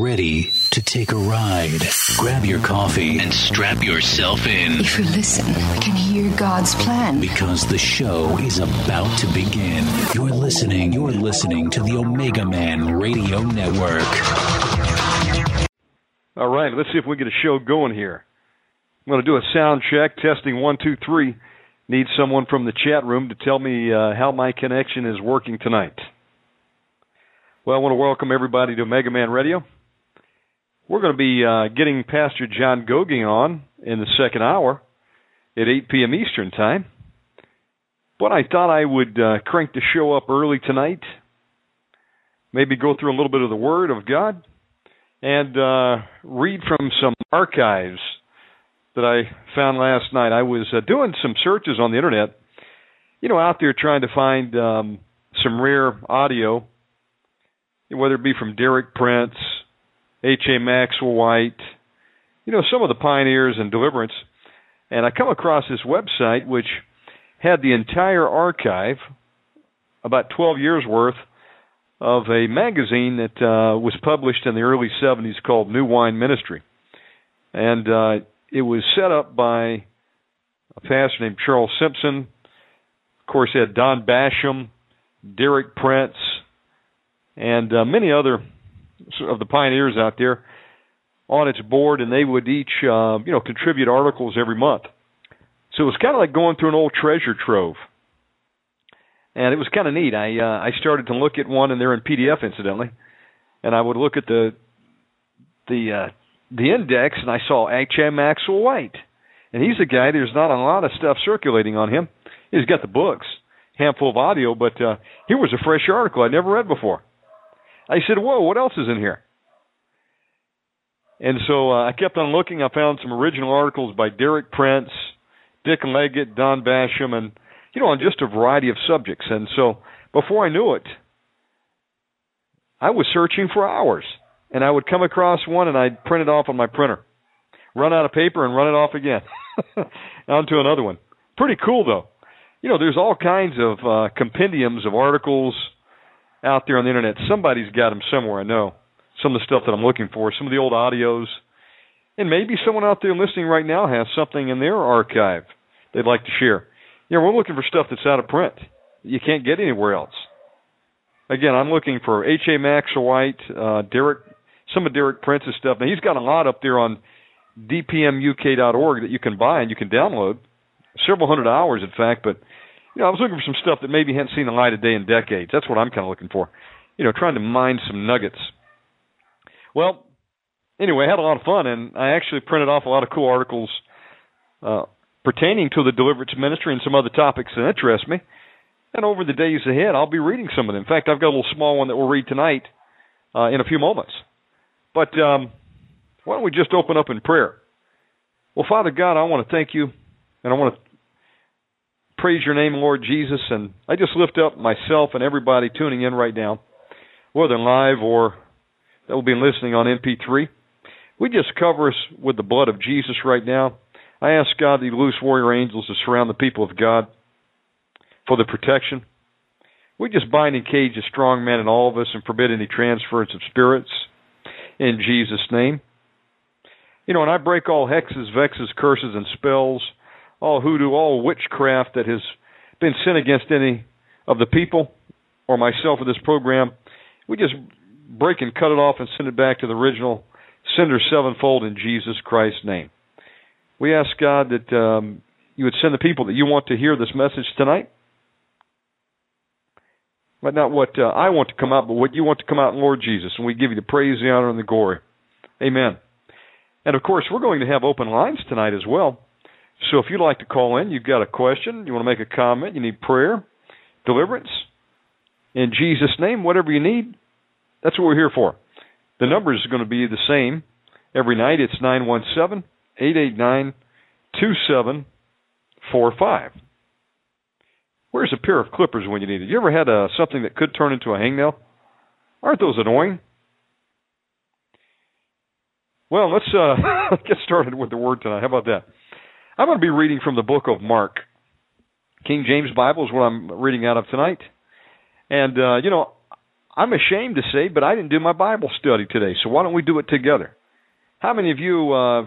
ready to take a ride. Grab your coffee and strap yourself in. If you listen, we can hear God's plan. Because the show is about to begin. You're listening, you're listening to the Omega Man Radio Network. All right, let's see if we get a show going here. I'm going to do a sound check, testing one, two, three. Need someone from the chat room to tell me uh, how my connection is working tonight. Well, I want to welcome everybody to Omega Man Radio. We're going to be uh, getting Pastor John Goguen on in the second hour at 8 p.m. Eastern Time. But I thought I would uh, crank the show up early tonight, maybe go through a little bit of the Word of God, and uh, read from some archives that I found last night. I was uh, doing some searches on the internet, you know, out there trying to find um, some rare audio, whether it be from Derek Prince, H.A. Maxwell Whyte, you know, some of the pioneers in deliverance. And I come across this website which had the entire archive, about 12 years worth, of a magazine that uh, was published in the early 70s called New Wine Ministry. And uh, it was set up by a pastor named Charles Simpson. Of course, had Don Basham, Derek Prince, and uh, many other of the pioneers out there on its board, and they would each, uh, you know, contribute articles every month. So it was kind of like going through an old treasure trove, and it was kind of neat. I uh, I started to look at one, and they're in PDF, incidentally, and I would look at the the uh, the index, and I saw H.A. Maxwell Whyte, and he's a guy. There's not a lot of stuff circulating on him. He's got the books, handful of audio, but uh, here was a fresh article I'd never read before. I said, "Whoa, what else is in here?" And so uh, I kept on looking. I found some original articles by Derek Prince, Dick Leggatt, Don Basham, and you know, on just a variety of subjects. And so before I knew it, I was searching for hours and I would come across one and I'd print it off on my printer, run out of paper and run it off again onto another one. Pretty cool though. You know, there's all kinds of uh, compendiums of articles out there on the internet. Somebody's got them somewhere. I know some of the stuff that I'm looking for, some of the old audios, and maybe someone out there listening right now has something in their archive they'd like to share. You know, we're looking for stuff that's out of print. You can't get anywhere else. Again, I'm looking for H.A. Maxwell Whyte, uh, Derek some of Derek Prince's stuff. Now he's got a lot up there on dpmuk.org that you can buy and you can download, several hundred hours in fact. But you know, I was looking for some stuff that maybe hadn't seen the light of day in decades. That's what I'm kind of looking for. You know, trying to mine some nuggets. Well, anyway, I had a lot of fun, and I actually printed off a lot of cool articles uh, pertaining to the deliverance ministry and some other topics that interest me. And over the days ahead, I'll be reading some of them. In fact, I've got a little small one that we'll read tonight uh, in a few moments. But um, why don't we just open up in prayer? Well, Father God, I want to thank you, and I want to praise your name, Lord Jesus, and I just lift up myself and everybody tuning in right now, whether live or that will be listening on MP3. We just cover us with the blood of Jesus right now. I ask God the loose warrior angels to surround the people of God for the protection. We just bind and cage the strong man in all of us and forbid any transference of spirits in Jesus' name. You know, and I break all hexes, vexes, curses, and spells, all hoodoo, all witchcraft that has been sent against any of the people or myself in this program. We just break and cut it off and send it back to the original sender sevenfold in Jesus Christ's name. We ask God that um, you would send the people that you want to hear this message tonight but not what uh, I want to come out, but what you want to come out in Lord Jesus. And we give you the praise, the honor, and the glory. Amen. And of course, we're going to have open lines tonight as well. So if you'd like to call in, you've got a question, you want to make a comment, you need prayer, deliverance, in Jesus' name, whatever you need, that's what we're here for. The number is going to be the same every night. It's 917 889 2745. Where's a pair of clippers when you need it? You ever had a, uh, something that could turn into a hangnail? Aren't those annoying? Well, let's uh, get started with the word tonight. How about that? I'm going to be reading from the book of Mark. King James Bible is what I'm reading out of tonight. And, uh, you know, I'm ashamed to say, but I didn't do my Bible study today, so why don't we do it together? How many of you uh,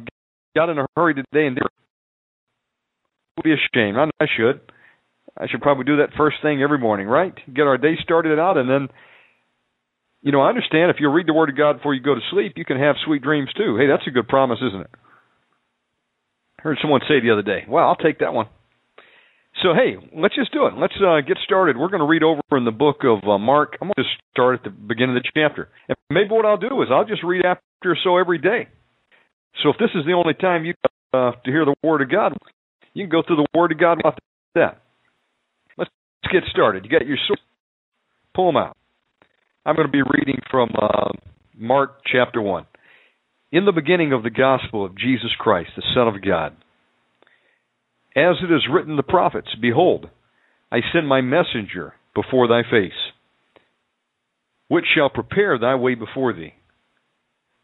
got in a hurry today and did it? Be ashamed. I, I should. I should probably do that first thing every morning, right? Get our day started out, and then, you know, I understand if you read the Word of God before you go to sleep, you can have sweet dreams too. Hey, that's a good promise, isn't it? Heard someone say the other day, "Well, I'll take that one." So hey, let's just do it. Let's uh, get started. We're going to read over in the book of uh, Mark. I'm going to start at the beginning of the chapter. And maybe what I'll do is I'll just read after so every day. So if this is the only time you uh, to hear the Word of God, you can go through the Word of God about that. Let's get started. You got your sword. Pull them out. I'm going to be reading from uh, Mark chapter 1. In the beginning of the gospel of Jesus Christ, the Son of God as it is written the prophets, Behold, I send my messenger before thy face, which shall prepare thy way before thee.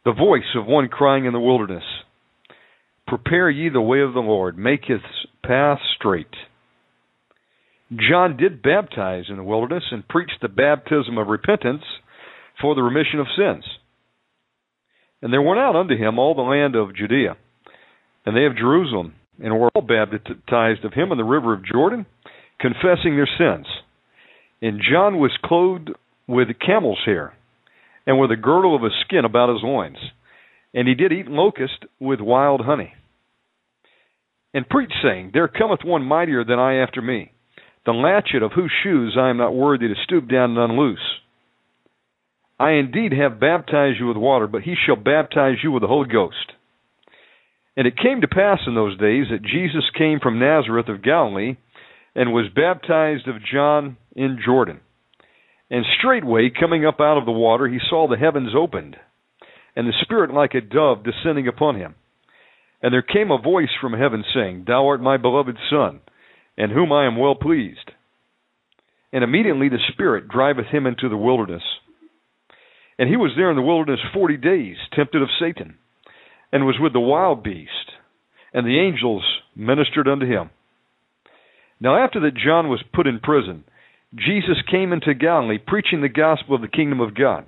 The voice of one crying in the wilderness, Prepare ye the way of the Lord, make his path straight. John did baptize in the wilderness and preached the baptism of repentance for the remission of sins. And there went out unto him all the land of Judea, and they of Jerusalem, and were all baptized of him in the river of Jordan, confessing their sins. And John was clothed with camel's hair, and with a girdle of a skin about his loins. And he did eat locust with wild honey. And preached, saying, There cometh one mightier than I after me, the latchet of whose shoes I am not worthy to stoop down and unloose. I indeed have baptized you with water, but he shall baptize you with the Holy Ghost. And it came to pass in those days that Jesus came from Nazareth of Galilee and was baptized of John in Jordan. And straightway, coming up out of the water, he saw the heavens opened, and the Spirit like a dove descending upon him. And there came a voice from heaven saying, Thou art my beloved Son, in whom I am well pleased. And immediately the Spirit driveth him into the wilderness. And he was there in the wilderness forty days, tempted of Satan and was with the wild beast, and the angels ministered unto him. Now, after that John was put in prison, Jesus came into Galilee, preaching the gospel of the kingdom of God,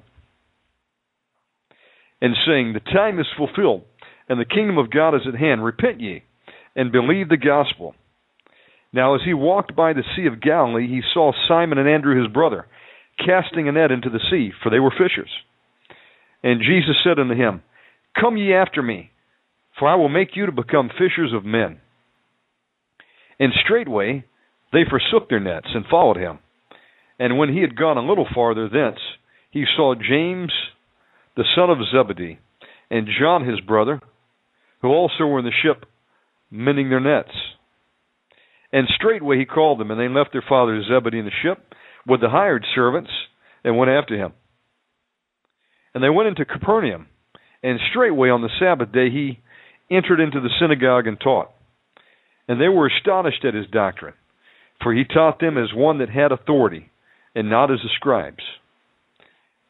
and saying, The time is fulfilled, and the kingdom of God is at hand. Repent ye, and believe the gospel. Now, as he walked by the Sea of Galilee, he saw Simon and Andrew his brother casting a net into the sea, for they were fishers. And Jesus said unto him, Come ye after me, for I will make you to become fishers of men. And straightway they forsook their nets and followed him. And when he had gone a little farther thence, he saw James the son of Zebedee, and John his brother, who also were in the ship mending their nets. And straightway he called them, and they left their father Zebedee in the ship with the hired servants, and went after him. And they went into Capernaum. And straightway on the Sabbath day he entered into the synagogue and taught. And they were astonished at his doctrine, for he taught them as one that had authority, and not as the scribes.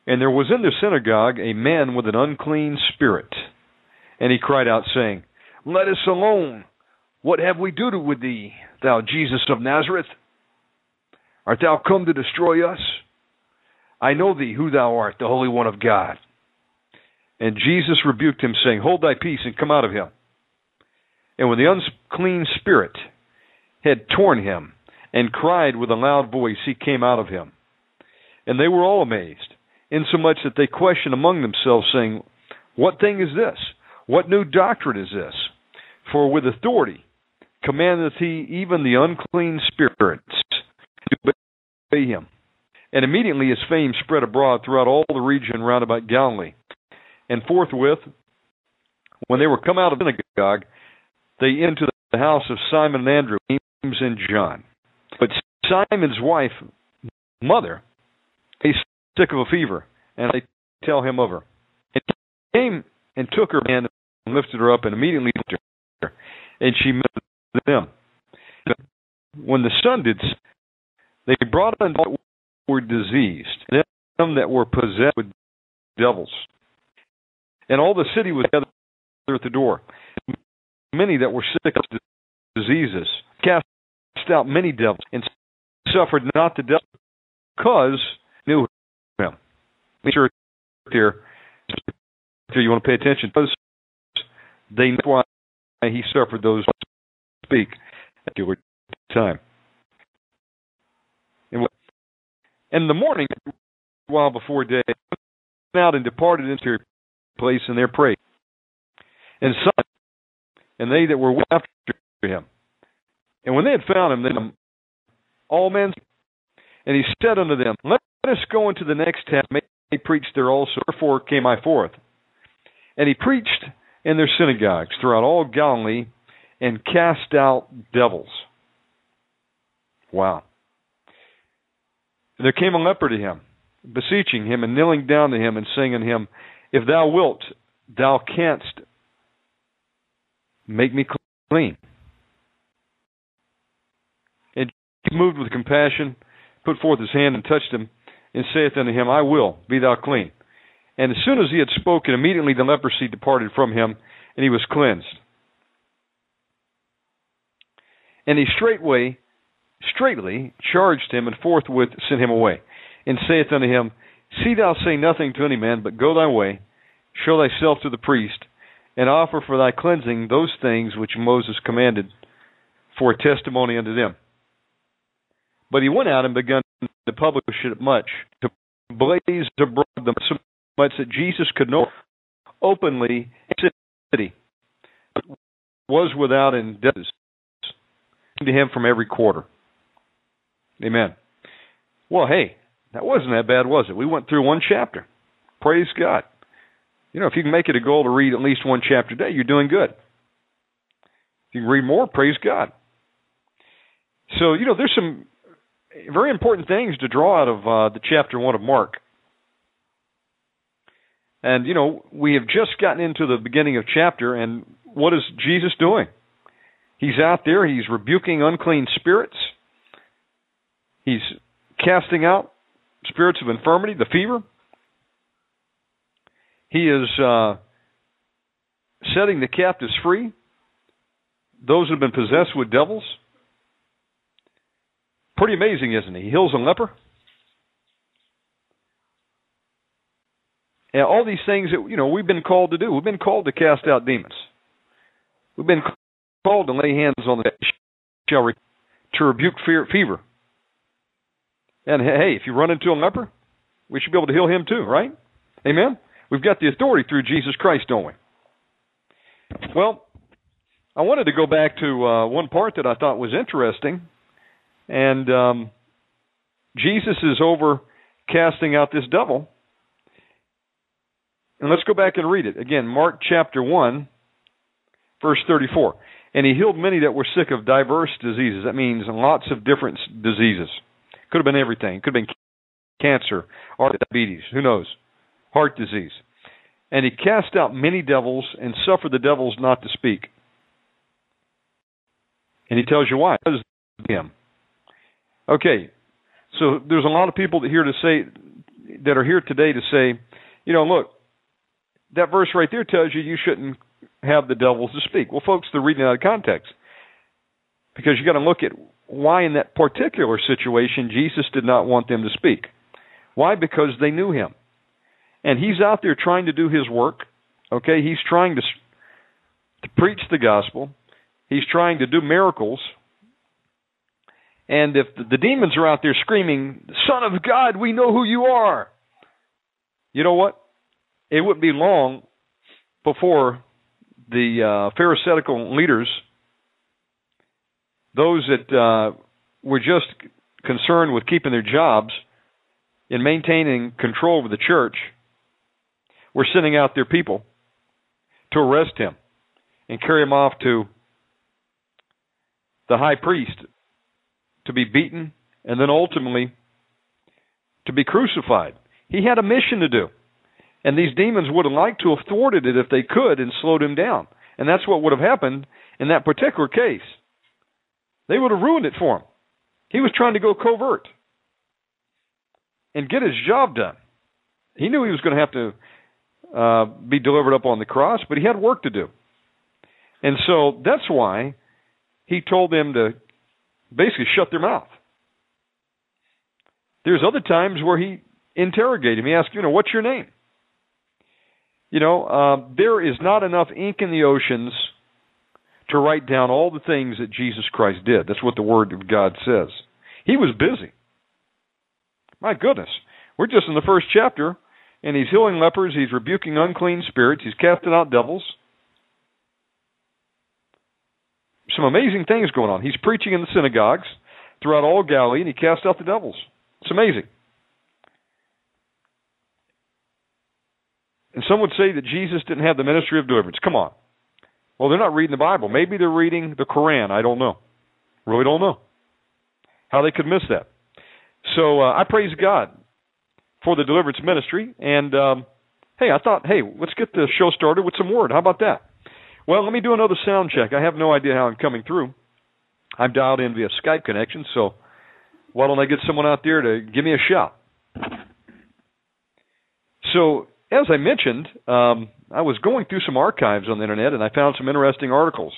And there was in the synagogue a man with an unclean spirit. And he cried out, saying, Let us alone. What have we to do with thee, thou Jesus of Nazareth? Art thou come to destroy us? I know thee, who thou art, the Holy One of God. And Jesus rebuked him, saying, Hold thy peace and come out of him. And when the unclean spirit had torn him and cried with a loud voice, he came out of him. And they were all amazed, insomuch that they questioned among themselves, saying, What thing is this? What new doctrine is this? For with authority commandeth he even the unclean spirits to obey him. And immediately his fame spread abroad throughout all the region round about Galilee. And forthwith, when they were come out of the synagogue, they into the house of Simon and Andrew, James and John. But Simon's wife, mother, is sick of a fever, and they tell him of her. And he came and took her hand and lifted her up, and immediately her, and she met them. When the son did, they brought unto that were diseased, and them that were possessed with devils and all the city was gathered at the door. Many that were sick of diseases cast out many devils and suffered not the devil because knew him. sure here, here you want to pay attention because they why he suffered those speak at the time. And in the morning, while before day, went out and departed into their place and their prayed. And some, and they that were after him. And when they had found him, then all men, and he said unto them, Let us go into the next town. He preach there also. Therefore came I forth. And he preached in their synagogues throughout all Galilee and cast out devils. Wow. There came a leper to him, beseeching him and kneeling down to him and saying unto him, If thou wilt, thou canst make me clean. And he moved with compassion, put forth his hand and touched him, and saith unto him, I will, be thou clean. And as soon as he had spoken, immediately the leprosy departed from him, and he was cleansed. And he straightway, straightly charged him, and forthwith sent him away, and saith unto him, See thou say nothing to any man, but go thy way, show thyself to the priest, and offer for thy cleansing those things which Moses commanded for a testimony unto them. But he went out and began to publish it much, to blaze abroad them so much that Jesus could know openly city was without indebtedness to him from every quarter. Amen. Well, hey, that wasn't that bad, was it? We went through one chapter. Praise God. You know, if you can make it a goal to read at least one chapter a day, you're doing good. If you can read more, praise God. So, you know, there's some very important things to draw out of uh, the chapter one of Mark. And you know, we have just gotten into the beginning of chapter, and what is Jesus doing? He's out there. He's rebuking unclean spirits. He's casting out spirits of infirmity, the fever. He is uh, setting the captives free, those who have been possessed with devils. Pretty amazing, isn't he? He heals a leper. And all these things that you know we've been called to do. We've been called to cast out demons. We've been called to lay hands on the shall to rebuke fear, fever. And hey, if you run into a leper, we should be able to heal him too, right? Amen. We've got the authority through Jesus Christ, don't we? Well, I wanted to go back to uh, one part that I thought was interesting, and um, Jesus is over casting out this devil. And let's go back and read it again. Mark chapter one, verse thirty-four. And he healed many that were sick of diverse diseases. That means lots of different diseases. Could have been everything. Could have been cancer or diabetes. Who knows? Heart disease. And he cast out many devils and suffered the devils not to speak. And he tells you why. Him. Okay, so there's a lot of people that here to say that are here today to say, you know, look, that verse right there tells you you shouldn't have the devils to speak. Well, folks, they're reading out of context because you got to look at why in that particular situation Jesus did not want them to speak. Why? Because they knew him, and he's out there trying to do his work. Okay, he's trying to to preach the gospel. He's trying to do miracles. And if the, the demons are out there screaming, "Son of God, we know who you are," you know what? It wouldn't be long before the uh, Pharisaical leaders, those that uh, were just concerned with keeping their jobs and maintaining control over the church, were sending out their people to arrest him and carry him off to the high priest to be beaten and then ultimately to be crucified. He had a mission to do. And these demons would have liked to have thwarted it if they could and slowed him down. And that's what would have happened in that particular case. They would have ruined it for him. He was trying to go covert and get his job done. He knew he was going to have to uh, be delivered up on the cross, but he had work to do. And so that's why he told them to basically shut their mouth. There's other times where he interrogated him. He asked, you know, what's your name? You know, uh, there is not enough ink in the oceans to write down all the things that Jesus Christ did. That's what the Word of God says. He was busy. My goodness. We're just in the first chapter, and he's healing lepers, he's rebuking unclean spirits, he's casting out devils. Some amazing things going on. He's preaching in the synagogues throughout all Galilee, and he cast out the devils. It's amazing. And some would say that Jesus didn't have the ministry of deliverance. Come on. Well, they're not reading the Bible. Maybe they're reading the Koran. I don't know. Really don't know how they could miss that. So uh, I praise God for the deliverance ministry. And um, hey, I thought, hey, let's get the show started with some word. How about that? Well, let me do another sound check. I have no idea how I'm coming through. I'm dialed in via Skype connection, so why don't I get someone out there to give me a shout? So, as I mentioned, um, I was going through some archives on the internet and I found some interesting articles.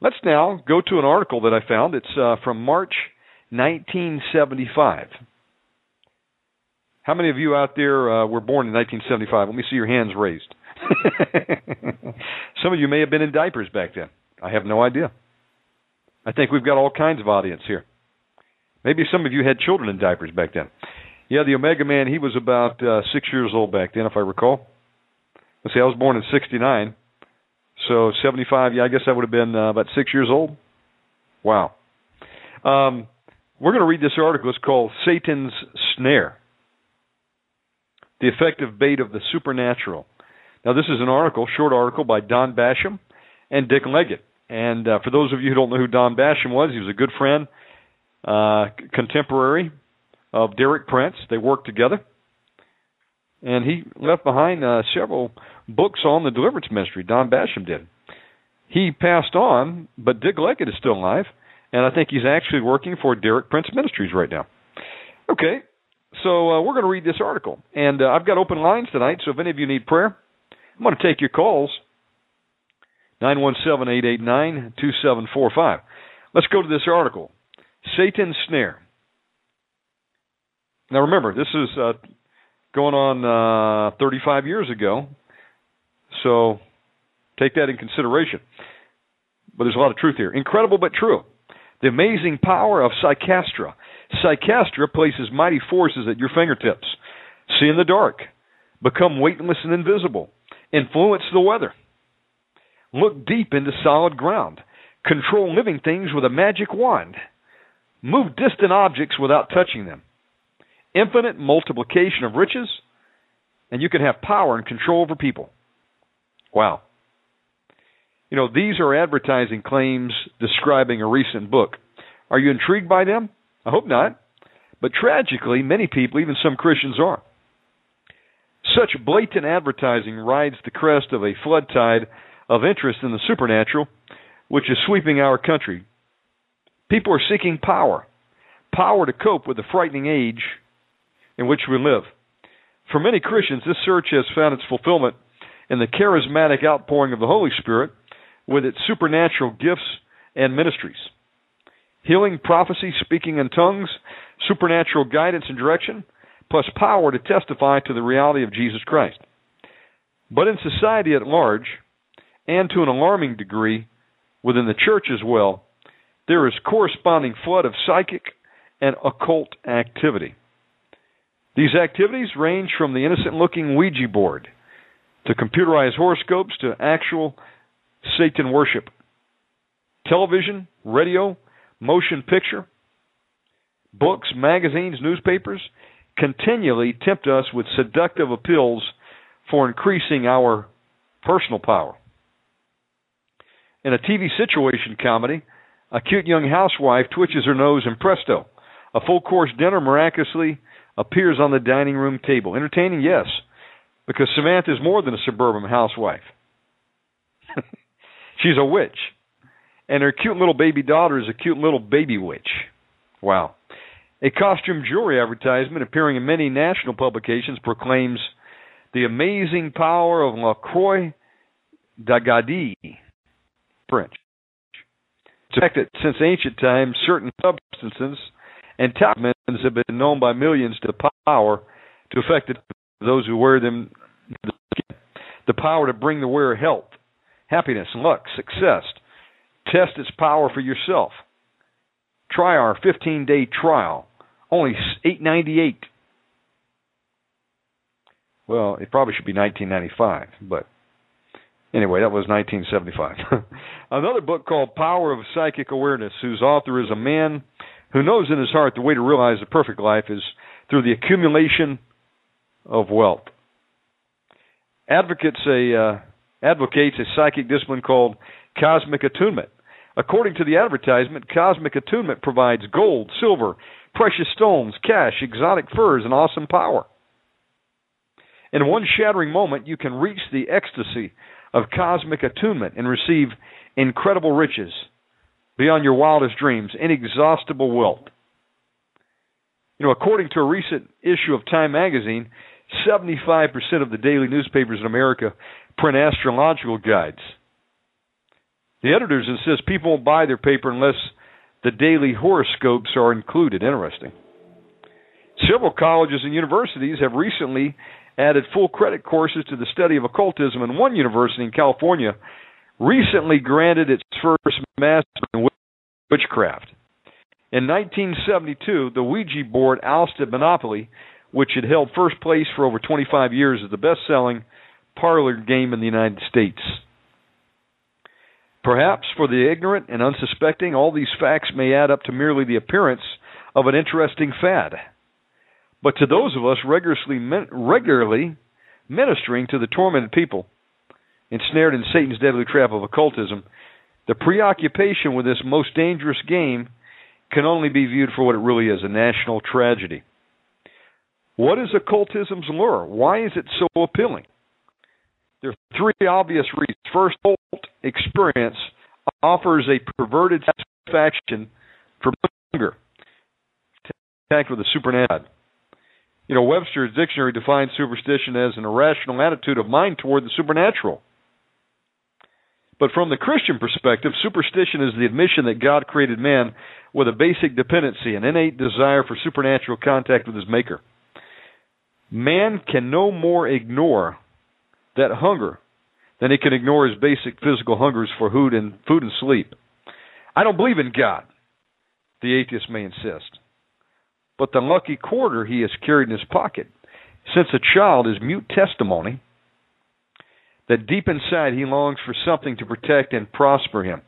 Let's now go to an article that I found. It's uh, from March 1975. How many of you out there uh, were born in 1975? Let me see your hands raised. Some of you may have been in diapers back then. I have no idea. I think we've got all kinds of audience here. Maybe some of you had children in diapers back then. Yeah, the Omega Man, he was about uh, six years old back then, if I recall. Let's see, I was born in '69, so '75. Yeah, I guess I would have been uh, about six years old. Wow. Um, we're going to read this article. It's called "Satan's Snare." The Effective Bait of the Supernatural. Now, this is an article, short article by Don Basham and Dick Leggatt. And uh, for those of you who don't know who Don Basham was, he was a good friend, uh, contemporary of Derek Prince. They worked together. And he left behind uh, several books on the deliverance ministry. Don Basham did. He passed on, but Dick Leggatt is still alive, and I think he's actually working for Derek Prince Ministries right now. Okay, so uh, we're going to read this article, and uh, I've got open lines tonight. So if any of you need prayer, I'm going to take your calls. Nine one seven eight eight nine two seven four five. Let's go to this article. Satan's snare. Now remember, this is uh, going on uh, 35 years ago, so take that in consideration. But there's a lot of truth here. Incredible but true. The amazing power of Psychastra Psychastra places mighty forces at your fingertips. See in the dark, become weightless and invisible, influence the weather, look deep into solid ground, control living things with a magic wand, move distant objects without touching them, infinite multiplication of riches, and you can have power and control over people. Wow. You know, these are advertising claims describing a recent book. Are you intrigued by them? I hope not. But tragically, many people, even some Christians, are. Such blatant advertising rides the crest of a flood tide of interest in the supernatural, which is sweeping our country. People are seeking power, power to cope with the frightening age in which we live. For many Christians, this search has found its fulfillment in the charismatic outpouring of the Holy Spirit with its supernatural gifts and ministries healing, prophecy, speaking in tongues, supernatural guidance and direction, plus power to testify to the reality of Jesus Christ. But in society at large, and to an alarming degree within the church as well, there is corresponding flood of psychic and occult activity. These activities range from the innocent looking Ouija board to computerized horoscopes to actual Satan worship. Television, radio, motion picture, books, magazines, newspapers continually tempt us with seductive appeals for increasing our personal power. In a TV situation comedy, a cute young housewife twitches her nose and presto, a full course dinner miraculously appears on the dining room table. Entertaining, yes, because Samantha is more than a suburban housewife. She's a witch and her cute little baby daughter is a cute little baby witch. Wow. A costume jewelry advertisement appearing in many national publications proclaims the amazing power of La Croix d'Agadi, French. It's a fact that since ancient times, certain substances and talismans have been known by millions to power to affect those who wear them. The power to bring the wearer health, happiness, luck, success. Test its power for yourself. Try our 15-day trial. Only 8.98. Well, it probably should be 1995, but anyway, that was 1975. Another book called Power of Psychic Awareness, whose author is a man who knows in his heart the way to realize the perfect life is through the accumulation of wealth. Advocates a uh, advocates a psychic discipline called cosmic attunement. According to the advertisement, cosmic attunement provides gold, silver, precious stones, cash, exotic furs, and awesome power. In one shattering moment, you can reach the ecstasy of cosmic attunement and receive incredible riches beyond your wildest dreams, inexhaustible wealth. You know, according to a recent issue of Time magazine, 75% of the daily newspapers in America print astrological guides. The editors insist people won't buy their paper unless the daily horoscopes are included. Interesting. Several colleges and universities have recently added full credit courses to the study of occultism, and one university in California recently granted its first master in witchcraft. In 1972, the Ouija board ousted Monopoly, which had held first place for over 25 years as the best selling parlor game in the United States. Perhaps for the ignorant and unsuspecting, all these facts may add up to merely the appearance of an interesting fad. But to those of us regularly, regularly ministering to the tormented people, ensnared in Satan's deadly trap of occultism, the preoccupation with this most dangerous game can only be viewed for what it really is a national tragedy. What is occultism's lure? Why is it so appealing? There are three obvious reasons. First, occult experience offers a perverted satisfaction for hunger, contact with the supernatural. You know, Webster's dictionary defines superstition as an irrational attitude of mind toward the supernatural. But from the Christian perspective, superstition is the admission that God created man with a basic dependency, an innate desire for supernatural contact with his Maker. Man can no more ignore that hunger than he can ignore his basic physical hungers for food and food and sleep. I don't believe in God, the atheist may insist. But the lucky quarter he has carried in his pocket since a child is mute testimony that deep inside he longs for something to protect and prosper him.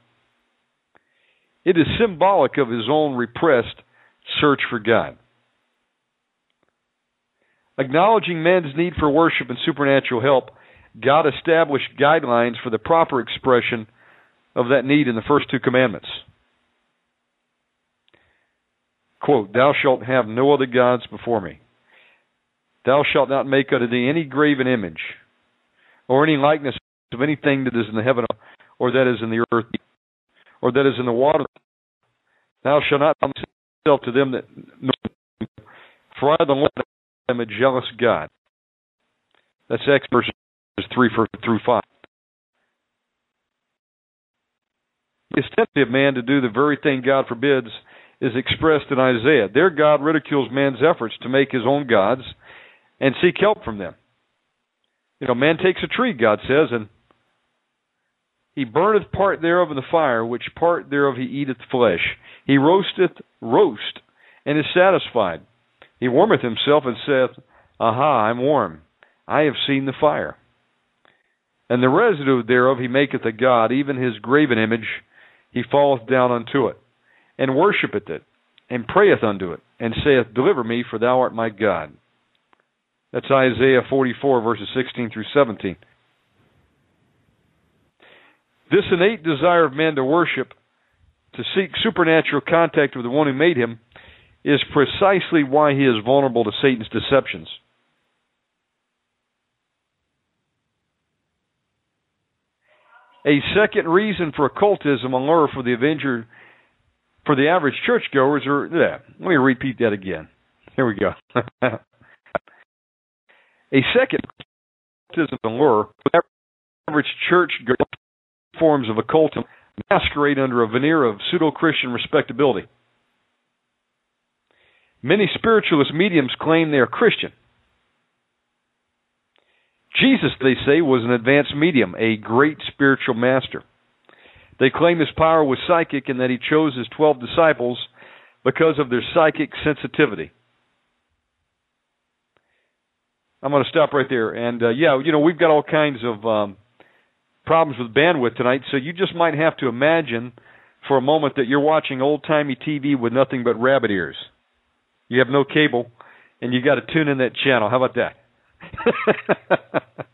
It is symbolic of his own repressed search for God. Acknowledging man's need for worship and supernatural help, God established guidelines for the proper expression of that need in the first two commandments. Quote, Thou shalt have no other gods before me. Thou shalt not make unto thee any graven image, or any likeness of anything that is in the heaven, or that is in the earth, or that is in the water. Thou shalt not thyself to them that know, for I the Lord am a jealous God. That's X verses 3 through 5. The tendency of man to do the very thing God forbids is expressed in Isaiah. There, God ridicules man's efforts to make his own gods and seek help from them. You know, man takes a tree, God says, and he burneth part thereof in the fire, which part thereof he eateth flesh. He roasteth roast, and is satisfied. He warmeth himself, and saith, Aha, I'm warm. I have seen the fire. And the residue thereof he maketh a god, even his graven image, he falleth down unto it and worshipeth it, and prayeth unto it, and saith, Deliver me, for thou art my God. That's Isaiah 44, verses 16 through 17. This innate desire of man to worship, to seek supernatural contact with the one who made him, is precisely why he is vulnerable to Satan's deceptions. A second reason for occultism, allure for the Avenger for the average churchgoers are yeah, let me repeat that again. Here we go. a second occultism for the average church forms of occultism masquerade under a veneer of pseudo Christian respectability. Many spiritualist mediums claim they are Christian, Jesus, they say, was an advanced medium, a great spiritual master. They claim his power was psychic and that he chose his 12 disciples because of their psychic sensitivity. I'm going to stop right there. And uh, yeah, you know, we've got all kinds of um, problems with bandwidth tonight, so you just might have to imagine for a moment that you're watching old timey TV with nothing but rabbit ears. You have no cable, and you got to tune in that channel. How about that?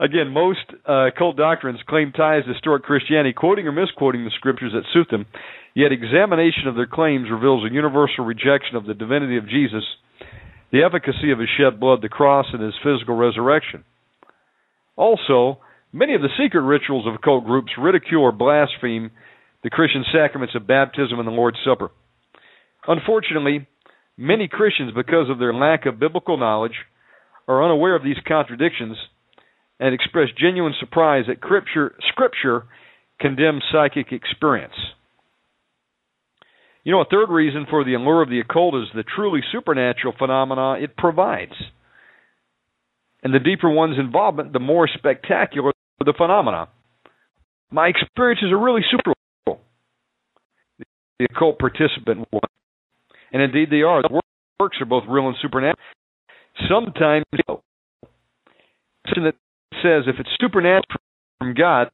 Again, most uh, cult doctrines claim ties to historic Christianity, quoting or misquoting the scriptures that suit them. Yet examination of their claims reveals a universal rejection of the divinity of Jesus, the efficacy of his shed blood, the cross, and his physical resurrection. Also, many of the secret rituals of occult groups ridicule or blaspheme the Christian sacraments of baptism and the Lord's Supper. Unfortunately, many Christians, because of their lack of biblical knowledge, are unaware of these contradictions and express genuine surprise that scripture, scripture condemns psychic experience. You know, a third reason for the allure of the occult is the truly supernatural phenomena it provides. And the deeper one's involvement, the more spectacular the phenomena. My experiences are really super. The occult participant one, and indeed they are. The works are both real and supernatural. Sometimes, you know, that says if it's supernatural from God,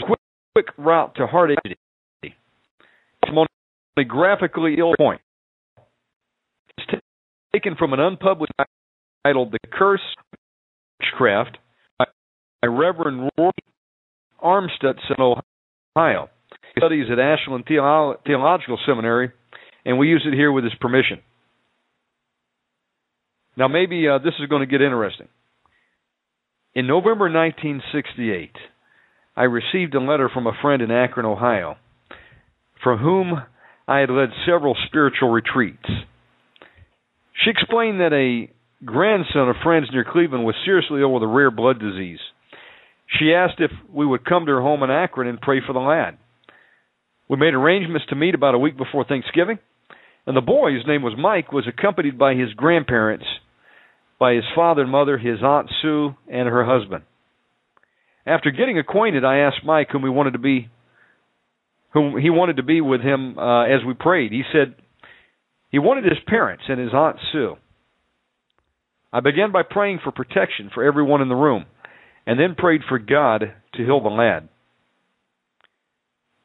quick, quick route to heart Only graphically ill point. It's taken from an unpublished titled The Curse of Witchcraft, by Reverend Roy Armstutz in Ohio. He studies at Ashland Theological Seminary, and we use it here with his permission. Now, maybe uh, this is going to get interesting. In November 1968, I received a letter from a friend in Akron, Ohio, from whom I had led several spiritual retreats. She explained that a grandson of friends near Cleveland was seriously ill with a rare blood disease. She asked if we would come to her home in Akron and pray for the lad. We made arrangements to meet about a week before Thanksgiving, and the boy, whose name was Mike, was accompanied by his grandparents by his father and mother, his aunt Sue, and her husband. After getting acquainted, I asked Mike whom he wanted to be, whom he wanted to be with him uh, as we prayed. He said he wanted his parents and his aunt Sue. I began by praying for protection for everyone in the room, and then prayed for God to heal the lad.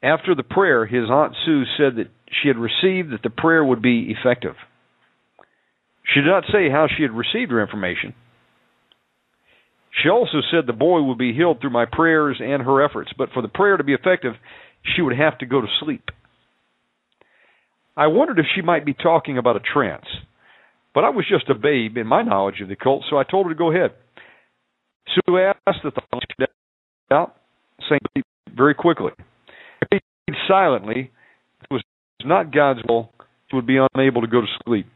After the prayer, his aunt Sue said that she had received that the prayer would be effective. She did not say how she had received her information. She also said the boy would be healed through my prayers and her efforts, but for the prayer to be effective, she would have to go to sleep. I wondered if she might be talking about a trance, but I was just a babe in my knowledge of the cult, so I told her to go ahead. Sue asked that the light out, saying very quickly. I prayed silently. It was not God's will. She would be unable to go to sleep.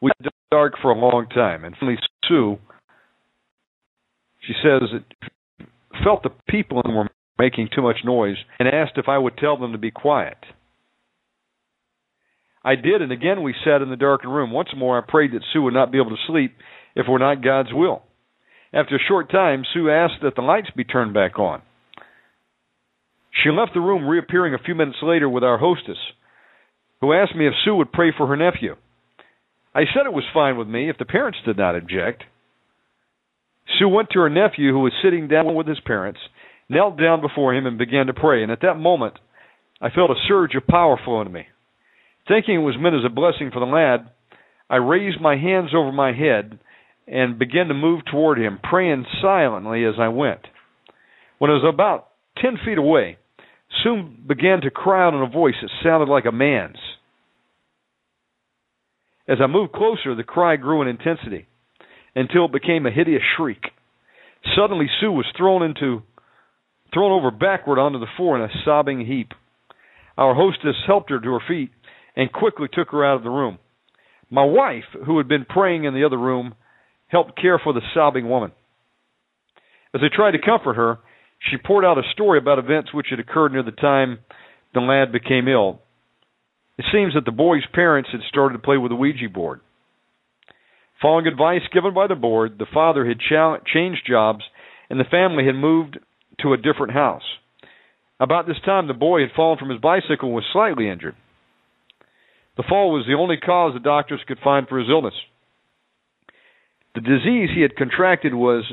We were dark for a long time, and finally Sue, she says it felt the people were making too much noise and asked if I would tell them to be quiet. I did, and again we sat in the darkened room. Once more, I prayed that Sue would not be able to sleep if it were not God's will. After a short time, Sue asked that the lights be turned back on. She left the room, reappearing a few minutes later with our hostess, who asked me if Sue would pray for her nephew. I said it was fine with me if the parents did not object. Sue went to her nephew, who was sitting down with his parents, knelt down before him, and began to pray. And at that moment, I felt a surge of power flow into me. Thinking it was meant as a blessing for the lad, I raised my hands over my head and began to move toward him, praying silently as I went. When I was about ten feet away, Sue began to cry out in a voice that sounded like a man's. As I moved closer, the cry grew in intensity until it became a hideous shriek. Suddenly, Sue was thrown into, thrown over backward onto the floor in a sobbing heap. Our hostess helped her to her feet and quickly took her out of the room. My wife, who had been praying in the other room, helped care for the sobbing woman. As I tried to comfort her, she poured out a story about events which had occurred near the time the lad became ill. It seems that the boy's parents had started to play with a Ouija board. Following advice given by the board, the father had cha- changed jobs and the family had moved to a different house. About this time, the boy had fallen from his bicycle and was slightly injured. The fall was the only cause the doctors could find for his illness. The disease he had contracted was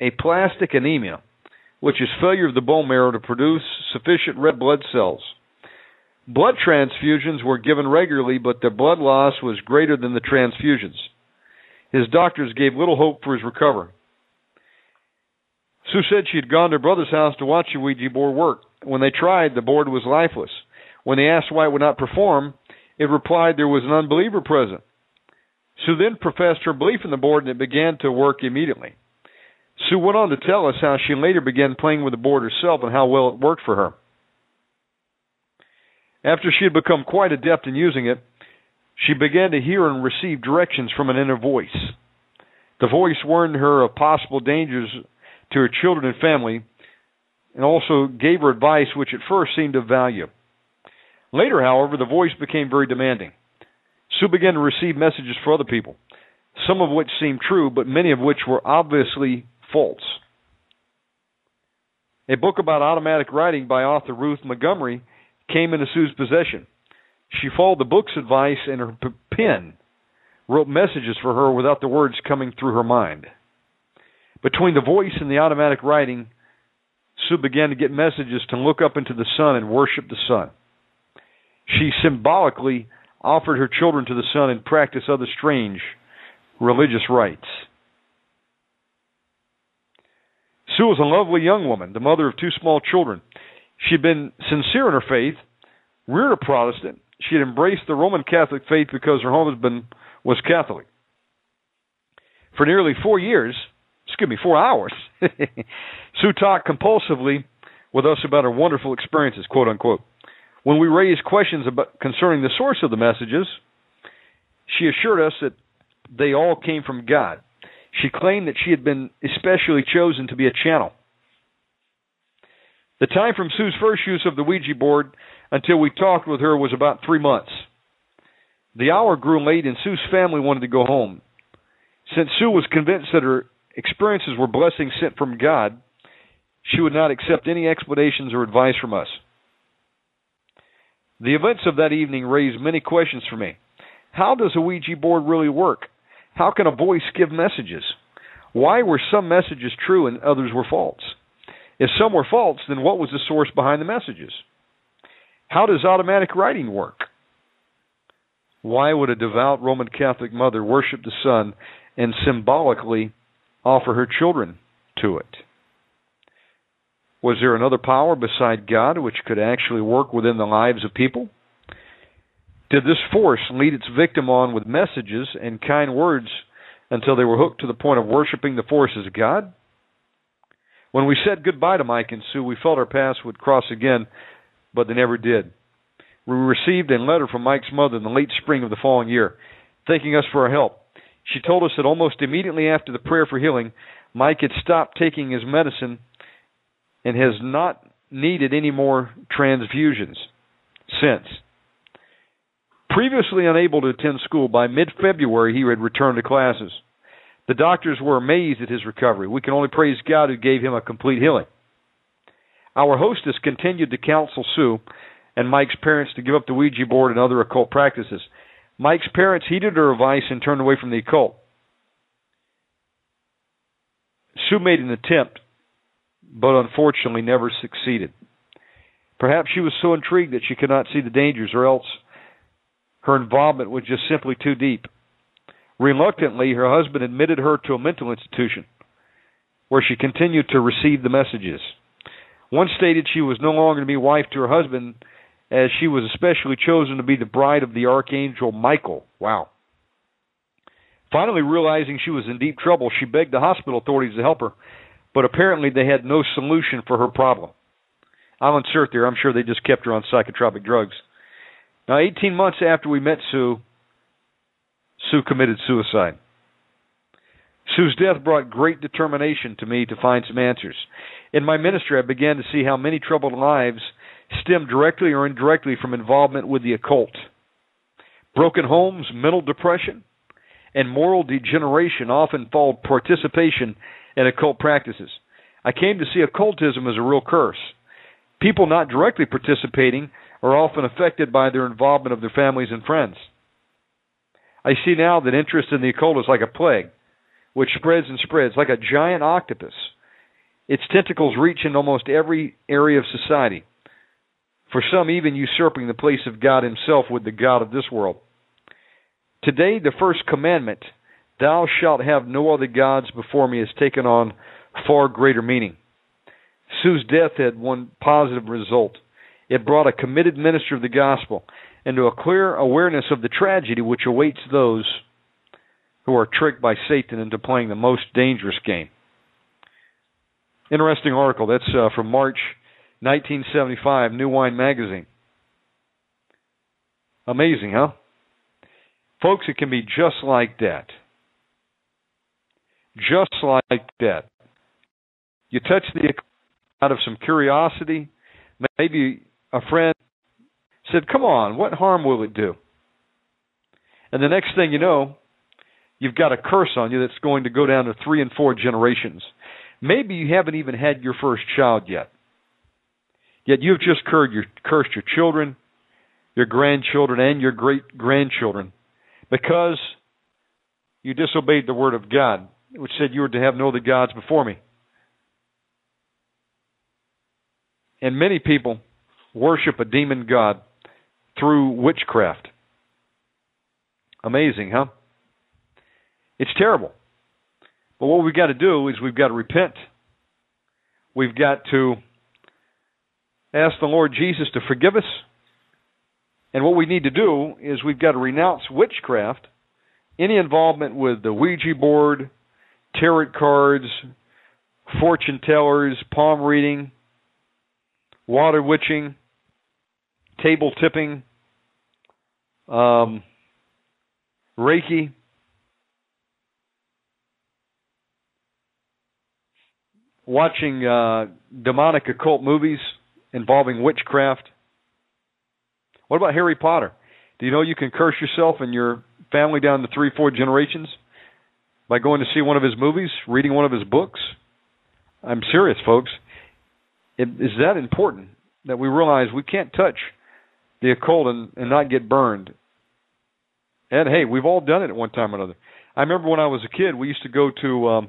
aplastic anemia, which is failure of the bone marrow to produce sufficient red blood cells. Blood transfusions were given regularly, but the blood loss was greater than the transfusions. His doctors gave little hope for his recovery. Sue said she had gone to her brother's house to watch the Ouija board work. When they tried, the board was lifeless. When they asked why it would not perform, it replied there was an unbeliever present. Sue then professed her belief in the board and it began to work immediately. Sue went on to tell us how she later began playing with the board herself and how well it worked for her. After she had become quite adept in using it, she began to hear and receive directions from an inner voice. The voice warned her of possible dangers to her children and family, and also gave her advice which at first seemed of value. Later, however, the voice became very demanding. Sue began to receive messages for other people, some of which seemed true, but many of which were obviously false. A book about automatic writing by author Ruth Montgomery came into Sue's possession. She followed the book's advice and her pen wrote messages for her without the words coming through her mind. Between the voice and the automatic writing, Sue began to get messages to look up into the sun and worship the sun. She symbolically offered her children to the sun and practiced other strange religious rites. Sue was a lovely young woman, the mother of two small children. She had been sincere in her faith, reared a Protestant. She had embraced the Roman Catholic faith because her husband was Catholic. For nearly four years, excuse me, four hours, Sue talked compulsively with us about her wonderful experiences, quote unquote. When we raised questions about concerning the source of the messages, she assured us that they all came from God. She claimed that she had been especially chosen to be a channel. The time from Sue's first use of the Ouija board until we talked with her was about three months. The hour grew late and Sue's family wanted to go home. Since Sue was convinced that her experiences were blessings sent from God, she would not accept any explanations or advice from us. The events of that evening raised many questions for me. How does a Ouija board really work? How can a voice give messages? Why were some messages true and others were false? If some were false, then what was the source behind the messages? How does automatic writing work? Why would a devout Roman Catholic mother worship the sun and symbolically offer her children to it? Was there another power beside God which could actually work within the lives of people? Did this force lead its victim on with messages and kind words until they were hooked to the point of worshiping the force as God? When we said goodbye to Mike and Sue, we felt our paths would cross again, but they never did. We received a letter from Mike's mother in the late spring of the following year, thanking us for our help. She told us that almost immediately after the prayer for healing, Mike had stopped taking his medicine and has not needed any more transfusions since. Previously unable to attend school, by mid February he had returned to classes. The doctors were amazed at his recovery. We can only praise God who gave him a complete healing. Our hostess continued to counsel Sue and Mike's parents to give up the Ouija board and other occult practices. Mike's parents heeded her advice and turned away from the occult. Sue made an attempt, but unfortunately never succeeded. Perhaps she was so intrigued that she could not see the dangers, or else her involvement was just simply too deep. Reluctantly, her husband admitted her to a mental institution where she continued to receive the messages. One stated she was no longer to be wife to her husband, as she was especially chosen to be the bride of the archangel Michael. Wow. Finally, realizing she was in deep trouble, she begged the hospital authorities to help her, but apparently they had no solution for her problem. I'll insert there, I'm sure they just kept her on psychotropic drugs. Now, 18 months after we met Sue, Sue committed suicide. Sue's death brought great determination to me to find some answers. In my ministry, I began to see how many troubled lives stem directly or indirectly from involvement with the occult. Broken homes, mental depression, and moral degeneration often followed participation in occult practices. I came to see occultism as a real curse. People not directly participating are often affected by their involvement of their families and friends. I see now that interest in the occult is like a plague, which spreads and spreads like a giant octopus. Its tentacles reach in almost every area of society, for some even usurping the place of God Himself with the God of this world. Today, the first commandment, Thou shalt have no other gods before me, has taken on far greater meaning. Sue's death had one positive result. It brought a committed minister of the gospel into a clear awareness of the tragedy which awaits those who are tricked by Satan into playing the most dangerous game. Interesting article. That's uh, from March 1975, New Wine Magazine. Amazing, huh? Folks, it can be just like that. Just like that. You touch the out of some curiosity. Maybe a friend said, Come on, what harm will it do? And the next thing you know, you've got a curse on you that's going to go down to three and four generations. Maybe you haven't even had your first child yet. Yet you've just cursed your, cursed your children, your grandchildren, and your great grandchildren because you disobeyed the word of God, which said you were to have no other gods before me. And many people worship a demon god through witchcraft. Amazing, huh? It's terrible. But what we've got to do is we've got to repent. We've got to ask the Lord Jesus to forgive us. And what we need to do is we've got to renounce witchcraft, any involvement with the Ouija board, tarot cards, fortune tellers, palm reading, water witching, table tipping, um, Reiki. Watching uh, demonic occult movies involving witchcraft. What about Harry Potter? Do you know you can curse yourself and your family down to three, four generations by going to see one of his movies, reading one of his books? I'm serious, folks. It is that important that we realize we can't touch the occult and, and not get burned. And hey, we've all done it at one time or another. I remember when I was a kid, we used to go to um,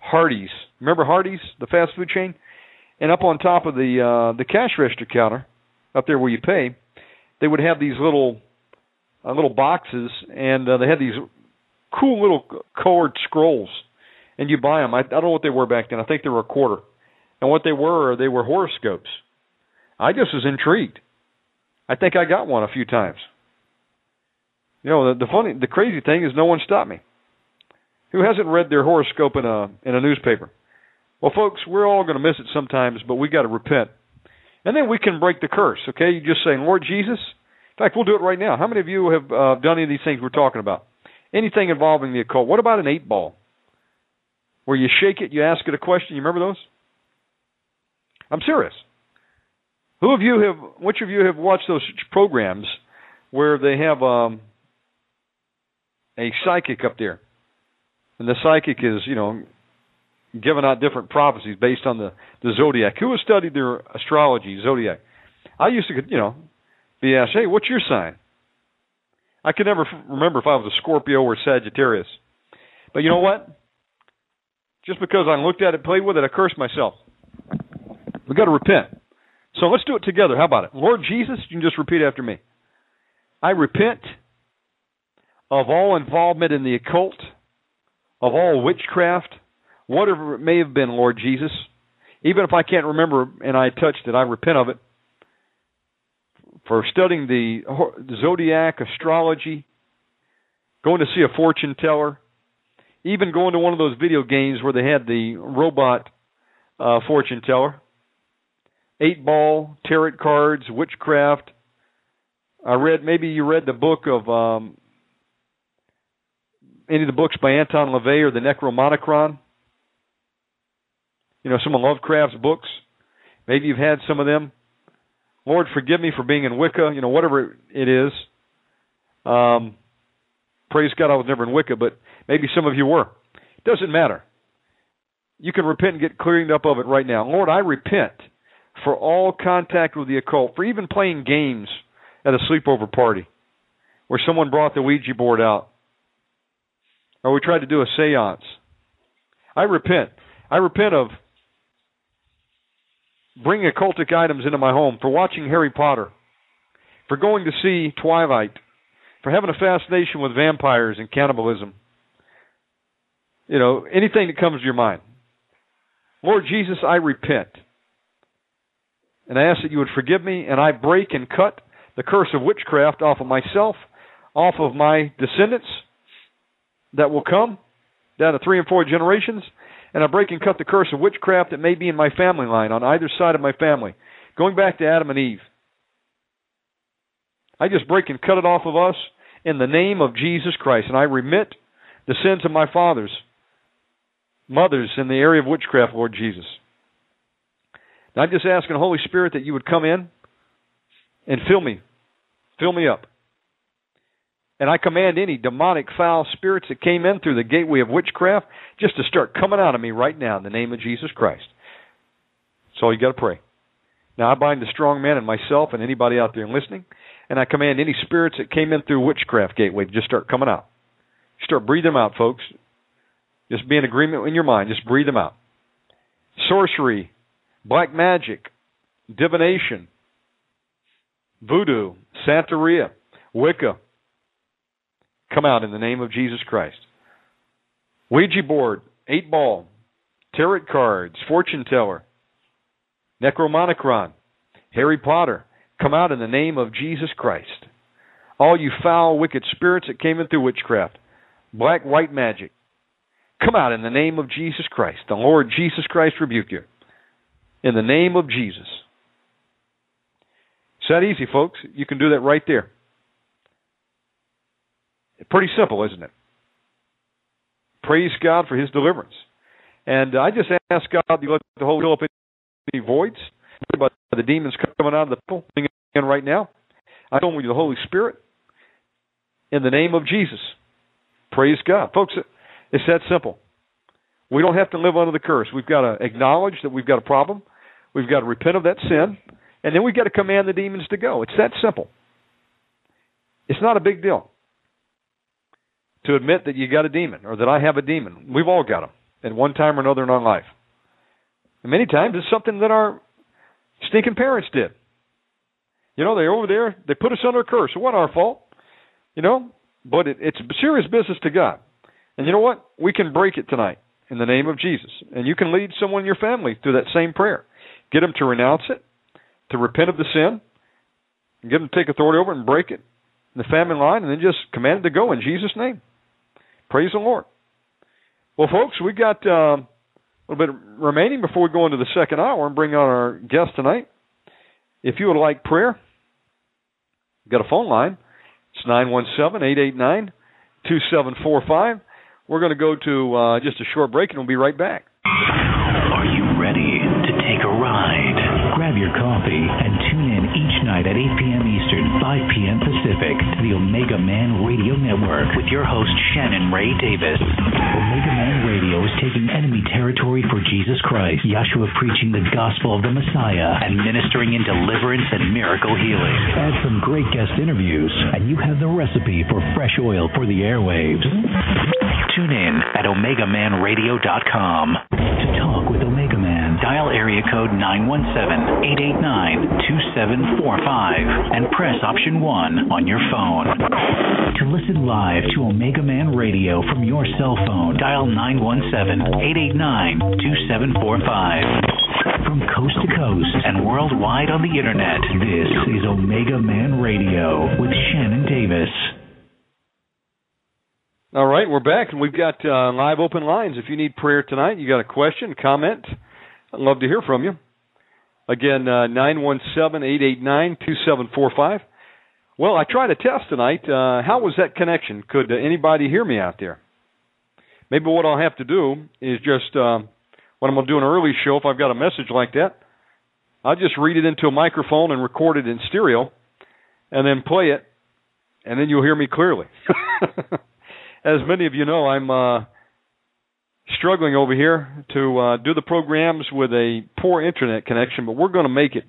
Hardee's. Remember Hardee's, the fast food chain? And up on top of the uh, the cash register counter, up there where you pay, they would have these little uh, little boxes, and uh, they had these cool little colored scrolls, and you buy them. I, I don't know what they were back then. I think they were a quarter, and what they were, they were horoscopes. I just was intrigued. I think I got one a few times. You know, the, the funny, the crazy thing is, no one stopped me. Who hasn't read their horoscope in a in a newspaper? Well, folks, we're all going to miss it sometimes, but we got to repent, and then we can break the curse. Okay, you just saying, Lord Jesus. In fact, we'll do it right now. How many of you have uh, done any of these things we're talking about? Anything involving the occult? What about an eight ball, where you shake it, you ask it a question? You remember those? I'm serious. Who of you have? Which of you have watched those programs where they have um, a psychic up there, and the psychic is, you know, giving out different prophecies based on the the zodiac. Who has studied their astrology zodiac? I used to, you know, be asked, "Hey, what's your sign?" I could never remember if I was a Scorpio or Sagittarius. But you know what? Just because I looked at it, played with it, I cursed myself. We got to repent. So let's do it together. How about it? Lord Jesus, you can just repeat after me. I repent of all involvement in the occult, of all witchcraft, whatever it may have been, Lord Jesus. Even if I can't remember and I touched it, I repent of it. For studying the zodiac, astrology, going to see a fortune teller, even going to one of those video games where they had the robot uh, fortune teller eight ball, tarot cards, witchcraft. I read maybe you read the book of um, any of the books by Anton LaVey or the Necromonicon. You know some of Lovecraft's books. Maybe you've had some of them. Lord, forgive me for being in Wicca. You know whatever it is. Um, Praise God, I was never in Wicca, but maybe some of you were. It doesn't matter. You can repent and get cleared up of it right now. Lord, I repent for all contact with the occult, for even playing games at a sleepover party where someone brought the Ouija board out, or we tried to do a seance. I repent. I repent of bringing occultic items into my home, for watching Harry Potter, for going to see Twilight, for having a fascination with vampires and cannibalism. You know, anything that comes to your mind. Lord Jesus, I repent. And I ask that you would forgive me, and I break and cut the curse of witchcraft off of myself, off of my descendants that will come down to three and four generations, and I break and cut the curse of witchcraft that may be in my family line on either side of my family, going back to Adam and Eve. I just break and cut it off of us in the name of Jesus Christ, and I remit the sins of my fathers, mothers in the area of witchcraft, Lord Jesus. I'm just asking the Holy Spirit that you would come in and fill me, fill me up. And I command any demonic foul spirits that came in through the gateway of witchcraft just to start coming out of me right now in the name of Jesus Christ. That's all you got to pray. Now I bind the strong man and myself and anybody out there listening, and I command any spirits that came in through witchcraft gateway to just start coming out. Start breathing them out, folks. Just be in agreement in your mind. Just breathe them out. Sorcery, black magic, divination, voodoo, Santeria, Wicca, come out in the name of Jesus Christ. Ouija board, eight ball, tarot cards, fortune teller, necromonicron, Harry Potter, come out in the name of Jesus Christ. All you foul, wicked spirits that came in through witchcraft, black, white magic, come out in the name of Jesus Christ. The Lord Jesus Christ rebuke you. In the name of Jesus. It's that easy, folks. You can do that right there. Pretty simple, isn't it? Praise God for His deliverance. And I just ask God to let the Holy Spirit fill up any voids, but the demons coming out of the people in right now. I come with the Holy Spirit in the name of Jesus. Praise God, folks. It's that simple. We don't have to live under the curse. We've got to acknowledge that we've got a problem. We've got to repent of that sin, and then we've got to command the demons to go. It's that simple. It's not a big deal to admit that you got a demon or that I have a demon. We've all got them at one time or another in our life. And many times it's something that our stinking parents did. You know, they're over there, they put us under a curse. It wasn't our fault. You know, but it, it's serious business to God. And you know what? We can break it tonight in the name of Jesus. And you can lead someone in your family through that same prayer. Get them to renounce it, to repent of the sin, and get them to take authority over it and break it in the family line, and then just command it to go in Jesus' name. Praise the Lord. Well, folks, we got uh, a little bit remaining before we go into the second hour and bring on our guest tonight. If you would like prayer, got a phone line. It's nine one seven eight eight nine two seven four five. We're going to go to uh, just a short break, and we'll be right back. Are you ready to take a ride? Grab your coffee and tune in each night at 8 p.m. Eastern, 5 p.m. Pacific to the Omega Man Radio Network with your host, Shannon Ray Davis. Omega Man Radio is taking enemy territory for Jesus Christ, Yahshua preaching the gospel of the Messiah, and ministering in deliverance and miracle healing. Add some great guest interviews, and you have the recipe for fresh oil for the airwaves. Tune in at OmegaManRadio.com Dial area code 917-889-2745 and press option 1 on your phone. To listen live to Omega Man Radio from your cell phone, dial 917-889-2745. From coast to coast and worldwide on the internet, this is Omega Man Radio with Shannon Davis. All right, we're back, and we've got uh, live open lines. If you need prayer tonight, you got a question, comment, I'd love to hear from you. Again, uh, nine one seven eight eight nine two seven four five. Well, I tried a test tonight. Uh, how was that connection? Could uh, anybody hear me out there? Maybe what I'll have to do is just uh, when I'm going to do an early show, if I've got a message like that, I'll just read it into a microphone and record it in stereo, and then play it, and then you'll hear me clearly. as many of you know, I'm uh, struggling over here to uh, do the programs with a poor internet connection, but we're going to make it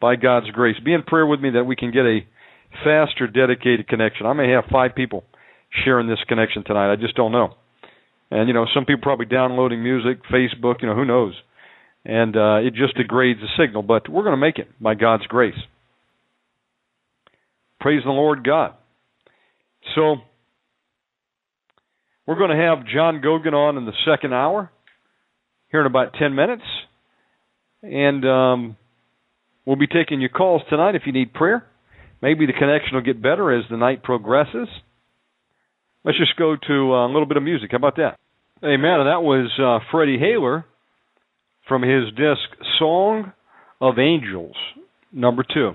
by God's grace. Be in prayer with me that we can get a faster, dedicated connection. I may have five people sharing this connection tonight. I just don't know. And you know, some people probably downloading music, Facebook. You know, who knows? And uh, it just degrades the signal. But we're going to make it by God's grace. Praise the Lord God. So we're going to have John Goguen on in the second hour, here in about 10 minutes. And um, we'll be taking your calls tonight if you need prayer. Maybe the connection will get better as the night progresses. Let's just go to uh, a little bit of music. How about that? Amen. And that was uh, Freddie Hayler from his disc Song of Angels, number two.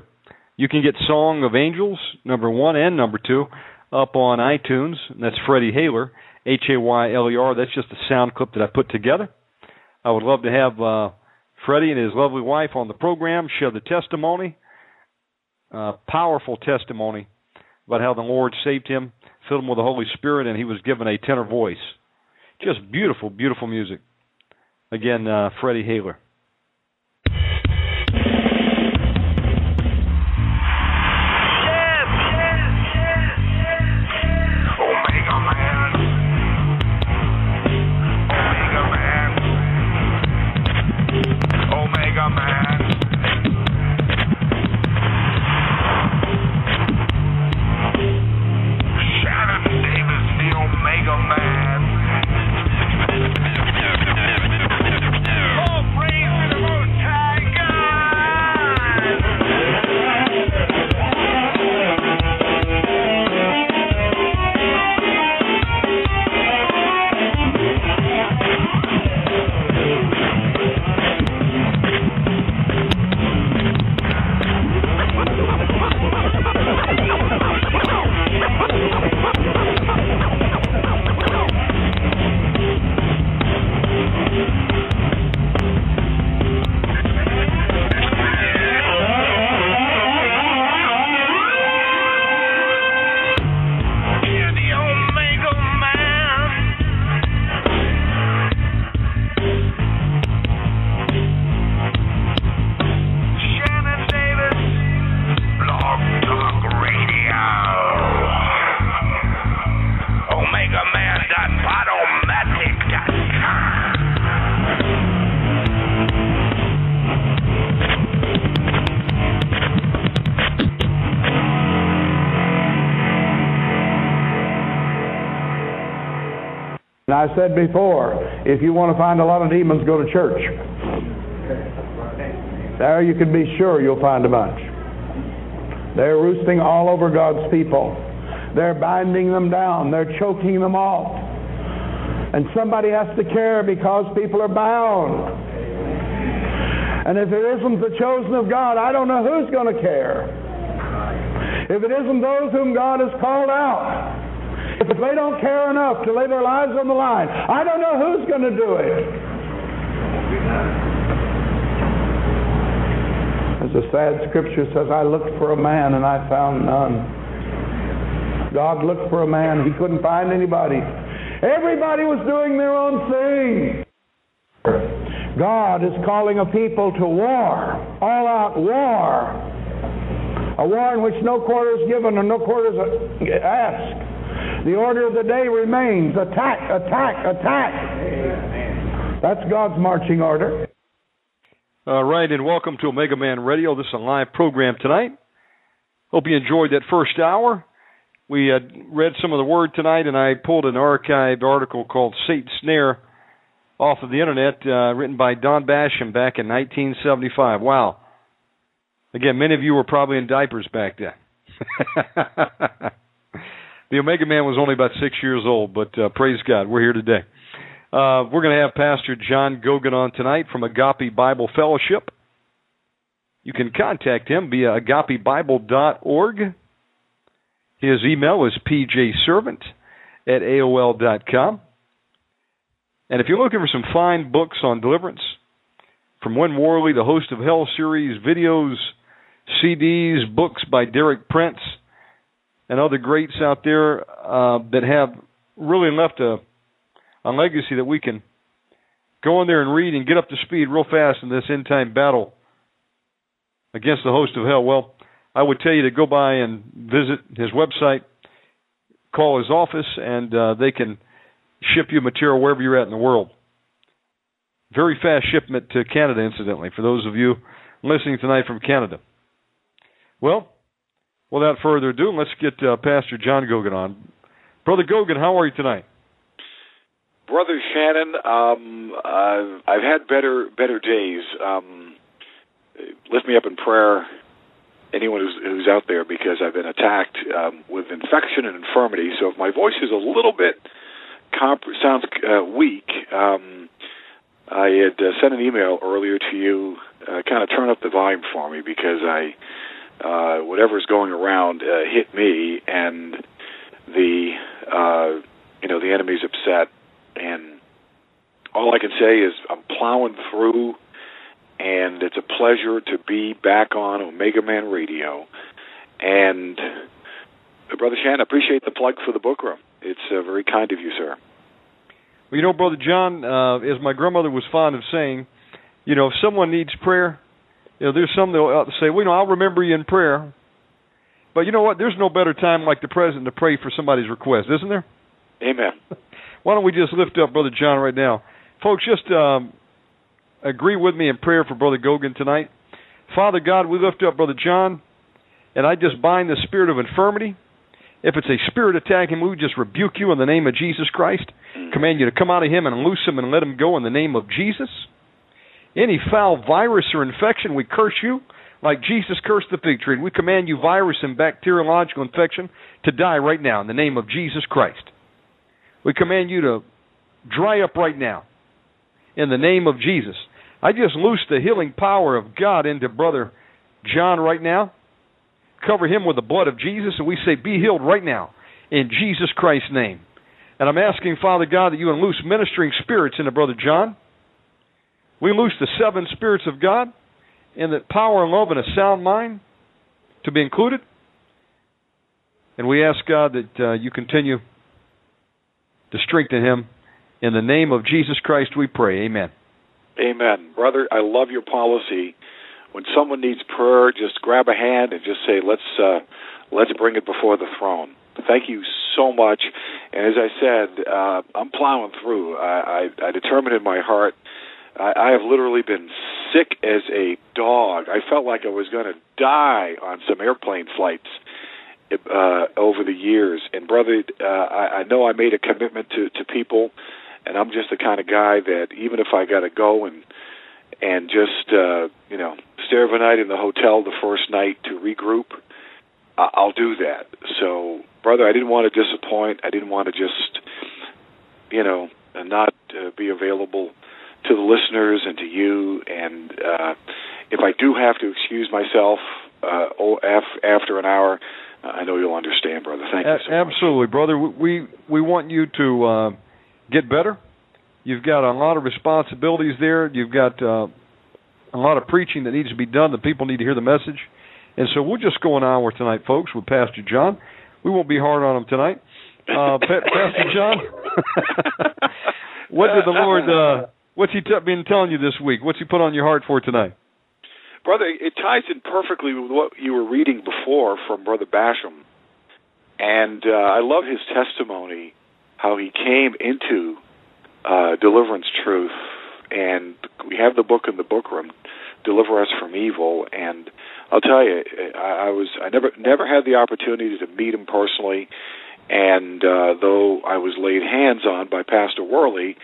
You can get Song of Angels, number one and number two, up on iTunes. That's Freddie Hayler. H A Y L E R. That's just a sound clip that I put together. I would love to have uh, Freddie and his lovely wife on the program, share the testimony, uh, powerful testimony about how the Lord saved him, filled him with the Holy Spirit, and he was given a tenor voice. Just beautiful, beautiful music. Again, uh, Freddie Hayler. I said before, if you want to find a lot of demons, go to church. There you can be sure you'll find a bunch. They're roosting all over God's people. They're binding them down. They're choking them off. And somebody has to care because people are bound. And if it isn't the chosen of God, I don't know who's going to care. If it isn't those whom God has called out, if they don't care enough to lay their lives on the line, I don't know who's going to do it. As the sad scripture says, I looked for a man and I found none. God looked for a man, he couldn't find anybody. Everybody was doing their own thing. God is calling a people to war, all out war. A war in which no quarter is given and no quarter is asked. The order of the day remains attack, attack, attack. That's God's marching order. All right, and welcome to Omega Man Radio. This is a live program tonight. Hope you enjoyed that first hour. We read some of the word tonight, and I pulled an archived article called Satan's Snare off of the internet, uh, written by Don Basham back in 1975. Wow. Again, many of you were probably in diapers back then. the Omega Man was only about six years old, but uh, praise God, we're here today. Uh, we're going to have Pastor John Goguen on tonight from Agape Bible Fellowship. You can contact him via agapebible.org. His email is pjservant at AOL.com. And if you're looking for some fine books on deliverance, from Win Worley, the Host of Hell series, videos, CDs, books by Derek Prince, and other greats out there uh, that have really left a a legacy that we can go in there and read and get up to speed real fast in this end time battle against the host of hell. Well, I would tell you to go by and visit his website, call his office, and uh, they can ship you material wherever you're at in the world. Very fast shipment to Canada, incidentally, for those of you listening tonight from Canada. Well, without further ado, let's get uh, Pastor John Goguen on. Brother Goguen, how are you tonight? Brother Shannon, um, I've, I've had better better days. Um, lift me up in prayer, anyone who's, who's out there, because I've been attacked um, with infection and infirmity. So if my voice is a little bit comp- sounds uh, weak, um, I had uh, sent an email earlier to you, uh, kind of turn up the volume for me because I uh, whatever's going around uh, hit me, and the uh, you know the enemy's upset, and all I can say is I'm plowing through, and it's a pleasure to be back on Omega Man Radio, and uh, Brother Shan, I appreciate the plug for the book room. It's uh, very kind of you, sir. Well, you know, Brother John, uh, as my grandmother was fond of saying, you know, if someone needs prayer, you know, there's some that'll say, well, you know, I'll remember you in prayer. But you know what? There's no better time like the present to pray for somebody's request, isn't there? Amen. Why don't we just lift up Brother John right now? Folks, just um, agree with me in prayer for Brother Goguen tonight. Father God, we lift up Brother John, and I just bind the spirit of infirmity. If it's a spirit attacking him, we just rebuke you in the name of Jesus Christ. Command you to come out of him and loose him and let him go in the name of Jesus. Any foul virus or infection, we curse you like Jesus cursed the fig tree. We command you, virus and bacteriological infection, to die right now in the name of Jesus Christ. We command you to dry up right now in the name of Jesus. I just loose the healing power of God into Brother John right now. Cover him with the blood of Jesus, and we say, Be healed right now in Jesus Christ's name. And I'm asking, Father God, that you unloose ministering spirits into Brother John. We loose the seven spirits of God and the power and love and a sound mind to be included. And we ask God that uh, you continue to strengthen him. In the name of Jesus Christ, we pray. Amen. Amen. Brother, I love your policy. When someone needs prayer, just grab a hand and just say, "Let's uh, let's bring it before the throne." Thank you so much. And as I said, uh, I'm plowing through. I, I, I determined in my heart. I, I have literally been sick as a dog. I felt like I was going to die on some airplane flights uh, over the years. And brother, uh, I, I know I made a commitment to to people, and I'm just the kind of guy that even if I got to go and and just uh, you know stay overnight in the hotel the first night to regroup, I- I'll do that. So, brother, I didn't want to disappoint. I didn't want to just you know not uh, be available to the listeners and to you. And uh, if I do have to excuse myself uh, after an hour, I know you'll understand, brother. Thank you. So Absolutely, much. brother. We we want you to uh, get better. You've got a lot of responsibilities there. You've got uh, a lot of preaching that needs to be done. The people need to hear the message, and so we'll just go an hour tonight, folks, with Pastor John. We won't be hard on him tonight. Uh, pa- Pastor John, what did the Lord? What's He t- been telling you this week? What's He put on your heart for tonight? Brother, it ties in perfectly with what you were reading before from Brother Basham. And uh, I love his testimony, how he came into uh, deliverance truth. And we have the book in the book room, Deliver Us from Evil. And I'll tell you, I, I was I never never had the opportunity to meet him personally. And uh, though I was laid hands on by Pastor Worley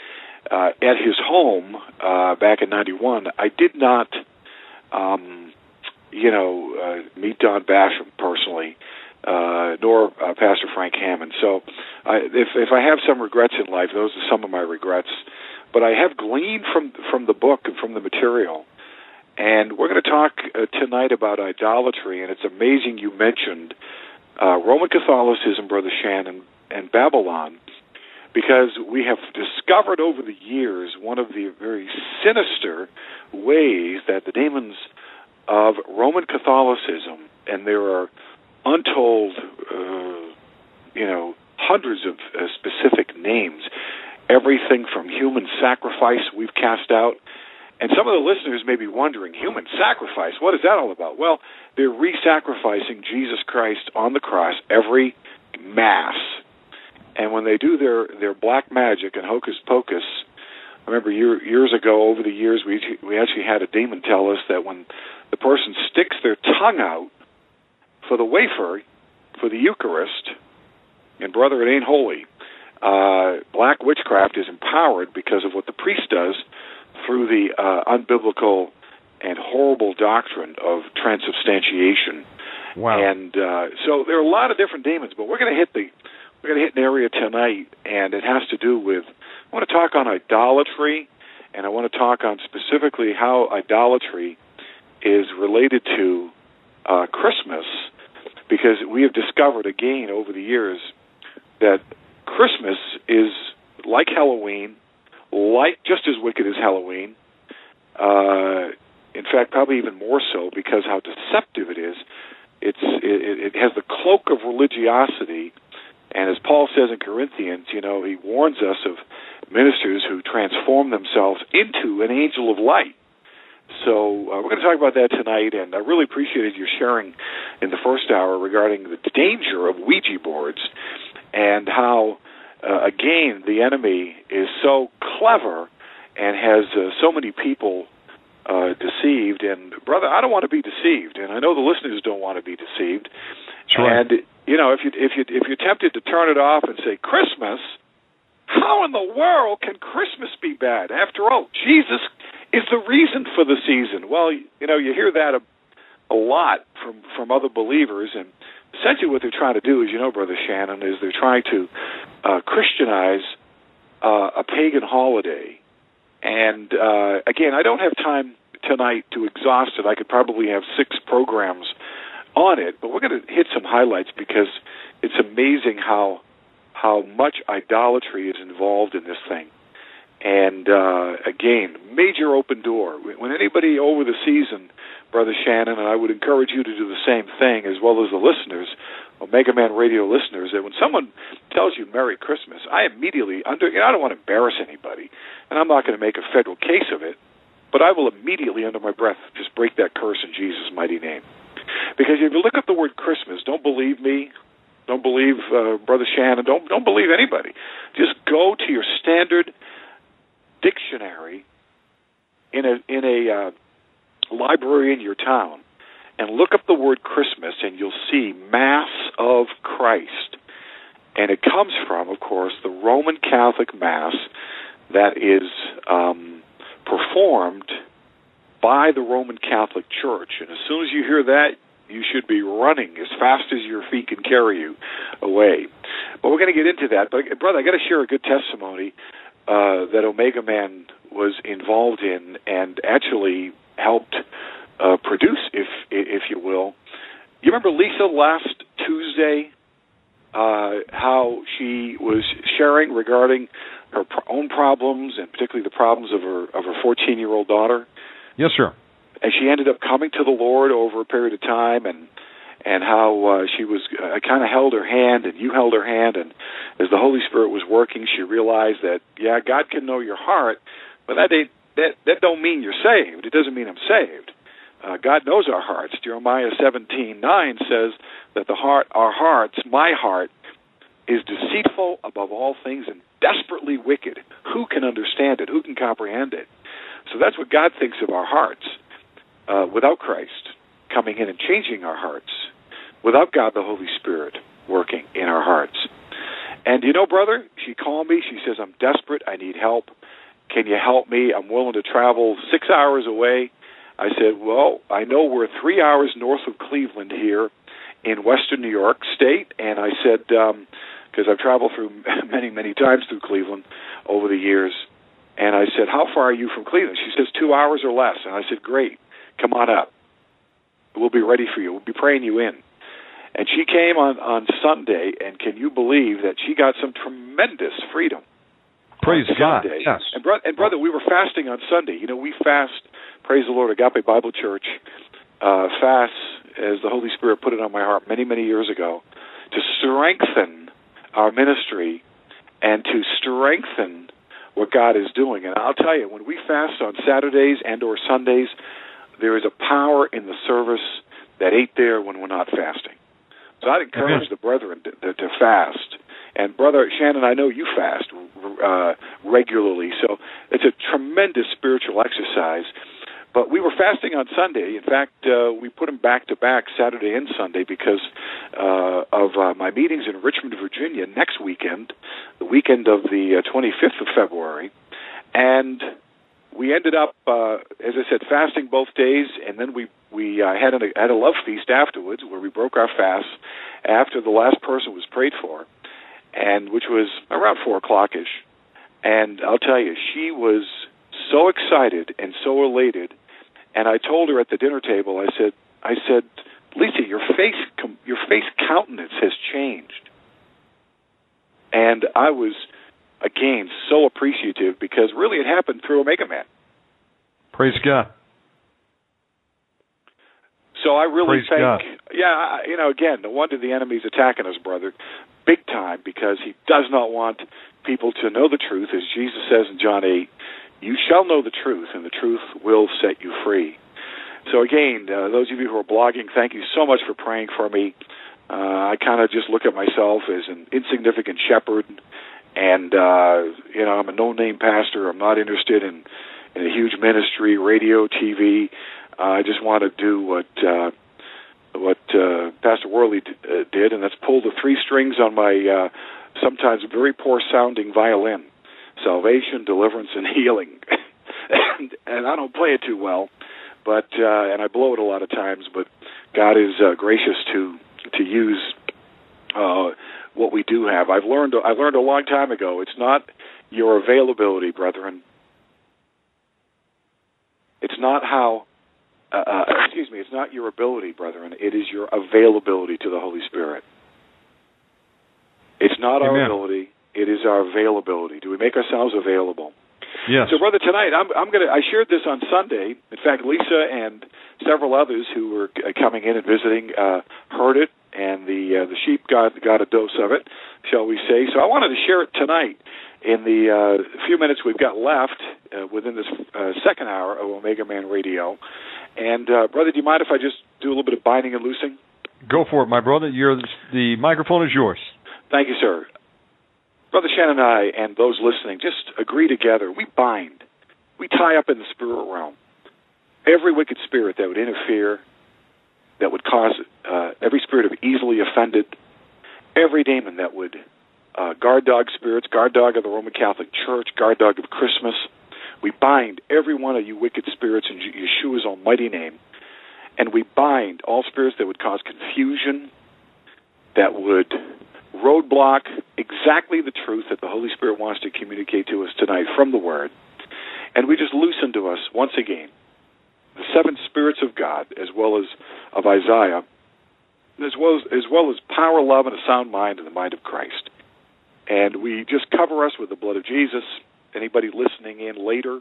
uh, at his home uh, back in '91, I did not um, you know, uh, meet Don Basham personally, uh, nor uh, Pastor Frank Hammond. So, I, if if I have some regrets in life, those are some of my regrets. But I have gleaned from from the book and from the material, and we're going to talk uh, tonight about idolatry. And it's amazing you mentioned uh, Roman Catholicism, Brother Shannon, and Babylon. Because we have discovered over the years one of the very sinister ways that the demons of Roman Catholicism, and there are untold, uh, you know, hundreds of uh, specific names. Everything from human sacrifice we've cast out. And some of the listeners may be wondering, human sacrifice, what is that all about? Well, they're re sacrificing Jesus Christ on the cross every Mass. And when they do their, their black magic and hocus pocus, I remember year, years ago, over the years, we we actually had a demon tell us that when the person sticks their tongue out for the wafer, for the Eucharist, and brother, it ain't holy. Uh, black witchcraft is empowered because of what the priest does through the uh, unbiblical and horrible doctrine of transubstantiation. Wow. And uh, so there are a lot of different demons, but we're going to hit the we're going to hit an area tonight, and it has to do with I want to talk on idolatry, and I want to talk on specifically how idolatry is related to uh, Christmas, because we have discovered again over the years that Christmas is like Halloween, like just as wicked as Halloween. Uh, in fact, probably even more so because how deceptive it is. It's it, it has the cloak of religiosity, and as Paul says in Corinthians, you know, he warns us of ministers who transform themselves into an angel of light. So uh, we're going to talk about that tonight, and I really appreciated your sharing in the first hour regarding the danger of Ouija boards and how, uh, again, the enemy is so clever and has uh, so many people uh, deceived. And brother, I don't want to be deceived, and I know the listeners don't want to be deceived. Sure. And you know, if you if you if you're tempted to turn it off and say Christmas, how in the world can Christmas be bad? After all, Jesus is the reason for the season. Well, you know, you hear that a, a lot from from other believers, and essentially what they're trying to do, is, you know, brother Shannon, is they're trying to uh, Christianize uh, a pagan holiday and uh, again, I don't have time tonight to exhaust it. I could probably have six programs on it, but we're going to hit some highlights because it's amazing how how much idolatry is involved in this thing. And uh, again, major open door. When anybody over the season, Brother Shannon, and I would encourage you to do the same thing, as well as the listeners, Omega Man Radio listeners, that when someone tells you Merry Christmas, I immediately under. You know, I don't want to embarrass anybody, and I'm not going to make a federal case of it, but I will immediately, under my breath, just break that curse in Jesus' mighty name. Because if you look up the word Christmas, don't believe me, don't believe uh, Brother Shannon, don't don't believe anybody. Just go to your standard dictionary in a in a uh, library in your town and look up the word Christmas, and you'll see Mass of Christ. And it comes from, of course, the Roman Catholic Mass that is um, performed by the Roman Catholic Church. And as soon as you hear that, you should be running as fast as your feet can carry you away. But we're going to get into that. But brother, I got to share a good testimony uh, that Omega Man was involved in and actually helped uh, produce, if if you will. You remember Lisa last Tuesday? Uh, how she was sharing regarding her own problems and particularly the problems of her of her 14 year old daughter. Yes, sir. And she ended up coming to the Lord over a period of time, and and how uh, she was uh, kind of held her hand, and you held her hand, and as the Holy Spirit was working, she realized that yeah, God can know your heart, but that ain't that that don't mean you're saved. It doesn't mean I'm saved. Uh, God knows our hearts. Jeremiah 17:9 says that the heart, our hearts, my heart, is deceitful above all things and desperately wicked. Who can understand it? Who can comprehend it? So that's what God thinks of our hearts. Uh, without Christ coming in and changing our hearts, without God the Holy Spirit working in our hearts. And you know, brother, she called me. She says, "I'm desperate. I need help. Can you help me? I'm willing to travel six hours away." I said, Well, I know we're three hours north of Cleveland here in western New York State. And I said, because um, I've traveled through many, many times through Cleveland over the years. And I said, How far are you from Cleveland? She says, Two hours or less. And I said, Great. Come on up. We'll be ready for you. We'll be praying you in. And she came on, on Sunday, and can you believe that she got some tremendous freedom? Praise God. Sunday. Yes. And, bro- and brother, we were fasting on Sunday. You know, we fast praise the Lord, Agape Bible Church uh, fasts as the Holy Spirit put it on my heart many, many years ago to strengthen our ministry and to strengthen what God is doing. And I'll tell you, when we fast on Saturdays and or Sundays, there is a power in the service that ain't there when we're not fasting. So I'd encourage the brethren to, to, to fast. And brother Shannon, I know you fast uh, regularly, so it's a tremendous spiritual exercise. But we were fasting on Sunday. In fact, uh, we put them back to back Saturday and Sunday because uh, of uh, my meetings in Richmond, Virginia next weekend, the weekend of the uh, 25th of February. And we ended up, uh, as I said, fasting both days, and then we we uh, had a had a love feast afterwards where we broke our fast after the last person was prayed for, and which was around four o'clock ish. And I'll tell you, she was so excited and so elated and I told her at the dinner table, I said, I said, Lisa, your face, your face countenance has changed. And I was, again, so appreciative because really it happened through Omega Man. Praise God. So I really Praise think, God. yeah, you know, again, no wonder the enemy's attacking us, brother, big time, because he does not want people to know the truth, as Jesus says in John 8, you shall know the truth, and the truth will set you free. So again, uh, those of you who are blogging, thank you so much for praying for me. Uh, I kind of just look at myself as an insignificant shepherd, and uh, you know I'm a no-name pastor. I'm not interested in in a huge ministry, radio, TV. Uh, I just want to do what uh, what uh, Pastor Worley d- uh, did, and that's pull the three strings on my uh, sometimes very poor sounding violin salvation, deliverance, and healing. and, and I don't play it too well, but uh, and I blow it a lot of times. But God is uh, gracious to to use uh, what we do have. I've learned I learned a long time ago. It's not your availability, brethren. It's not how. Uh, uh, excuse me. It's not your ability, brethren. It is your availability to the Holy Spirit. It's not our ability. It is our availability. Do we make ourselves available? Yes. So, brother, tonight I'm I'm gonna I shared this on Sunday. In fact, Lisa and several others who were uh, coming in and visiting uh, heard it, and the uh, the sheep got got a dose of it, shall we say? So, I wanted to share it tonight in the uh, few minutes we've got left uh, within this uh, second hour of Omega Man Radio. And uh, brother, do you mind if I just do a little bit of binding and loosing? Go for it, my brother. You're the microphone is yours. Thank you, sir. Brother Shannon and I and those listening just agree together. We bind, we tie up in the spirit realm every wicked spirit that would interfere, that would cause uh, every spirit of easily offended, every demon that would uh, guard dog spirits, guard dog of the Roman Catholic Church, guard dog of Christmas. We bind every one of you wicked spirits in Yeshua's almighty name, and we bind all spirits that would cause confusion, that would roadblock exactly the truth that the Holy Spirit wants to communicate to us tonight from the Word. And we just loosen to us, once again, the seven spirits of God, as well as of Isaiah, as well as, as well as power, love, and a sound mind in the mind of Christ. And we just cover us with the blood of Jesus. Anybody listening in later,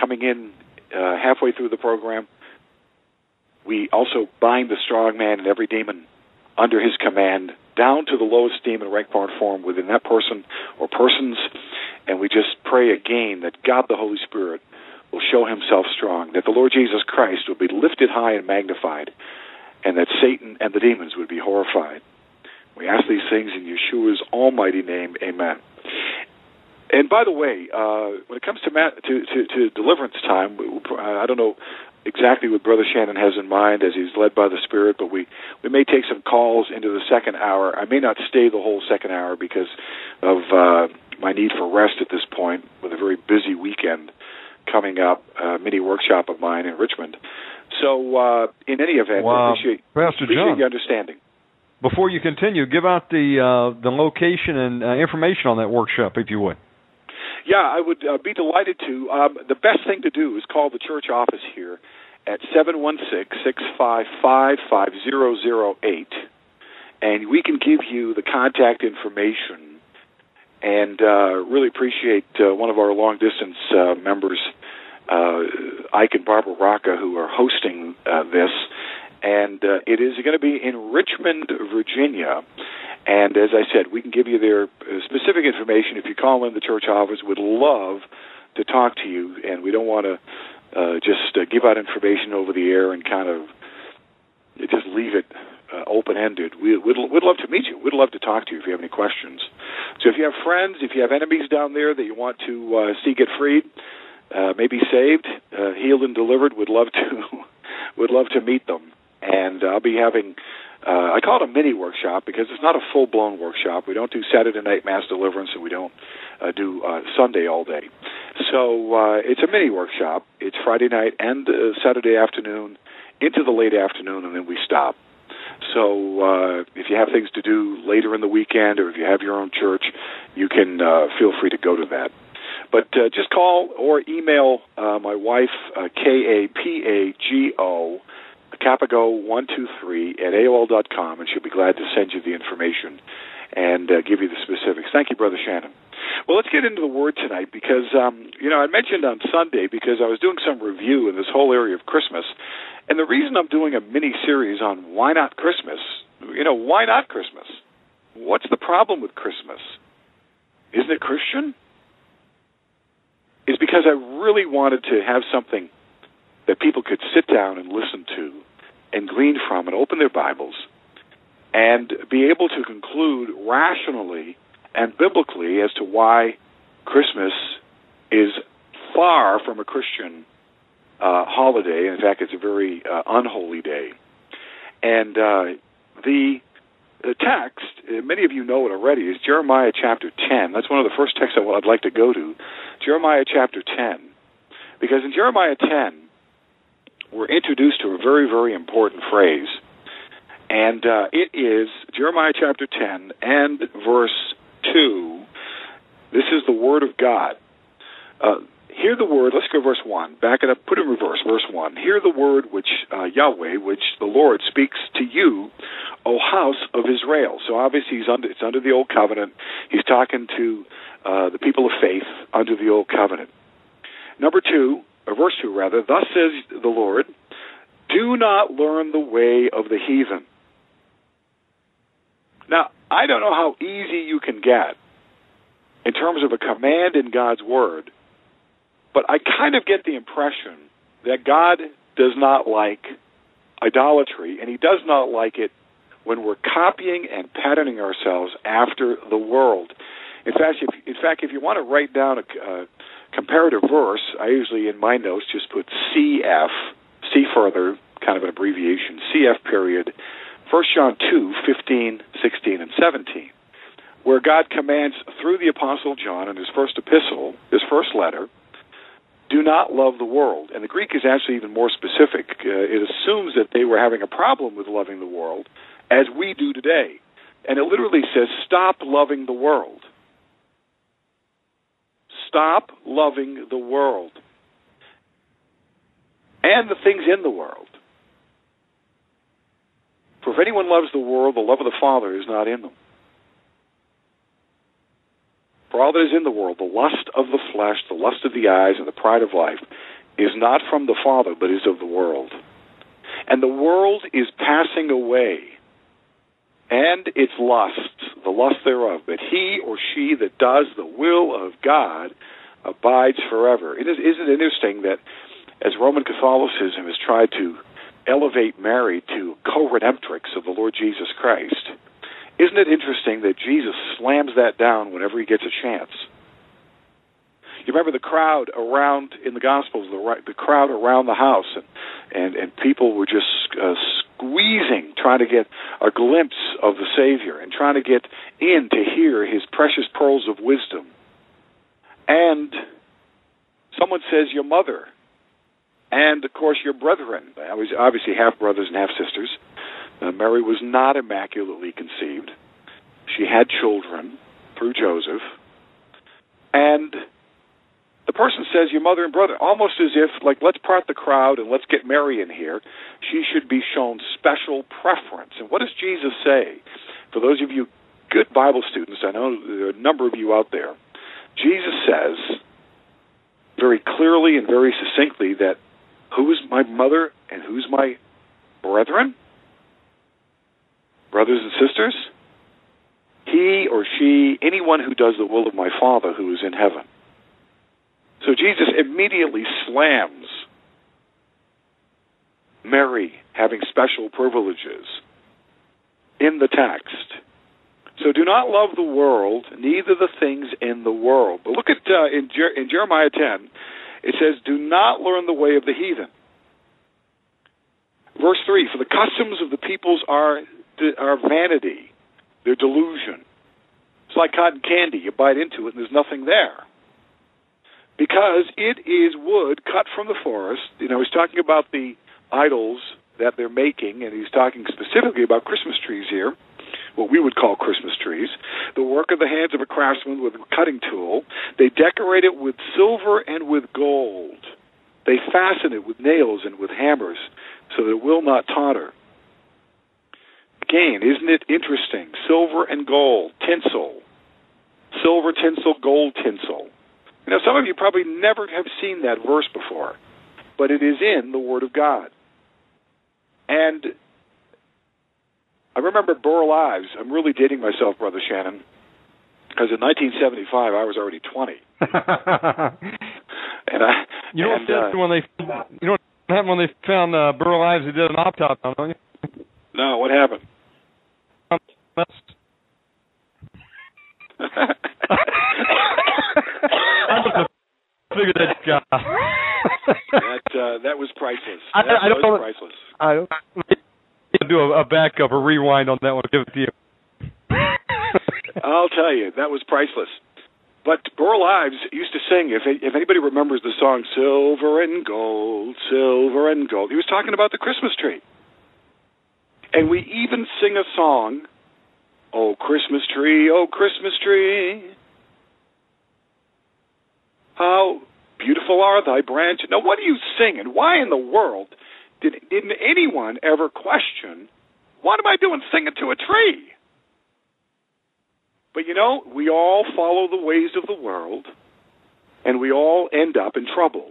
coming in uh, halfway through the program, we also bind the strong man and every demon under his command down to the lowest esteem and rank part form within that person or persons and we just pray again that God the Holy Spirit will show himself strong that the Lord Jesus Christ will be lifted high and magnified and that Satan and the demons would be horrified. We ask these things in Yeshua's almighty name. Amen. And by the way, uh, when it comes to, ma- to, to to deliverance time, I don't know exactly what Brother Shannon has in mind as he's led by the Spirit, but we, we may take some calls into the second hour. I may not stay the whole second hour because of uh, my need for rest at this point with a very busy weekend coming up, a mini workshop of mine in Richmond. So, uh, in any event, Wow. appreciate, Pastor appreciate John. your understanding. Before you continue, give out the uh, the location and uh, information on that workshop, if you would. Yeah, I would uh, be delighted to. Um, the best thing to do is call the church office here at seven one six six five five five zero zero eight, and we can give you the contact information. And uh, really appreciate uh, one of our long distance uh, members, uh, Ike and Barbara Rocca, who are hosting uh, this. And uh, it is going to be in Richmond, Virginia. And as I said, we can give you their uh, specific information. If you call in the church office, we'd love to talk to you, and we don't want to uh, just uh, give out information over the air and kind of just leave it uh, open ended. We, we'd, we'd love to meet you. We'd love to talk to you if you have any questions. So if you have friends, if you have enemies down there that you want to uh, see get freed, uh, maybe saved, uh, healed, and delivered, we'd love to would love to meet them. And I'll be having uh, I call it a mini workshop because it's not a full blown workshop. We don't do Saturday night mass deliverance, and we don't uh, do uh, Sunday all day. So uh, it's a mini workshop. It's Friday night and uh, Saturday afternoon into the late afternoon, and then we stop. So uh, if you have things to do later in the weekend, or if you have your own church, you can uh, feel free to go to that. But uh, just call or email uh, my wife, uh, K A P A G O, capago123 at AOL dot com, and she'll be glad to send you the information and uh, give you the specifics. Thank you, Brother Shannon. Well, let's get into the Word tonight because, um, you know, I mentioned on Sunday because I was doing some review in this whole area of Christmas, and the reason I'm doing a mini series on why not Christmas, you know, why not Christmas? What's the problem with Christmas? Isn't it Christian? Is because I really wanted to have something that people could sit down and listen to and glean from and open their Bibles and be able to conclude rationally and biblically as to why Christmas is far from a Christian uh, holiday. In fact, it's a very uh, unholy day. And uh, the the text, uh, many of you know it already, is Jeremiah chapter 10. That's one of the first texts I'd like to go to. Jeremiah chapter 10. Because in Jeremiah 10, we're introduced to a very, very important phrase. And uh, it is Jeremiah chapter 10 and verse 2. This is the Word of God. Uh, hear the word, let's go verse 1. Back it up, put it in reverse, verse 1. Hear the word which uh, Yahweh, which the Lord speaks to you, O house of Israel. So obviously he's under, it's under the old covenant. He's talking to uh, the people of faith under the old covenant. Number 2, or verse 2 rather, thus says the Lord, do not learn the way of the heathen. Now, I don't know how easy you can get in terms of a command in God's Word, but I kind of get the impression that God does not like idolatry, and He does not like it when we're copying and patterning ourselves after the world. In fact, if, in fact, if you want to write down a, a comparative verse, I usually in my notes just put CF, C further, kind of an abbreviation, CF period, 1 John 2, 15, 16, and 17, where God commands through the Apostle John in his first epistle, his first letter, do not love the world. And the Greek is actually even more specific. Uh, it assumes that they were having a problem with loving the world, as we do today. And it literally says, stop loving the world. Stop loving the world and the things in the world. For if anyone loves the world, the love of the Father is not in them. For all that is in the world, the lust of the flesh, the lust of the eyes, and the pride of life, is not from the Father, but is of the world. And the world is passing away, and its lusts, the lust thereof. But he or she that does the will of God abides forever. It is, isn't it interesting that as Roman Catholicism has tried to elevate Mary to co-redemptrix of the Lord Jesus Christ, isn't it interesting that Jesus slams that down whenever he gets a chance? You remember the crowd around in the Gospels, the, the crowd around the house, and and, and people were just uh, squeezing, trying to get a glimpse of the Savior, and trying to get in to hear His precious pearls of wisdom. And someone says, "Your mother," and of course your brethren. Obviously, half brothers and half sisters. Uh, Mary was not immaculately conceived. She had children through Joseph. And the person says, Your mother and brother, almost as if, like, let's part the crowd and let's get Mary in here. She should be shown special preference. And what does Jesus say? For those of you good Bible students, I know there are a number of you out there. Jesus says very clearly and very succinctly that who's my mother and who's my brethren? brothers and sisters? he or she, anyone who does the will of my Father who is in heaven. So Jesus immediately slams Mary having special privileges in the text. So do not love the world, neither the things in the world. But look at uh, in, Jer- in Jeremiah 10, it says, "Do not learn the way of the heathen." Verse three: For the customs of the peoples are are vanity, they're delusion. It's like cotton candy; you bite into it, and there's nothing there. Because it is wood cut from the forest. You know, he's talking about the idols that they're making, and he's talking specifically about Christmas trees here what we would call Christmas trees, the work of the hands of a craftsman with a cutting tool. They decorate it with silver and with gold. They fasten it with nails and with hammers so that it will not totter. Again, isn't it interesting? Silver and gold, tinsel. Silver tinsel, gold tinsel. You know, some of you probably never have seen that verse before, but it is in the Word of God. And I remember Burl Ives. I'm really dating myself, Brother Shannon, because in 1975 I was already 20. and I, you know and, what uh, when they, you know what happened when they found uh, Burl Ives? They did an autopsy on you. No, what happened? I figured that guy. that uh, that was priceless. I, that I don't was know. priceless. I don't do a, a backup, a rewind on that one. Give it to you. I'll tell you, that was priceless. But Burl Ives used to sing. If if anybody remembers the song "Silver and Gold, Silver and Gold," he was talking about the Christmas tree. And we even sing a song, "Oh Christmas tree, oh Christmas tree, how beautiful are thy branches." Now, what are you singing? Why in the world did didn't anyone ever question what am I doing singing to a tree? But you know, we all follow the ways of the world, and we all end up in trouble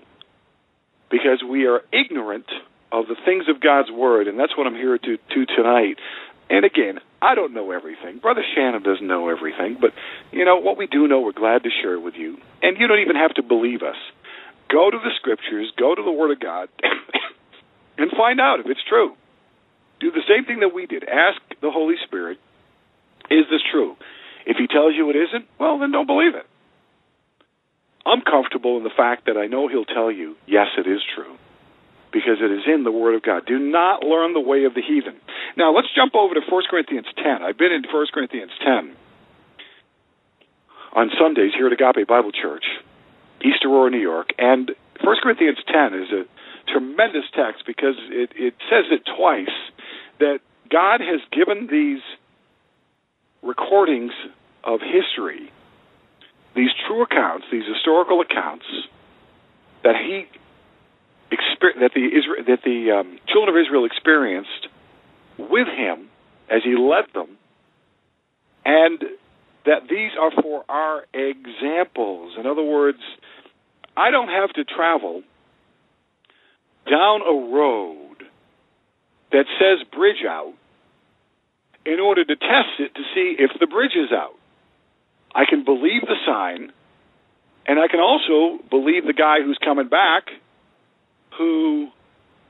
because we are ignorant of the things of God's Word, and that's what I'm here to do tonight. And again, I don't know everything. Brother Shannon doesn't know everything, but you know what we do know, we're glad to share with you. And you don't even have to believe us. Go to the Scriptures, go to the Word of God, and find out if it's true. Do the same thing that we did. Ask the Holy Spirit, is this true? If he tells you it isn't, well, then don't believe it. I'm comfortable in the fact that I know he'll tell you, yes, it is true, because it is in the Word of God. Do not learn the way of the heathen. Now, let's jump over to 1 Corinthians 10. I've been in 1 Corinthians 10 on Sundays here at Agape Bible Church, East Aurora, New York, and 1 Corinthians 10 is a tremendous text because it, it says it twice that God has given these recordings of history, these true accounts, these historical accounts that he exper- that the Israel, that the um, children of Israel experienced with him as he led them, and that these are for our examples. In other words, I don't have to travel down a road that says bridge out in order to test it to see if the bridge is out. I can believe the sign, and I can also believe the guy who's coming back who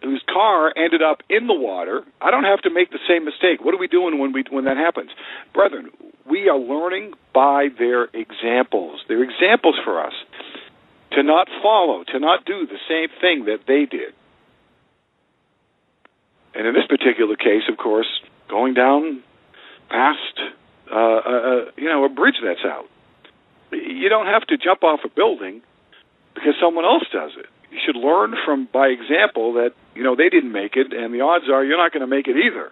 whose car ended up in the water. I don't have to make the same mistake. What are we doing when we when that happens? Brethren, we are learning by their examples. They're examples for us to not follow, to not do the same thing that they did. And in this particular case, of course, going down past uh, uh, you know a bridge that's out. You don't have to jump off a building because someone else does it. You should learn from by example that you know they didn't make it, and the odds are you're not going to make it either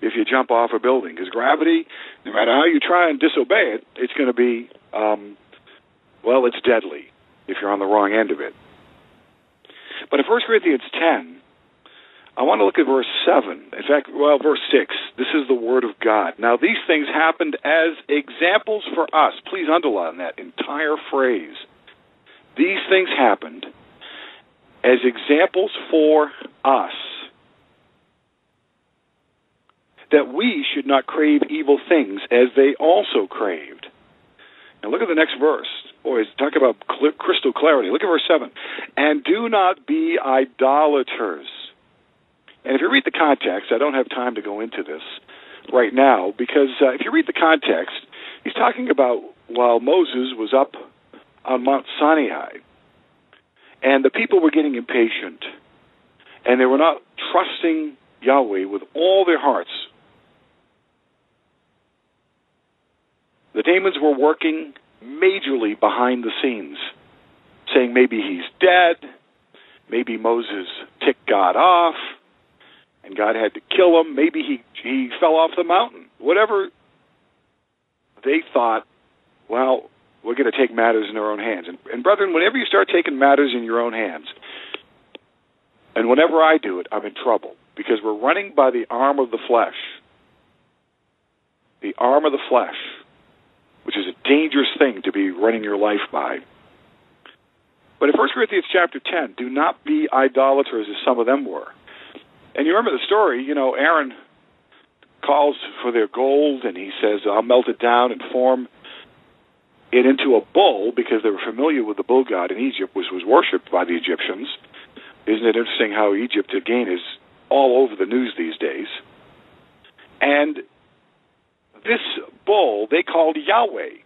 if you jump off a building because gravity, no matter how you try and disobey it, it's going to be um, well, it's deadly if you're on the wrong end of it. But in 1 Corinthians 10, I want to look at verse 7. In fact, well, verse 6. This is the Word of God. Now, these things happened as examples for us. Please underline that entire phrase. These things happened as examples for us, that we should not crave evil things as they also craved. Now look at the next verse. Boys, talk about crystal clarity. Look at verse 7. And do not be idolaters. And if you read the context, I don't have time to go into this right now because uh, if you read the context, he's talking about while Moses was up on Mount Sinai and the people were getting impatient and they were not trusting Yahweh with all their hearts. The demons were working majorly behind the scenes, saying maybe he's dead, maybe Moses ticked God off, and God had to kill him. Maybe he he fell off the mountain. Whatever they thought, well, we're going to take matters in our own hands. And, and brethren, whenever you start taking matters in your own hands, and whenever I do it, I'm in trouble because we're running by the arm of the flesh. The arm of the flesh, which is a dangerous thing to be running your life by. But in 1 Corinthians chapter 10, do not be idolaters as some of them were. And you remember the story, you know, Aaron calls for their gold and he says, I'll melt it down and form it into a bull because they were familiar with the bull god in Egypt, which was worshipped by the Egyptians. Isn't it interesting how Egypt again is all over the news these days? And this bull they called Yahweh.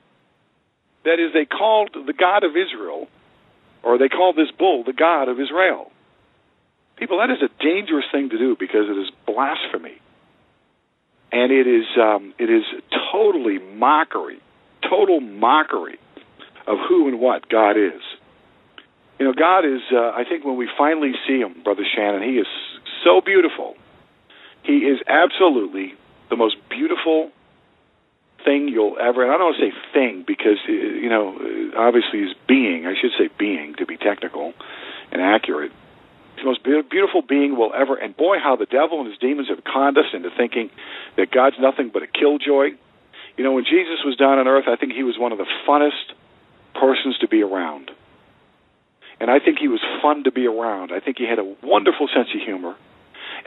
That is, they called the God of Israel, or they called this bull the God of Israel. People, that is a dangerous thing to do because it is blasphemy, and it is um, it is totally mockery, total mockery of who and what God is. You know, God is. Uh, I think when we finally see Him, Brother Shannon, He is so beautiful. He is absolutely the most beautiful thing you'll ever. And I don't want to say thing because uh, you know, obviously, is being. I should say being to be technical and accurate. He's the most beautiful being we'll ever. And boy, how the devil and his demons have conned us into thinking that God's nothing but a killjoy. You know, when Jesus was down on earth, I think he was one of the funnest persons to be around and I think he was fun to be around. I think he had a wonderful sense of humor,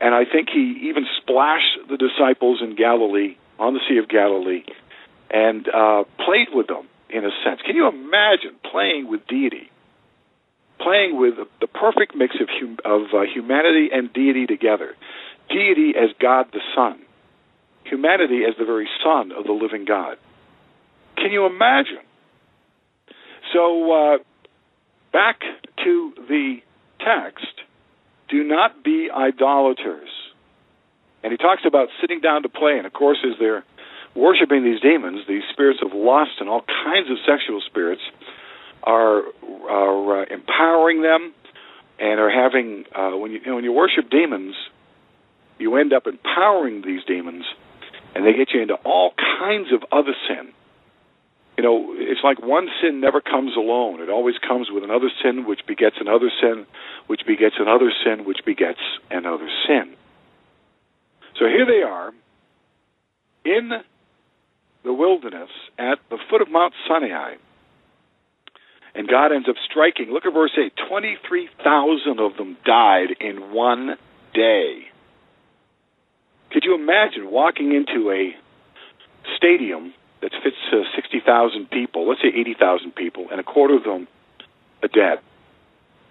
and I think he even splashed the disciples in Galilee on the Sea of Galilee, and uh, played with them in a sense. Can you imagine playing with deity? Playing with the perfect mix of hum- of uh, humanity and deity together. Deity as God the Son, humanity as the very Son of the living God. Can you imagine? So uh, back to the text, do not be idolaters. And he talks about sitting down to play, and of course, as they're worshiping these demons, these spirits of lust and all kinds of sexual spirits are are uh, empowering them and are having uh, when you, you know, when you worship demons, you end up empowering these demons, and they get you into all kinds of other sin you know, it's like one sin never comes alone. It always comes with another sin, which begets another sin, which begets another sin, which begets another sin. So here they are in the wilderness at the foot of Mount Sinai. And God ends up striking. Look at verse 8 23,000 of them died in one day. Could you imagine walking into a stadium that fits uh, 60,000 people, let's say 80,000 people, and a quarter of them are dead.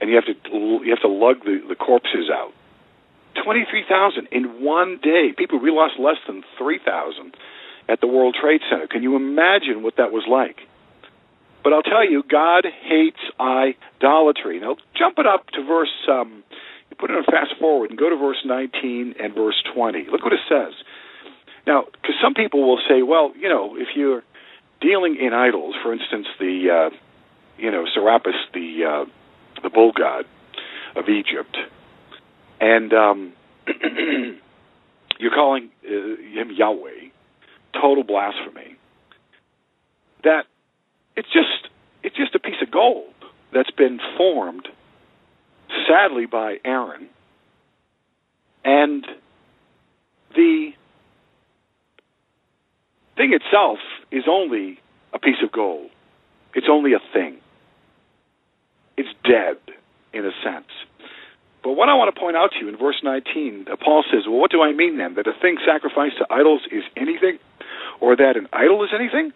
And you have to you have to lug the, the corpses out. 23,000 in one day. People, we lost less than 3,000 at the World Trade Center. Can you imagine what that was like? But I'll tell you, God hates idolatry. Now, jump it up to verse, um, put it on fast forward and go to verse 19 and verse 20. Look what it says. Now, because some people will say, well, you know, if you're dealing in idols, for instance, the uh, you know Serapis, the uh, the bull god of Egypt, and um, you're calling uh, him Yahweh, total blasphemy. That it's just it's just a piece of gold that's been formed, sadly by Aaron, and the thing itself is only a piece of gold. It's only a thing. It's dead, in a sense. But what I want to point out to you in verse 19, uh, Paul says, Well, what do I mean then? That a thing sacrificed to idols is anything? Or that an idol is anything?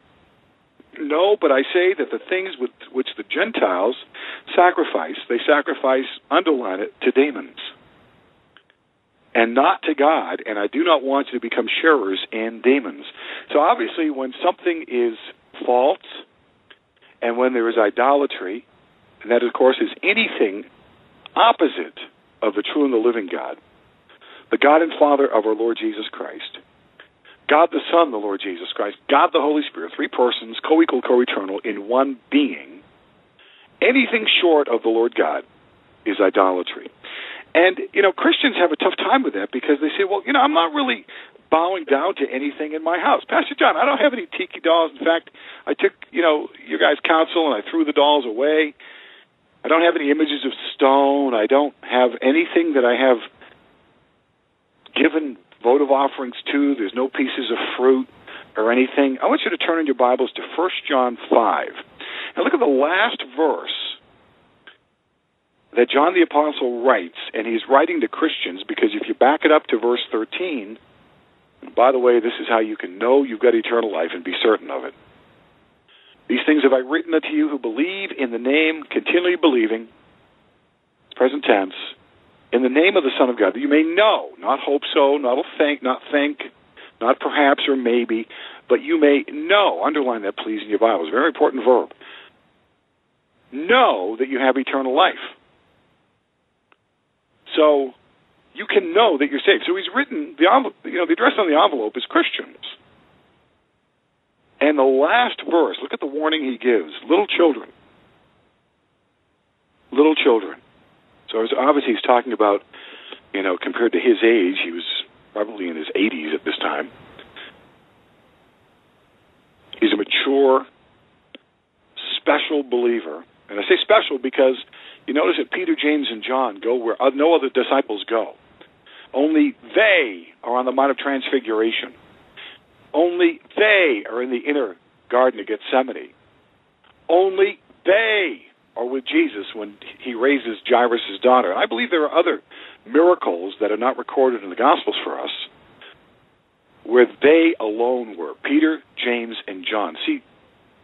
No, but I say that the things with which the Gentiles sacrifice, they sacrifice, underline it, to demons and not to God, and I do not want you to become sharers in demons. So obviously, when something is false and when there is idolatry, and that, of course, is anything opposite of the true and the living God, the God and Father of our Lord Jesus Christ, God the Son, the Lord Jesus Christ, God the Holy Spirit, three persons, co equal, co eternal, in one being, anything short of the Lord God is idolatry. And, you know, Christians have a tough time with that because they say, well, you know, I'm not really bowing down to anything in my house. Pastor John, I don't have any tiki dolls. In fact, I took, you know, your guys' counsel and I threw the dolls away. I don't have any images of stone. I don't have anything that I have given votive offerings too. There's no pieces of fruit or anything. I want you to turn in your Bibles to 1 John 5. And look at the last verse that John the Apostle writes, and he's writing to Christians because if you back it up to verse 13, by the way, this is how you can know you've got eternal life and be certain of it. These things have I written unto you who believe in the name, continually believing, present tense, in the name of the Son of God, that you may know, not hope so, not think, not think, not perhaps or maybe, but you may know. Underline that, please, in your Bible. It's a very important verb. Know that you have eternal life. So you can know that you're saved. So he's written the you know the address on the envelope is Christians. And the last verse, look at the warning he gives: little children, little children. So obviously he's talking about, you know, compared to his age, he was probably in his 80s at this time. He's a mature, special believer, and I say special because you notice that Peter, James, and John go where uh, no other disciples go. Only they are on the Mount of Transfiguration. Only they are in the inner Garden of Gethsemane. Only they are with Jesus when he raises Jairus' daughter. I believe there are other miracles that are not recorded in the Gospels for us where they alone were Peter, James, and John. See,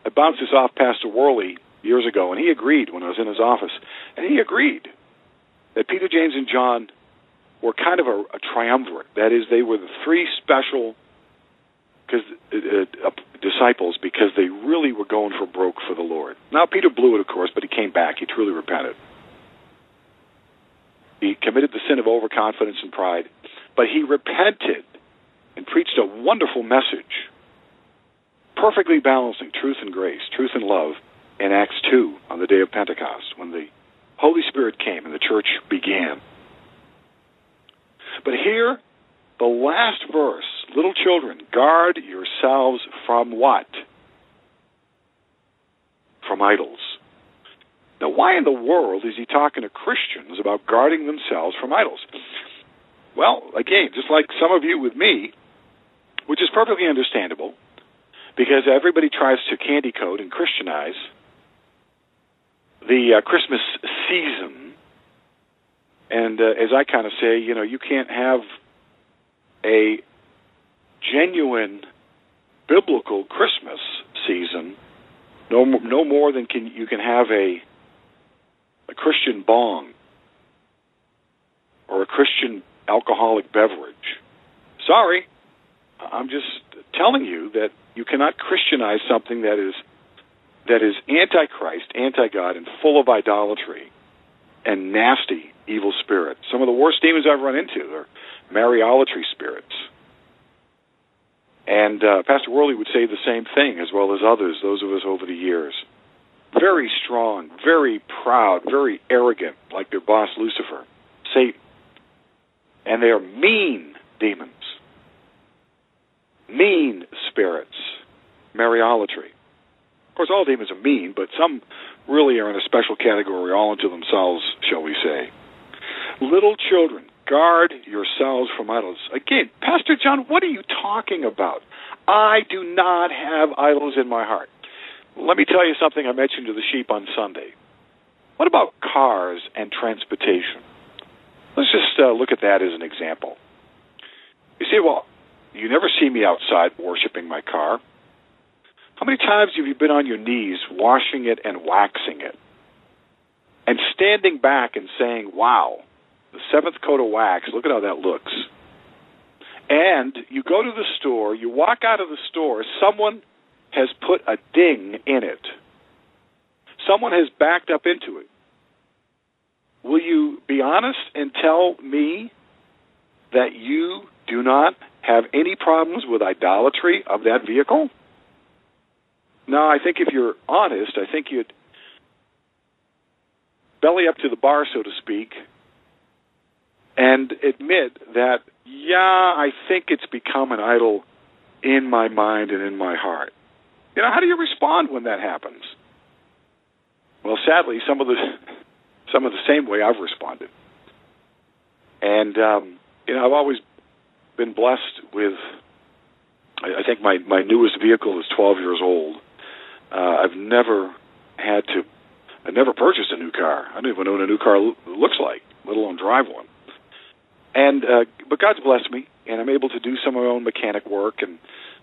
I bounced this off Pastor Worley years ago, and he agreed when I was in his office, and he agreed that Peter, James, and John were kind of a, a triumvirate. That is, they were the three special because uh, uh, disciples because they really were going for broke for the Lord. Now Peter blew it, of course, but he came back. He truly repented. He committed the sin of overconfidence and pride, but he repented and preached a wonderful message, perfectly balancing truth and grace, truth and love, in Acts 2 on the day of Pentecost when the Holy Spirit came and the church began. But here, the last verse little children, guard yourselves from what? From idols. Now, why in the world is he talking to Christians about guarding themselves from idols? Well, again, just like some of you with me, which is perfectly understandable, because everybody tries to candy coat and Christianize the uh, Christmas season, and uh, as I kind of say, you know, you can't have a genuine biblical Christmas season no no more than can you can have a a Christian bong or a Christian alcoholic beverage. Sorry, I'm just telling you that you cannot Christianize something that is that is antichrist, anti God, and full of idolatry and nasty evil spirits. Some of the worst demons I've run into are Mariolatry spirits. And uh, Pastor Worley would say the same thing, as well as others, those of us over the years. Very strong, very proud, very arrogant, like their boss Lucifer, Satan. And they are mean demons, mean spirits, Mariolatry. Of course, all demons are mean, but some really are in a special category all unto themselves, shall we say. Little children, guard yourselves from idols. Again, Pastor John, what are you talking about? I do not have idols in my heart. Let me tell you something I mentioned to the sheep on Sunday. What about cars and transportation? Let's just uh, look at that as an example. You say, well, you never see me outside worshiping my car. How many times have you been on your knees washing it and waxing it? And standing back and saying, wow, the seventh coat of wax, look at how that looks. And you go to the store, you walk out of the store, someone has put a ding in it. Someone has backed up into it. Will you be honest and tell me that you do not have any problems with idolatry of that vehicle? No, I think if you're honest, I think you'd belly up to the bar, so to speak, and admit that, yeah, I think it's become an idol in my mind and in my heart. You know, how do you respond when that happens? Well, sadly, some of the some of the same way I've responded, and um, you know, I've always been blessed with. I, I think my my newest vehicle is 12 years old. Uh, I've never had to. I never purchased a new car. I don't even know what a new car lo- looks like, let alone drive one. And uh, but God's blessed me, and I'm able to do some of my own mechanic work and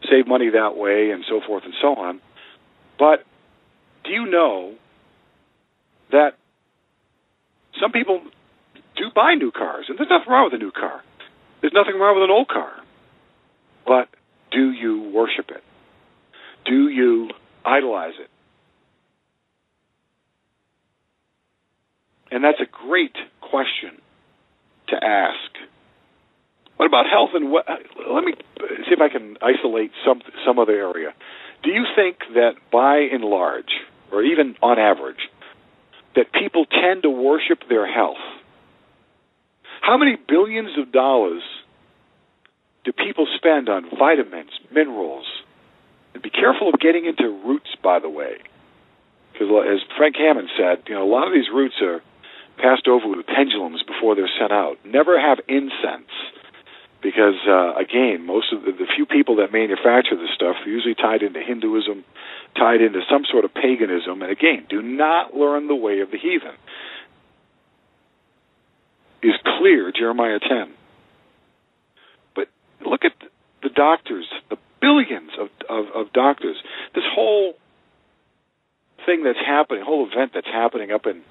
save money that way, and so forth and so on. But do you know that some people do buy new cars, and there's nothing wrong with a new car. There's nothing wrong with an old car. But do you worship it? Do you idolize it? And that's a great question to ask. What about health and what, let me see if I can isolate some some other area. Do you think that by and large, or even on average, that people tend to worship their health? How many billions of dollars do people spend on vitamins, minerals? And be careful of getting into roots, by the way, because as Frank Hammond said, you know, a lot of these roots are passed over with pendulums before they're sent out. Never have incense because uh, again, most of the, the few people that manufacture this stuff are usually tied into Hinduism, tied into some sort of paganism, and again, do not learn the way of the heathen. Is clear, Jeremiah 10. But look at the doctors, the billions of, of, of doctors. This whole thing that's happening, whole event that's happening up in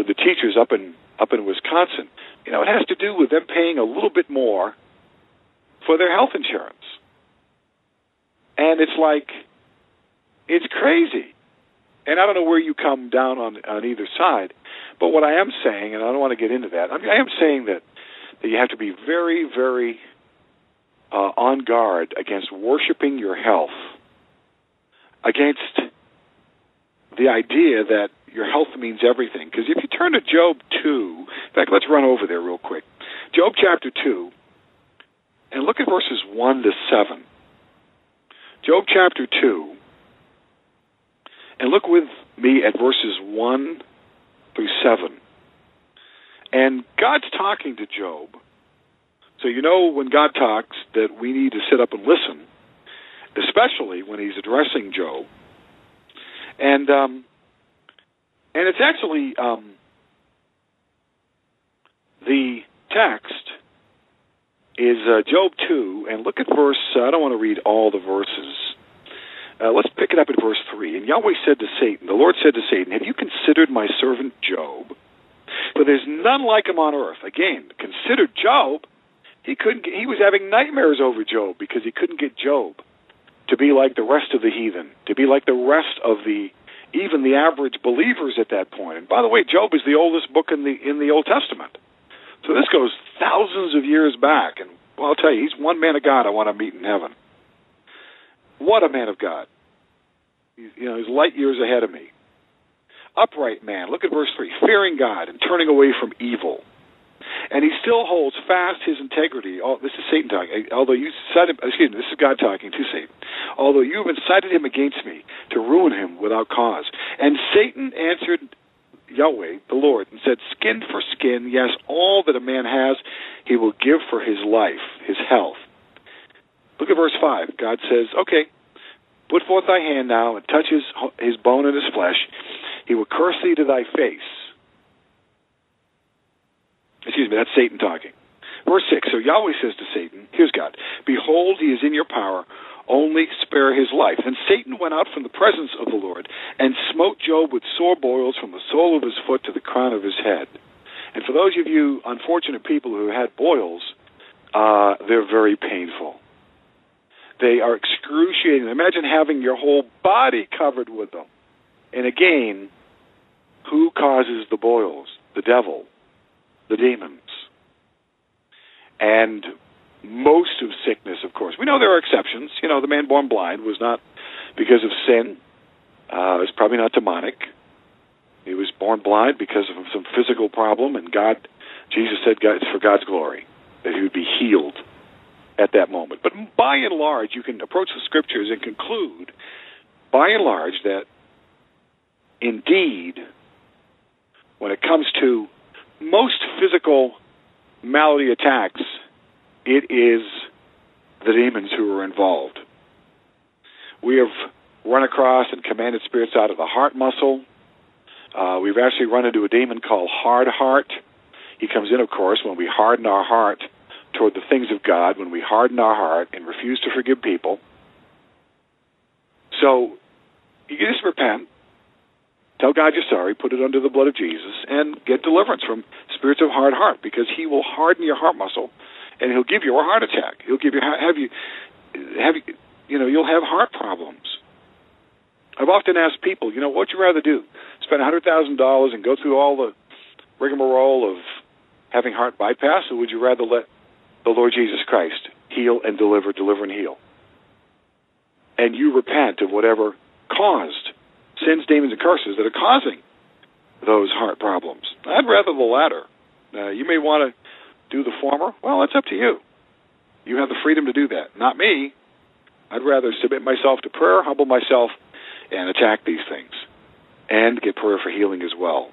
with the teachers up in up in Wisconsin, you know, it has to do with them paying a little bit more for their health insurance. And it's like it's crazy. And I don't know where you come down on on either side, but what I am saying, and I don't want to get into that, I, mean, I am saying that that you have to be very, very uh, on guard against worshiping your health, against the idea that your health means everything. Because if you turn to Job 2, in fact, let's run over there real quick. Job chapter 2, and look at verses 1 to 7. Job chapter 2, and look with me at verses 1 through 7. And God's talking to Job. So you know when God talks that we need to sit up and listen, especially when he's addressing Job. And um, and it's actually um, the text is uh, Job 2, and look at verse, uh, I don't want to read all the verses. Uh, let's pick it up at verse 3. And Yahweh said to Satan, The Lord said to Satan, Have you considered my servant Job? For there's none like him on earth. Again, considered Job. He couldn't. He was having nightmares over Job because he couldn't get Job to be like the rest of the heathen, to be like the rest of the even the average believers at that point. And by the way, Job is the oldest book in the in the Old Testament. So this goes thousands of years back, and well, I'll tell you, he's one man of God I want to meet in heaven. What a man of God! He's, you know, he's light years ahead of me. Upright man. Look at verse three: fearing God and turning away from evil. And he still holds fast his integrity. This is Satan talking. Eh, although you cited, excuse me, this is God talking to Satan. Although you have incited him against me to ruin him without cause. And Satan answered Yahweh, the Lord, and said, Skin for skin, yes, all that a man has, he will give for his life, his health. Look at verse 5. God says, Okay, put forth thy hand now and touch his, his bone and his flesh. He will curse thee to thy face. Excuse me, that's Satan talking. Verse 6 So Yahweh says to Satan, Here's God, Behold, he is in your power, only spare his life. And Satan went out from the presence of the Lord and smote Job with sore boils from the sole of his foot to the crown of his head. And for those of you unfortunate people who had boils, uh, they're very painful. They are excruciating. Imagine having your whole body covered with them. And again, who causes the boils? The devil, the demons. And most of sickness, of course. We know there are exceptions. You know, the man born blind was not because of sin. Uh, it was probably not demonic. He was born blind because of some physical problem, and God, Jesus said, God, it's for God's glory that he would be healed at that moment. But by and large, you can approach the scriptures and conclude, by and large, that indeed, when it comes to most physical malady attacks, it is the demons who are involved. We have run across and commanded spirits out of the heart muscle. Uh, we've actually run into a demon called hard heart. He comes in, of course, when we harden our heart toward the things of God, when we harden our heart and refuse to forgive people. So you just repent, tell God you're sorry, put it under the blood of Jesus, and get deliverance from spirits of hard heart because He will harden your heart muscle and He'll give you a heart attack. He'll give you have you have you you know you'll have heart problems. I've often asked people, you know, what'd you rather do? Spend a hundred thousand dollars and go through all the rigmarole of having heart bypass, or would you rather let the Lord Jesus Christ heal and deliver, deliver and heal? And you repent of whatever caused sins, demons, and curses that are causing those heart problems. I'd rather the latter. Uh, you may want to do the former. Well, that's up to you. You have the freedom to do that. Not me. I'd rather submit myself to prayer, humble myself, and attack these things, and get prayer for healing as well.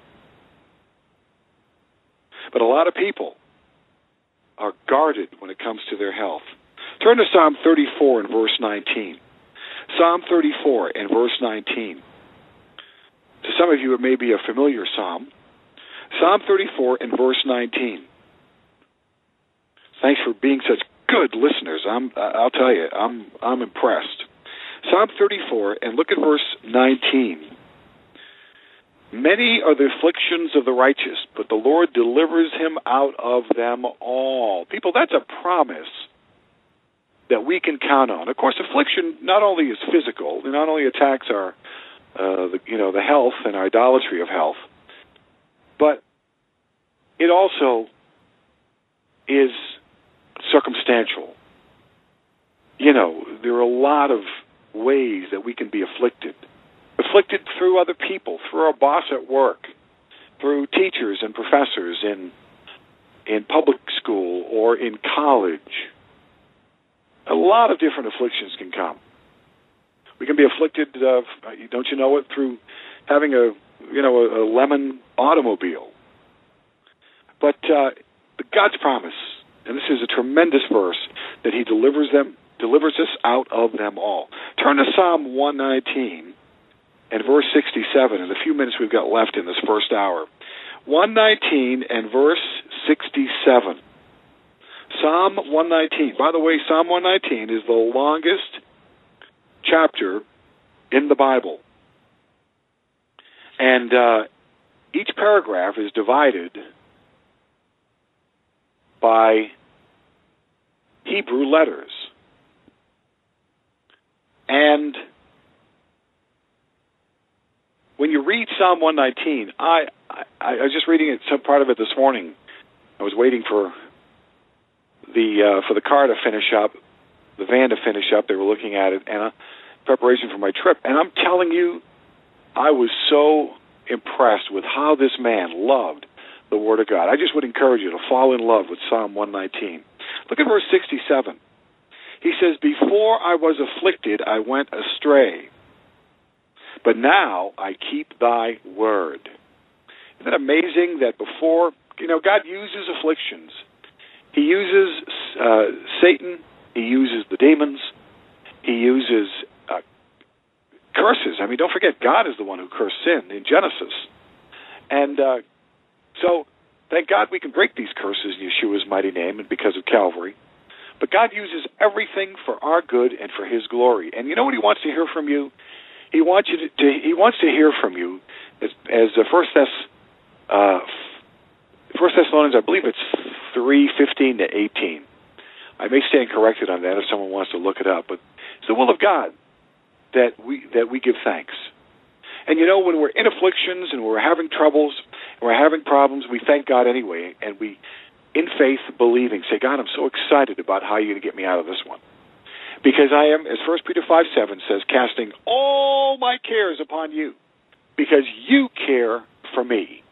But a lot of people are guarded when it comes to their health. Turn to Psalm 34 and verse 19. Psalm 34 and verse 19. To some of you, it may be a familiar psalm. Psalm 34 and verse 19. Thanks for being such good listeners. I'm, I'll tell you, I'm, I'm impressed. Psalm 34, and look at verse 19. Many are the afflictions of the righteous, but the Lord delivers him out of them all. People, that's a promise that we can count on. Of course, affliction not only is physical, it not only attacks our, uh, the, you know, the health and idolatry of health, but it also is circumstantial. You know, there are a lot of ways that we can be afflicted afflicted through other people, through our boss at work, through teachers and professors in in public school or in college. A lot of different afflictions can come. We can be afflicted, uh, don't you know it, through having a you know a, a lemon automobile. But uh, God's promise, and this is a tremendous verse, that He delivers them, delivers us out of them all. Turn to Psalm 119 and verse 67 in the few minutes we've got left in this first hour. 119 and verse 67. Psalm 119. By the way, Psalm 119 is the longest chapter in the Bible. And uh, each paragraph is divided by Hebrew letters. And when you read Psalm 119, I, I I was just reading it some part of it this morning. I was waiting for the uh, for the car to finish up, the van to finish up. They were looking at it, and preparation for my trip. And I'm telling you, I was so impressed with how this man loved the Word of God. I just would encourage you to fall in love with Psalm 119. Look at verse 67. He says, Before I was afflicted, I went astray but now I keep thy word. Isn't that amazing that before, you know, God uses afflictions. He uses uh, Satan, he uses the demons, he uses curses. I mean, don't forget, God is the one who cursed sin in Genesis. And uh, so, thank God we can break these curses in Yeshua's mighty name and because of Calvary. But God uses everything for our good and for His glory. And you know what He wants to hear from you? He wants you to, to He wants to hear from you as, the First Thess, uh, First Thessalonians, I believe it's three fifteen to eighteen. I may stand corrected on that if someone wants to look it up, but it's the will of God that we that we give thanks. And you know, when we're in afflictions and we're having troubles and we're having problems, we thank God anyway, and we, in faith, believing, say, God, I'm so excited about how you're going to get me out of this one. Because I am, as 1 Peter 5 7 says, casting all my cares upon you, because you care for me.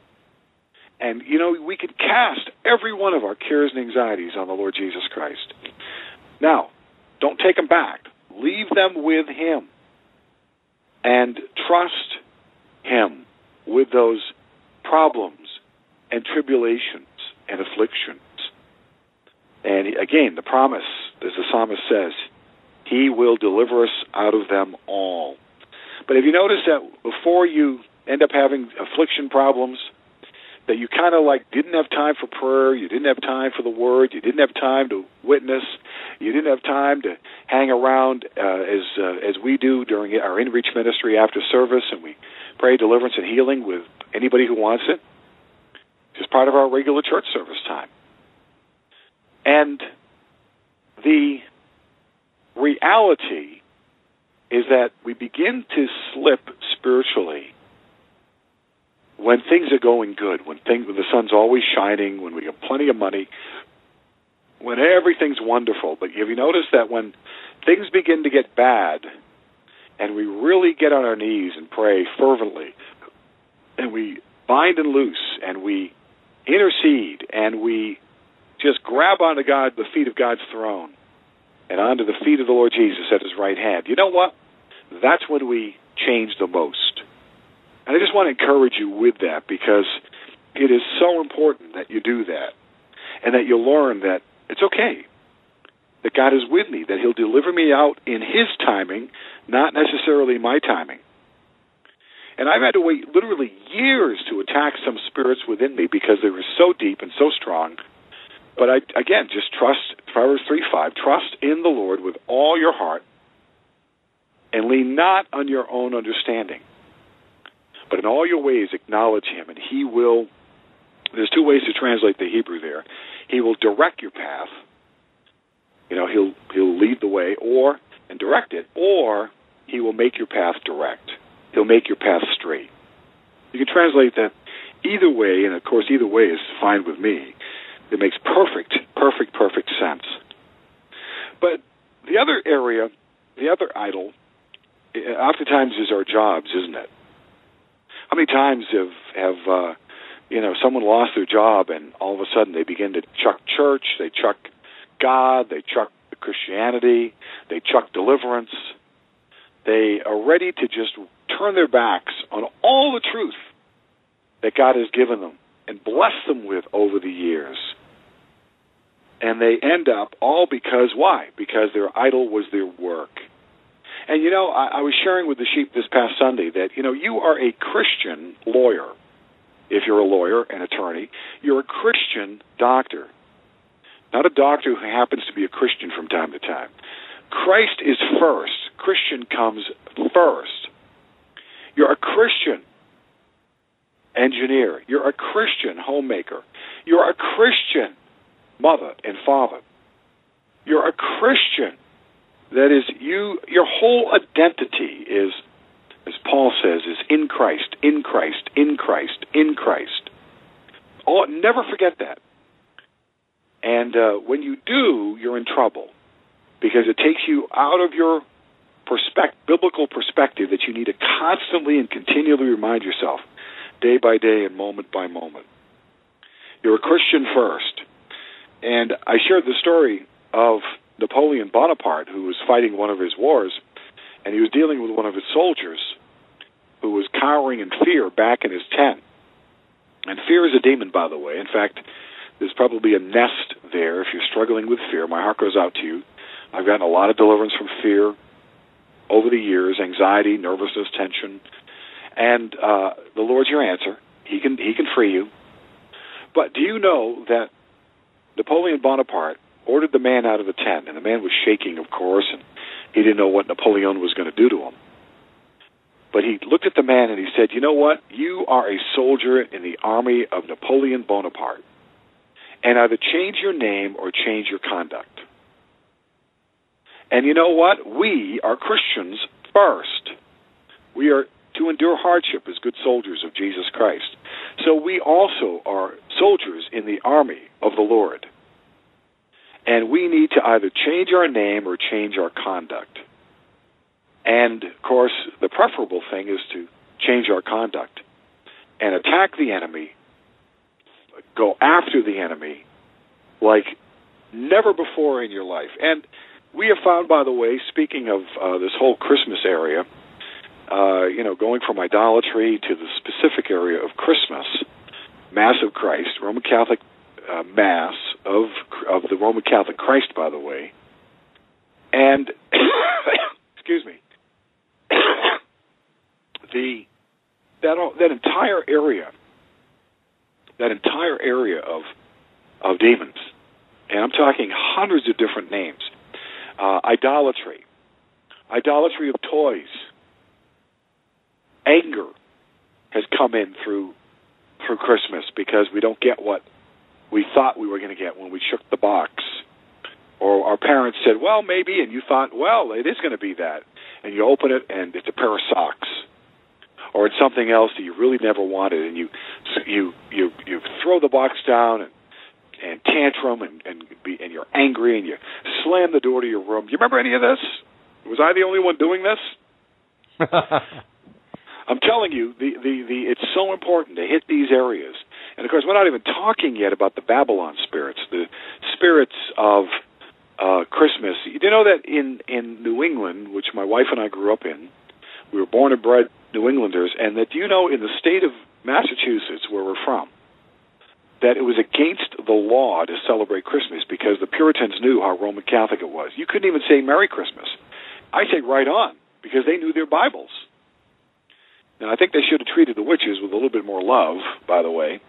And, you know, we can cast every one of our cares and anxieties on the Lord Jesus Christ. Now, don't take them back. Leave them with Him. And trust him with those problems and tribulations and afflictions. And again, the promise, as the psalmist says, he will deliver us out of them all. But have you noticed that before you end up having affliction problems, that you kind of like didn't have time for prayer, you didn't have time for the word, you didn't have time to witness, you didn't have time to hang around uh, as uh, as we do during our inreach ministry after service, and we pray deliverance and healing with anybody who wants it. It's part of our regular church service time. And the reality is that we begin to slip spiritually when things are going good, when things when the sun's always shining, when we have plenty of money, when everything's wonderful. But have you noticed that when things begin to get bad, and we really get on our knees and pray fervently, and we bind and loose, and we intercede, and we just grab onto God, the feet of God's throne, and onto the feet of the Lord Jesus at His right hand. You know what? That's when we change the most. And I just want to encourage you with that because it is so important that you do that, and that you learn that it's okay that God is with me, that He'll deliver me out in His timing, not necessarily my timing. And I've had to wait literally years to attack some spirits within me because they were so deep and so strong. But I, again, just trust, Proverbs 3 5, trust in the Lord with all your heart and lean not on your own understanding. But in all your ways, acknowledge Him, and He will. There's two ways to translate the Hebrew there. He will direct your path. You know, He'll He'll lead the way, or and direct it, or He will make your path direct. He'll make your path straight. You can translate that either way, and of course, either way is fine with me. It makes perfect, perfect, perfect sense. But the other area, the other idol, eh, oftentimes is our jobs, isn't it? How many times have have uh, you know someone lost their job and all of a sudden they begin to chuck church, they chuck God, they chuck Christianity, they chuck deliverance. They are ready to just turn their backs on all the truth that God has given them and blessed them with over the years. And they end up all because why? Because their idol was their work. And you know, I, I was sharing with the sheep this past Sunday that, you know, you are a Christian lawyer. If you're a lawyer, an attorney, you're a Christian doctor. Not a doctor who happens to be a Christian from time to time. Christ is first. Christian comes first. You're a Christian engineer. You're a Christian homemaker. You're a Christian mother and father. You're a Christian that is, you. Your whole identity is, as Paul says, is in Christ, in Christ, in Christ, in Christ. Oh, never forget that. And uh, when you do, you're in trouble because it takes you out of your perspective, biblical perspective that you need to constantly and continually remind yourself, day by day and moment by moment. You're a Christian first. And I shared the story of Napoleon Bonaparte, who was fighting one of his wars, and he was dealing with one of his soldiers who was cowering in fear back in his tent. And fear is a demon, by the way. In fact, there's probably a nest there if you're struggling with fear. My heart goes out to you. I've gotten a lot of deliverance from fear over the years, anxiety, nervousness, tension, and uh, the Lord's your answer. He can He can free you. But do you know that Napoleon Bonaparte ordered the man out of the tent, and the man was shaking, of course, and he didn't know what Napoleon was going to do to him. But he looked at the man and he said, You know what? You are a soldier in the army of Napoleon Bonaparte. And either change your name or change your conduct. And you know what? We are Christians first. We are to endure hardship as good soldiers of Jesus Christ. So we also are soldiers in the army of the Lord. And we need to either change our name or change our conduct. And of course, the preferable thing is to change our conduct and attack the enemy, go after the enemy like never before in your life. And we have found, by the way, speaking of uh, this whole Christmas area, uh, you know, going from idolatry to the specific area of Christmas, Mass of Christ, Roman Catholic uh, Mass of of the Roman Catholic Christ, by the way, and excuse me, the that that entire area, that entire area of of demons, and I'm talking hundreds of different names, uh, idolatry, idolatry of toys, anger has come in through through Christmas because we don't get what we thought we were going to get when we shook the box. Or our parents said, "Well, maybe," and you thought, "Well, it is going to be that," and you open it and it's a pair of socks, or it's something else that you really never wanted, and you you you you throw the box down and and tantrum and and be and you're angry and you slam the door to your room. Do you remember any of this? Was I the only one doing this? I'm telling you, the, the, the, it's so important to hit these areas. And of course, we're not even talking yet about the Babylon spirits, the spirits of uh, Christmas. You know that in, in New England, which my wife and I grew up in, we were born and bred New Englanders, and that you know in the state of Massachusetts, where we're from, that it was against the law to celebrate Christmas because the Puritans knew how Roman Catholic it was. You couldn't even say Merry Christmas. I say right on because they knew their Bibles. Now, I think they should have treated the witches with a little bit more love, by the way.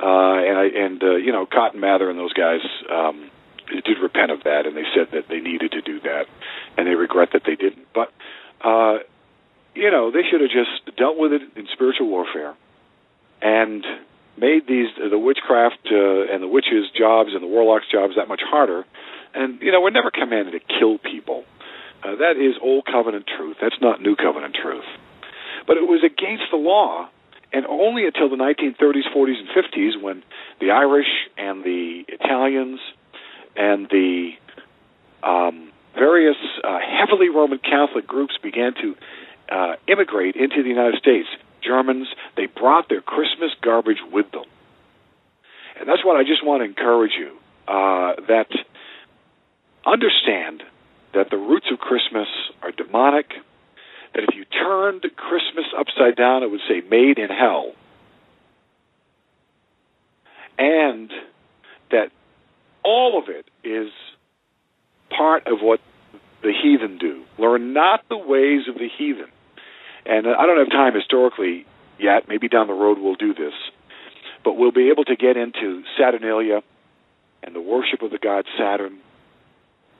Uh, and I, and uh, you know, Cotton Mather and those guys um, did repent of that, and they said that they needed to do that, and they regret that they didn't. But uh, you know, they should have just dealt with it in spiritual warfare, and made these the witchcraft uh, and the witches' jobs and the warlocks' jobs that much harder. And you know, we're never commanded to kill people. Uh, that is old covenant truth. That's not new covenant truth. But it was against the law, and only until the 1930s, 40s, and 50s when the Irish and the Italians and the um, various uh, heavily Roman Catholic groups began to uh, immigrate into the United States. Germans, they brought their Christmas garbage with them. And that's what I just want to encourage you uh, that understand that the roots of Christmas are demonic, that if you turned Christmas upside down, it would say made in hell. And that all of it is part of what the heathen do. Learn not the ways of the heathen. And I don't have time historically yet. Maybe down the road we'll do this. But we'll be able to get into Saturnalia and the worship of the god Saturn.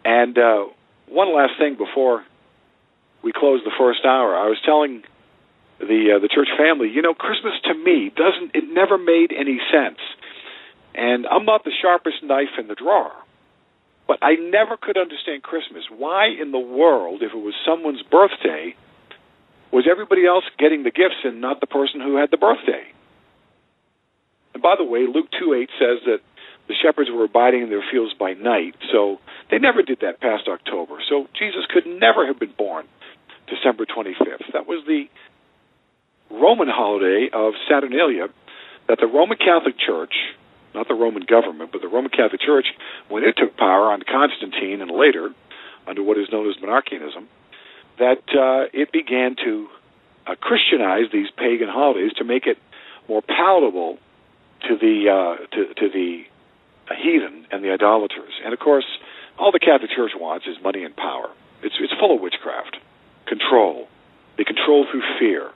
And uh, one last thing before we closed the first hour, I was telling the uh, the church family, you know, Christmas to me doesn't it never made any sense. And I'm not the sharpest knife in the drawer. But I never could understand Christmas. Why in the world, if it was someone's birthday, was everybody else getting the gifts and not the person who had the birthday? And by the way, Luke 2 8 says that the shepherds were abiding in their fields by night, so they never did that past October. So Jesus could never have been born December 25th. That was the Roman holiday of Saturnalia that the Roman Catholic Church, not the Roman government, but the Roman Catholic Church, when it took power under Constantine and later under what is known as monarchianism, that uh, it began to uh, Christianize these pagan holidays to make it more palatable to the uh, to, to the heathen and the idolaters. And of course, all the Catholic Church wants is money and power. It's it's full of witchcraft control. They control through fear.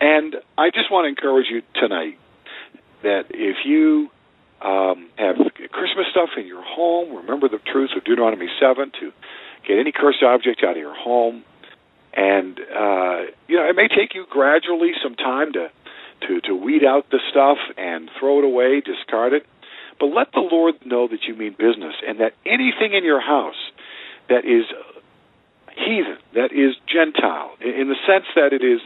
And I just want to encourage you tonight that if you um, have Christmas stuff in your home. Remember the truths of Deuteronomy 7 to get any cursed object out of your home. And, uh, you know, it may take you gradually some time to, to, to weed out the stuff and throw it away, discard it. But let the Lord know that you mean business and that anything in your house that is heathen, that is Gentile, in the sense that it is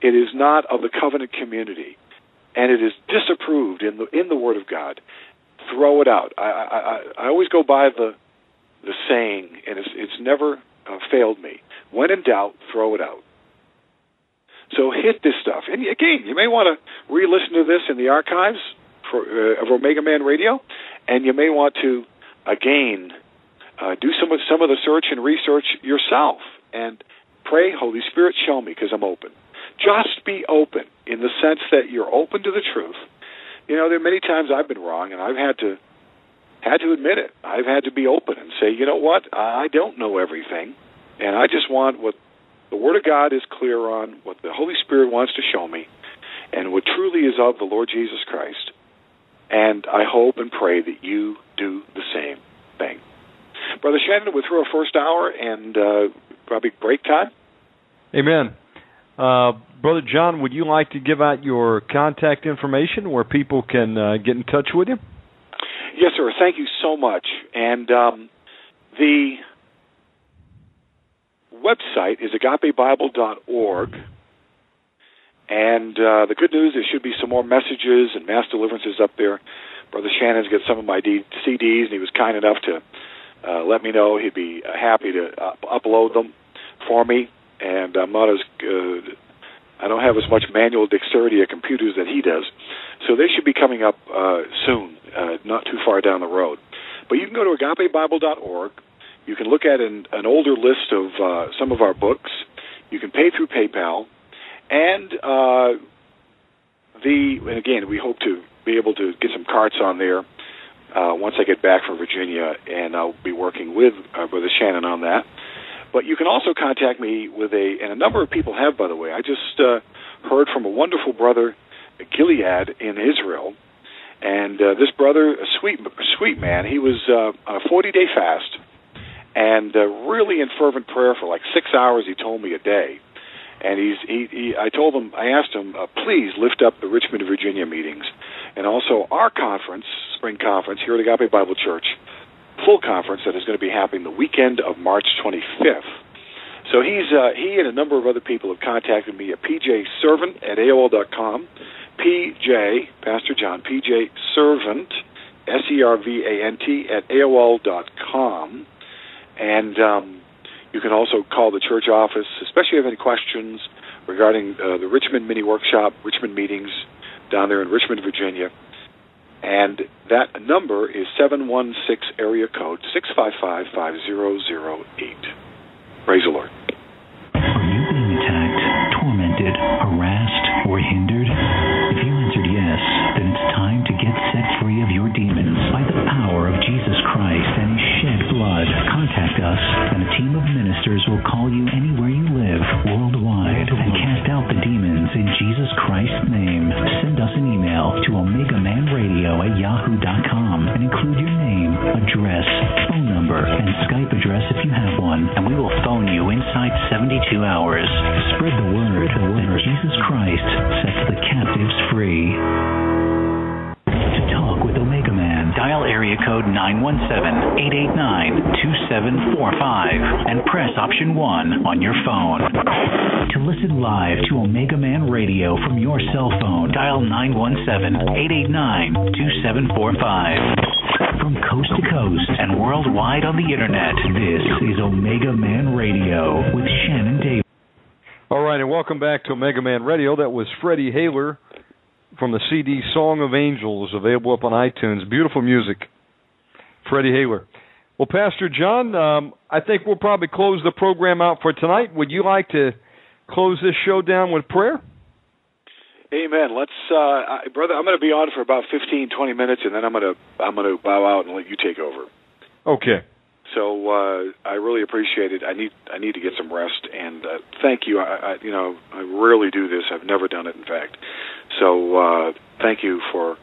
it is not of the covenant community, and it is disapproved in the in the Word of God. Throw it out. I I, I always go by the the saying, and it's it's never uh, failed me. When in doubt, throw it out. So hit this stuff, and again, you may want to re-listen to this in the archives for, uh, of Omega Man Radio, and you may want to again uh, do some of some of the search and research yourself, and pray, Holy Spirit, show me, because I'm open. Just be open in the sense that you're open to the truth. You know, there are many times I've been wrong, and I've had to had to admit it. I've had to be open and say, you know what, I don't know everything, and I just want what the Word of God is clear on, what the Holy Spirit wants to show me, and what truly is of the Lord Jesus Christ. And I hope and pray that you do the same thing. Brother Shannon, we're through our first hour and uh, probably break time. Amen. Uh, Brother John, would you like to give out your contact information where people can uh, get in touch with you? Yes, sir. Thank you so much. And um, the website is agapebible.org. And uh, the good news, there should be some more messages and mass deliverances up there. Brother Shannon's got some of my D- CDs, and he was kind enough to uh, let me know. He'd be uh, happy to up- upload them for me. And I'm not as good. I don't have as much manual dexterity at computers that he does, so they should be coming up uh, soon, uh, not too far down the road. But you can go to agapebible.org. You can look at an, an older list of uh, some of our books. You can pay through PayPal, and uh, the and again we hope to be able to get some carts on there uh, once I get back from Virginia, and I'll be working with uh, Brother Shannon on that. But you can also contact me with a, and a number of people have, by the way. I just uh, heard from a wonderful brother, Gilead, in Israel, and uh, this brother, a sweet, sweet man, he was uh, on a 40-day fast, and uh, really in fervent prayer for like six hours. He told me a day, and he's he, he I told him I asked him uh, please lift up the Richmond, Virginia meetings, and also our conference, spring conference here at Agape Bible Church, full conference that is going to be happening the weekend of March 25th. So he's uh, he and a number of other people have contacted me at pjservant at aol dot com, PJ Pastor John PJ Servant S E R V A N T at aol dot com, and um, you can also call the church office, especially if you have any questions regarding uh, the Richmond Mini Workshop, Richmond meetings down there in Richmond, Virginia. And that number is 716 area code 655 5008. Praise the Lord. Are you being attacked, tormented, harassed, or hindered? If you answered yes, then it's time to get set free of your demons by the power of Jesus Christ Contact us, and a team of ministers will call you anywhere you live worldwide and cast out the demons in Jesus Christ's name. Send us an email to omegamanradio at yahoo.com and include your name, address, phone number, and Skype address if you have one, and we will phone you inside 72 hours. Spread the word that Jesus Christ sets the captives free. Dial area code 917-889-2745 and press option 1 on your phone. To listen live to Omega Man Radio from your cell phone, dial 917-889-2745. From coast to coast and worldwide on the internet, this is Omega Man Radio with Shannon Davis. All right, and welcome back to Omega Man Radio. That was Freddie Haler from the CD Song of Angels, available up on iTunes. Beautiful music. Freddie Haler. Well, Pastor John, um, I think we'll probably close the program out for tonight. Would you like to close this show down with prayer? Amen. Let's, uh, I, brother. I'm going to be on for about 15, 20 minutes, and then I'm going to I'm going to bow out and let you take over. Okay. So uh, I really appreciate it. I need I need to get some rest, and uh, thank you. I, I you know I rarely do this. I've never done it, in fact. So uh, thank you for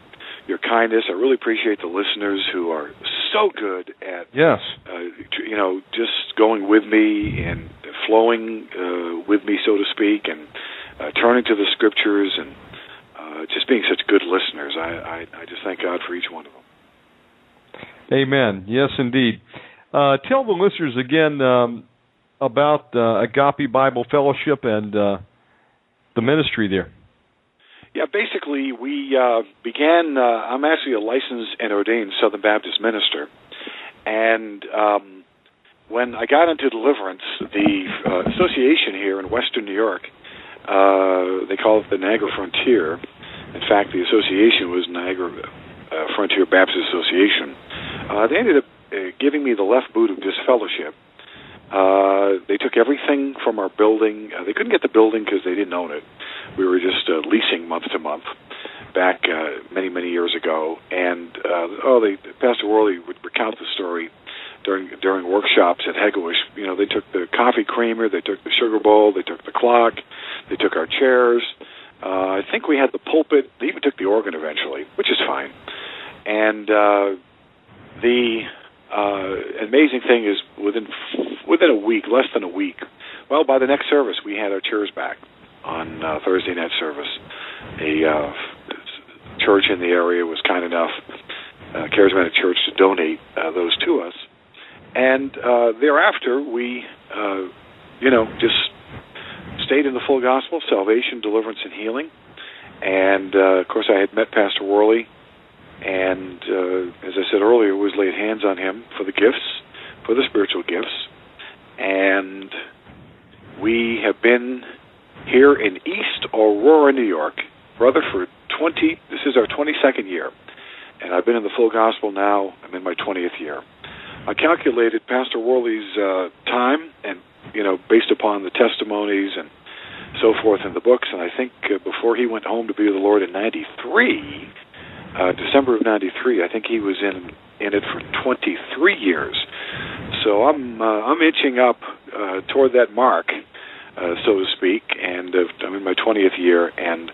your kindness. I really appreciate the listeners who are so good at yes, uh, you know, just going with me and flowing uh, with me, so to speak, and uh, turning to the scriptures and uh, just being such good listeners. I, I I just thank God for each one of them. Amen. Yes, indeed. Uh, tell the listeners again um, about uh, Agape Bible Fellowship and uh, the ministry there. Yeah, basically, we uh, began. Uh, I'm actually a licensed and ordained Southern Baptist minister, and um, when I got into deliverance, the uh, association here in Western New York, uh, they call it the Niagara Frontier. In fact, the association was Niagara uh, Frontier Baptist Association. Uh, they ended up giving me the left boot of disfellowship. Uh, they took everything from our building. Uh, they couldn't get the building because they didn't own it. We were just uh, leasing month to month back uh, many, many years ago. And uh, oh, they Pastor Worley would recount the story during during workshops at Hegewisch. You know, they took the coffee creamer, they took the sugar bowl, they took the clock, they took our chairs. Uh, I think we had the pulpit. They even took the organ eventually, which is fine. And uh, the uh, amazing thing is within within a week, less than a week. Well, by the next service, we had our chairs back on uh, Thursday night service. A uh, church in the area was kind enough, uh, charismatic church, to donate uh, those to us, and uh, thereafter we, uh, you know, just stayed in the full gospel, salvation, deliverance, and healing. And uh, of course, I had met Pastor Worley and uh, as I said earlier, was laid hands on him for the gifts, for the spiritual gifts, and we have been here in East Aurora, New York, brother, for 20. This is our 22nd year, and I've been in the full gospel now. I'm in my 20th year. I calculated Pastor Worley's uh, time, and you know, based upon the testimonies and so forth in the books, and I think uh, before he went home to be with the Lord in '93 uh, December of '93. I think he was in in it for 23 years. So I'm uh, I'm inching up uh, toward that mark, uh, so to speak, and uh, I'm in my 20th year, and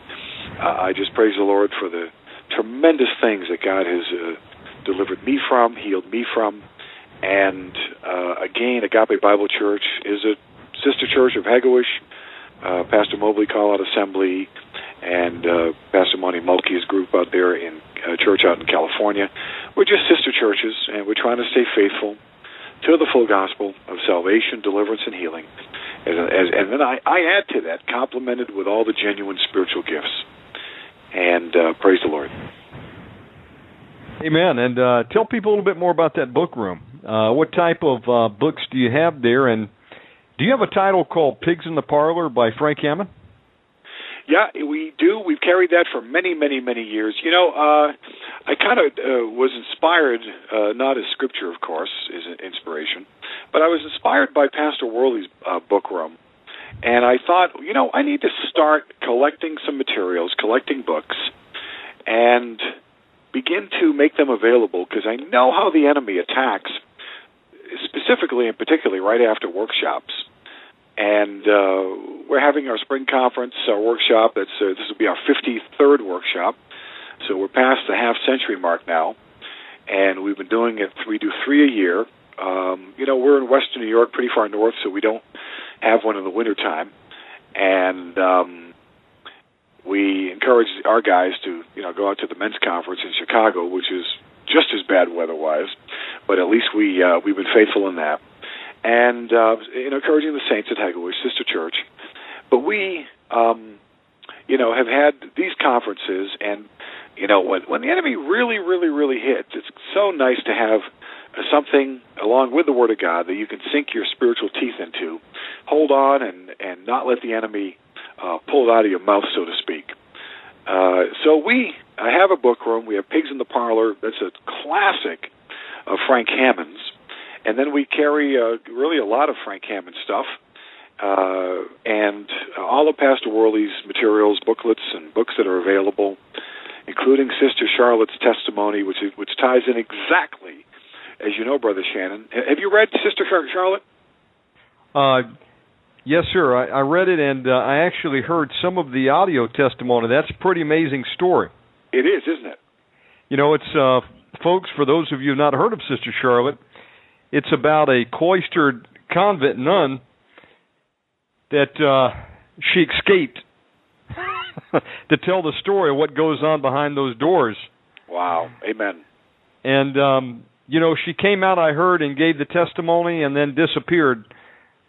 uh, I just praise the Lord for the tremendous things that God has uh, delivered me from, healed me from, and uh, again, Agape Bible Church is a sister church of Hegewisch, uh, Pastor Mobley Call Out Assembly, and uh, Pastor Monty Mulkey's group out there in uh, church out in California. We're just sister churches, and we're trying to stay faithful to the full gospel of salvation, deliverance, and healing. As, as, and then I, I add to that, complemented with all the genuine spiritual gifts. And uh, praise the Lord. Amen. And uh, tell people a little bit more about that book room. Uh, what type of uh, books do you have there? And do you have a title called Pigs in the Parlor by Frank Hammond? Yeah, we do. We've carried that for many, many, many years. You know, uh, I kind of uh, was inspired, uh, not as scripture, of course, is inspiration, but I was inspired by Pastor Worley's uh, book room. And I thought, you know, I need to start collecting some materials, collecting books, and begin to make them available because I know how the enemy attacks, specifically and particularly right after workshops and uh, we're having our spring conference, our workshop. That's uh, this will be our 53rd workshop, so we're past the half century mark now, and we've been doing it. We do three a year. Um, you know, we're in Western New York, pretty far north, so we don't have one in the wintertime. and um, we encourage our guys to you know go out to the men's conference in Chicago, which is just as bad weather-wise, but at least we uh, we've been faithful in that and uh, you encouraging the saints at Hegewisch Sister Church. But we, um, you know, have had these conferences, and you know, when when the enemy really, really, really hits, it's so nice to have something along with the Word of God that you can sink your spiritual teeth into, hold on, and and not let the enemy uh, pull it out of your mouth, so to speak. Uh, so we have a book room. We have Pigs in the Parlor. That's a classic of Frank Hammond's and then we carry uh, really a lot of Frank Hammond stuff, uh, and all of Pastor Worley's materials, booklets, and books that are available, including Sister Charlotte's testimony, which is, which ties in exactly, as you know, Brother Shannon. Have you read Sister Charlotte? Uh, yes, sir. I, I read it, and uh, I actually heard some of the audio testimony. That's a pretty amazing story. It is, isn't it? You know, it's uh, folks. For those of you not heard of Sister Charlotte, it's about a cloistered convent nun that uh, she escaped to tell the story of what goes on behind those doors. Wow. Amen. And um, you know, she came out. I heard and gave the testimony, and then disappeared.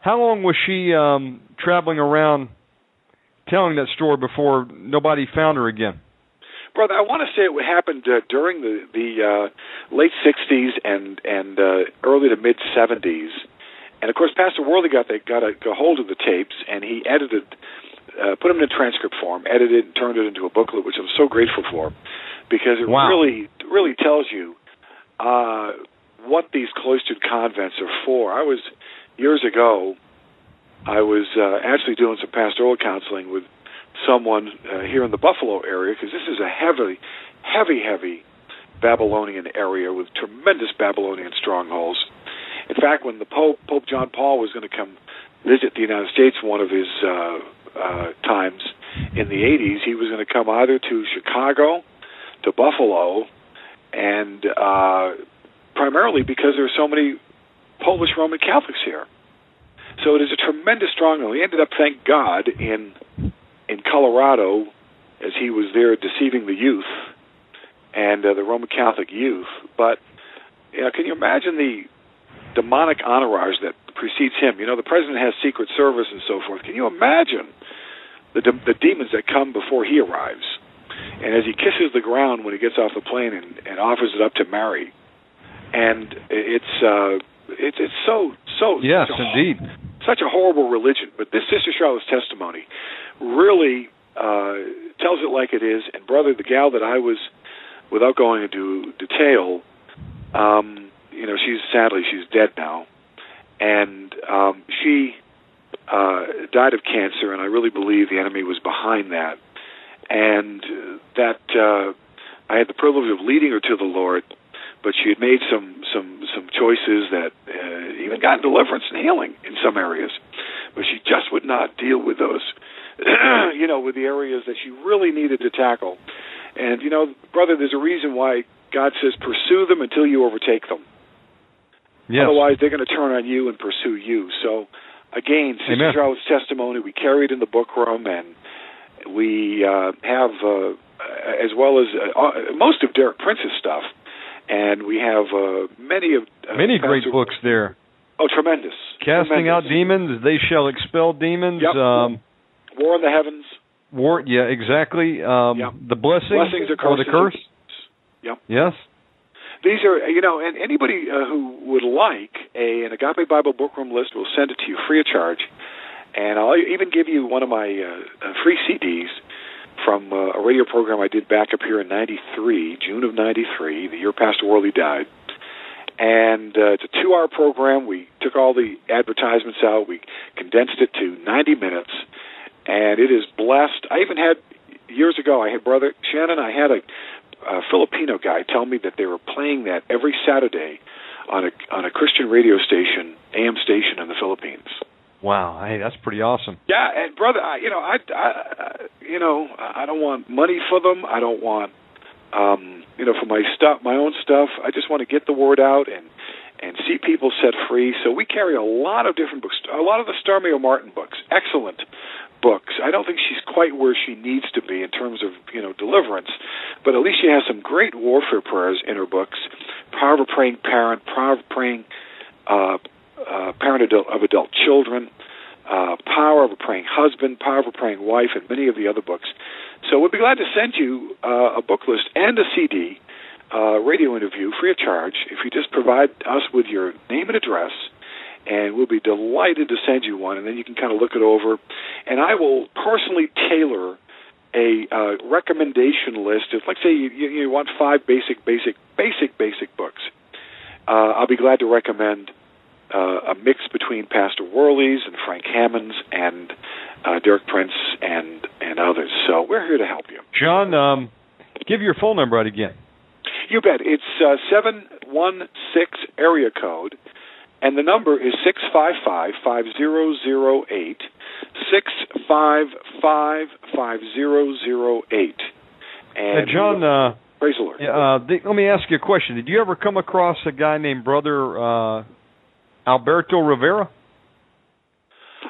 How long was she um, traveling around telling that story before nobody found her again? Brother, I want to say it happened uh, during the the uh, late '60s and and uh, early to mid '70s, and of course, Pastor Worley got they got a, got hold of the tapes and he edited, uh, put them in a transcript form, edited, and turned it into a booklet, which I'm so grateful for, because it wow. really really tells you uh, what these cloistered convents are for. I was years ago. I was uh, actually doing some pastoral counseling with someone uh, here in the Buffalo area because this is a heavy, heavy, heavy Babylonian area with tremendous Babylonian strongholds. In fact, when the Pope, Pope John Paul, was going to come visit the United States one of his uh, uh, times in the 80s, he was going to come either to Chicago, to Buffalo, and uh, primarily because there are so many Polish Roman Catholics here. So it is a tremendous stronghold. He ended up, thank God, in in Colorado as he was there deceiving the youth and uh, the Roman Catholic youth. But you know, can you imagine the demonic entourage that precedes him? You know, the president has Secret Service and so forth. Can you imagine the de- the demons that come before he arrives? And as he kisses the ground when he gets off the plane and, and offers it up to Mary, and it's uh, it's it's so so yes, a, indeed, such a horrible religion. But this Sister Charlotte's testimony really uh, tells it like it is. And brother, the gal that I was, without going into detail, um, you know, she's sadly she's dead now, and um, she uh, died of cancer, and I really believe the enemy was behind that, and that uh, I had the privilege of leading her to the Lord. But she had made some some some choices that uh, even got deliverance and healing in some areas, but she just would not deal with those you know, with the areas that she really needed to tackle. And you know, brother, there's a reason why God says pursue them until you overtake them. Yes. Otherwise, they're going to turn on you and pursue you. So, again, Sister Amen. Charlotte's testimony we carried in the book room, and we uh, have, uh, as well as uh, most of Derek Prince's stuff, and we have uh, many of uh, many great books there. Oh, tremendous! Casting Tremendous. out demons, they shall expel demons. Yep. Um, War in the Heavens. war, yeah, exactly. Um, Yep. The blessing Blessings or or the curse. Yep. Yes. These are, you know, and anybody uh, who would like a an Agape Bible bookroom list will send it to you free of charge, and I'll even give you one of my uh, uh, free CDs from uh, a radio program I did back up here in '93, June of '93, the year Pastor Worley died. And uh, it's a two-hour program. We took all the advertisements out. We condensed it to 90 minutes, and it is blessed. I even had years ago. I had brother Shannon. I had a a Filipino guy tell me that they were playing that every Saturday on a on a Christian radio station, AM station in the Philippines. Wow. Hey, that's pretty awesome. Yeah, and brother, I, you know, I, I, you know, I don't want money for them. I don't want, um, you know, for my stuff, my own stuff. I just want to get the word out and and see people set free. So we carry a lot of different books, a lot of the Stormie Omartian books, excellent books. I don't think she's quite where she needs to be in terms of you know deliverance, but at least she has some great warfare prayers in her books. Power of a praying parent, power of praying uh, uh, parent adult, of adult children, uh, power of a praying husband, power of a praying wife, and many of the other books. So we'd be glad to send you uh, a book list and a CD, uh, radio interview free of charge if you just provide us with your name and address and we'll be delighted to send you one, and then you can kind of look it over. And I will personally tailor a uh, recommendation list. If, like, say, you, you, want five basic, basic, basic, basic books, uh, I'll be glad to recommend uh, a mix between Pastor Worley's and Frank Hammond's and uh, Derek Prince and and others. So we're here to help you. John, um, give your phone number out again. You bet. It's uh, seven one six area code, and the number is six five five five zero zero eight six five five five zero zero eight. And John, uh, Praise the Lord. Uh, the, let me ask you a question. Did you ever come across a guy named Brother uh, Alberto Rivera?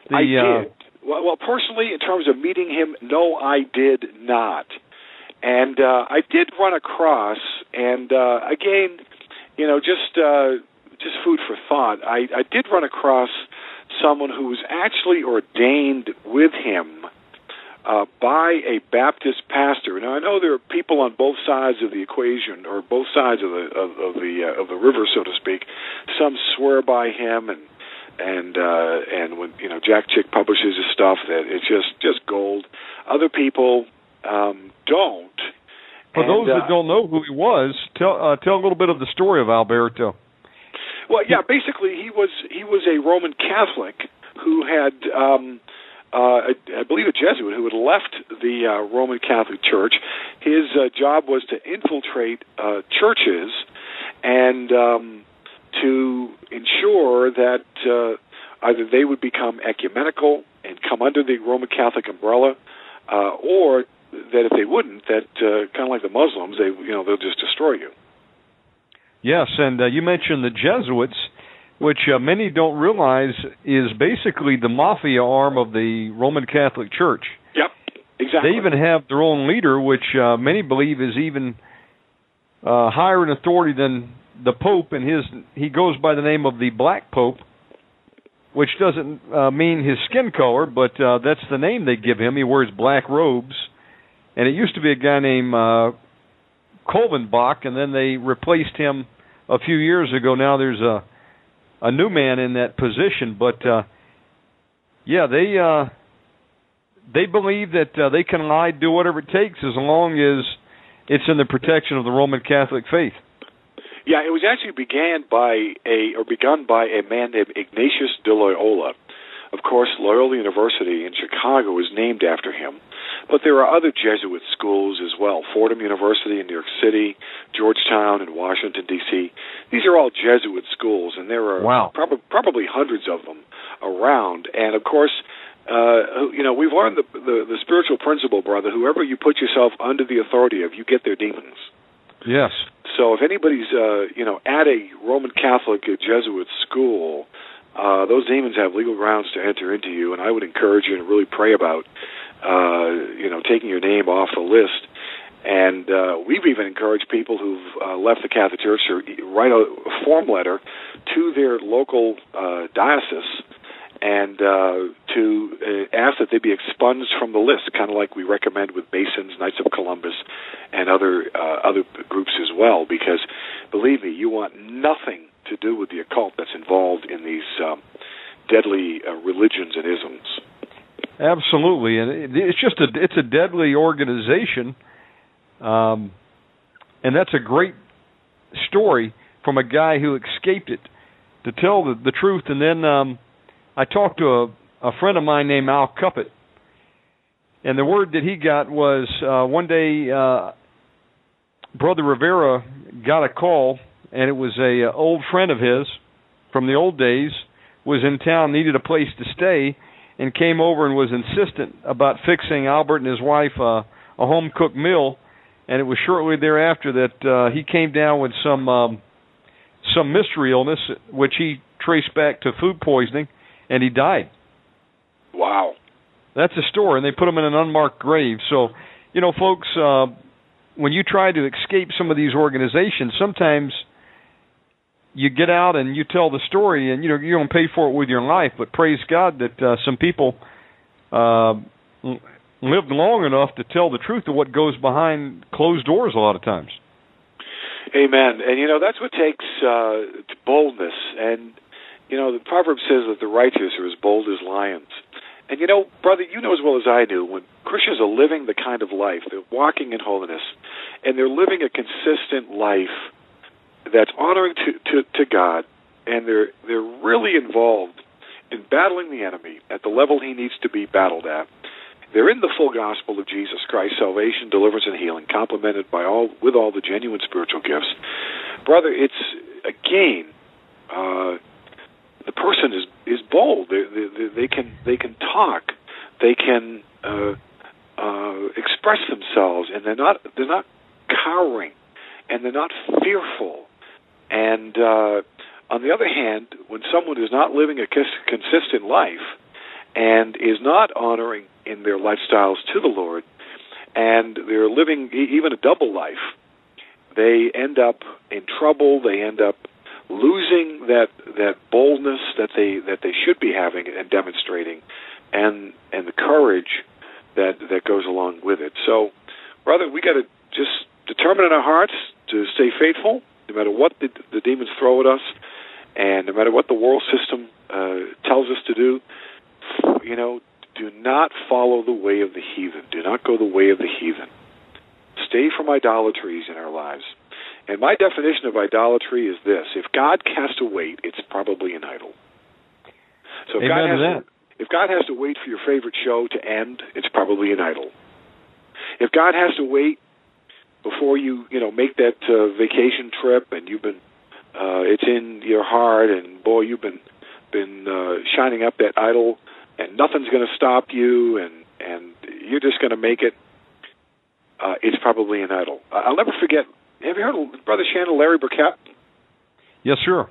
The, I uh, did. Well, well, personally, in terms of meeting him, no, I did not. And uh, I did run across, and uh, again, you know, just uh, just food for thought. I, I did run across someone who was actually ordained with him uh, by a Baptist pastor. Now I know there are people on both sides of the equation, or both sides of the of, of the uh, of the river, so to speak. Some swear by him, and and uh, and when you know Jack Chick publishes his stuff, that it's just just gold. Other people um, don't. For and, those uh, that don't know who he was, tell uh, tell a little bit of the story of Alberto. Well, yeah, basically he was he was a Roman Catholic who had um uh, I believe a Jesuit who had left the uh, Roman Catholic Church. His uh, job was to infiltrate uh, churches and um, to ensure that uh, either they would become ecumenical and come under the Roman Catholic umbrella, uh, or that if they wouldn't, that uh, kind of like the Muslims, they you know they'll just destroy you. Yes, and uh, you mentioned the Jesuits, which uh, many don't realize is basically the mafia arm of the Roman Catholic Church. Yep, exactly. They even have their own leader, which uh, many believe is even uh, higher in authority than the Pope, and his he goes by the name of the Black Pope, which doesn't uh, mean his skin color, but uh, that's the name they give him. He wears black robes, and it used to be a guy named uh, Kolvenbach, and then they replaced him a few years ago. Now there's a a new man in that position, but uh, yeah, they uh, they believe that uh, they can lie, do whatever it takes, as long as it's in the protection of the Roman Catholic faith. Yeah, it was actually began by a or begun by a man named Ignatius de Loyola. Of course, Loyola University in Chicago is named after him. But there are other Jesuit schools as well Fordham University in New York City, Georgetown in Washington, D.C. These are all Jesuit schools, and there are wow. prob- probably hundreds of them around. And of course, uh, you know, we've learned the, the, the spiritual principle, brother. Whoever you put yourself under the authority of, you get their demons. Yes. So if anybody's, uh, you know, at a Roman Catholic Jesuit school, uh, those demons have legal grounds to enter into you, and I would encourage you to really pray about uh, you know, taking your name off the list. And uh, we've even encouraged people who've uh, left the Catholic Church to write a form letter to their local uh, diocese and uh, to uh, ask that they be expunged from the list, kind of like we recommend with Masons, Knights of Columbus, and other uh, other groups as well. Because believe me, you want nothing to do with the occult that's involved in these um, deadly uh, religions and isms. Absolutely, and it's just a it's a deadly organization, um, and that's a great story from a guy who escaped it to tell the, the truth. And then um, I talked to a, a friend of mine named Al Cuppett, and the word that he got was uh, one day uh, Brother Rivera got a call, and it was a, a old friend of his from the old days was in town, needed a place to stay and came over and was insistent about fixing Albert and his wife uh, a home cooked meal. And it was shortly thereafter that uh, he came down with some um, some mystery illness, which he traced back to food poisoning, and he died. Wow, that's a story. And they put him in an unmarked grave. So, you know, folks, uh, when you try to escape some of these organizations, sometimes you get out and you tell the story, and you know you don't pay for it with your life. But praise God that uh, some people uh, lived long enough to tell the truth of what goes behind closed doors. A lot of times. Amen. And you know that's what takes uh, boldness. And you know the proverb says that the righteous are as bold as lions. And you know, brother, you know as well as I do when Christians are living the kind of life they're walking in holiness, and they're living a consistent life that's honoring to, to, to God, and they're they're really involved in battling the enemy at the level he needs to be battled at. They're in the full gospel of Jesus Christ, salvation, deliverance, and healing, complemented by all with all the genuine spiritual gifts. Brother, it's again, uh, the person is is bold. They, they, they can they can talk, they can uh, uh, express themselves, and they're not they're not cowering and they're not fearful. And uh, on the other hand, when someone is not living a consistent life and is not honoring in their lifestyles to the Lord, and they're living even a double life, they end up in trouble. They end up losing that that boldness that they that they should be having and demonstrating, and and the courage that that goes along with it. So, brother, we got to just determine in our hearts to stay faithful, no matter what the, the demons throw at us, and no matter what the world system uh, tells us to do. You know, do not follow the way of the heathen. Do not go the way of the heathen. Stay from idolatries in our lives. And my definition of idolatry is this: if God has to wait, it's probably an idol. So if Amen God has that. To, if God has to wait for your favorite show to end, it's probably an idol. If God has to wait before you, you know, make that uh, vacation trip, and you've been, uh, it's in your heart, and boy, you've been been uh, shining up that idol, and nothing's going to stop you, and and you're just going to make it. Uh, it's probably an idol. I'll never forget. Have you heard of Brother Shannon, Larry Burkett? Yes, sir.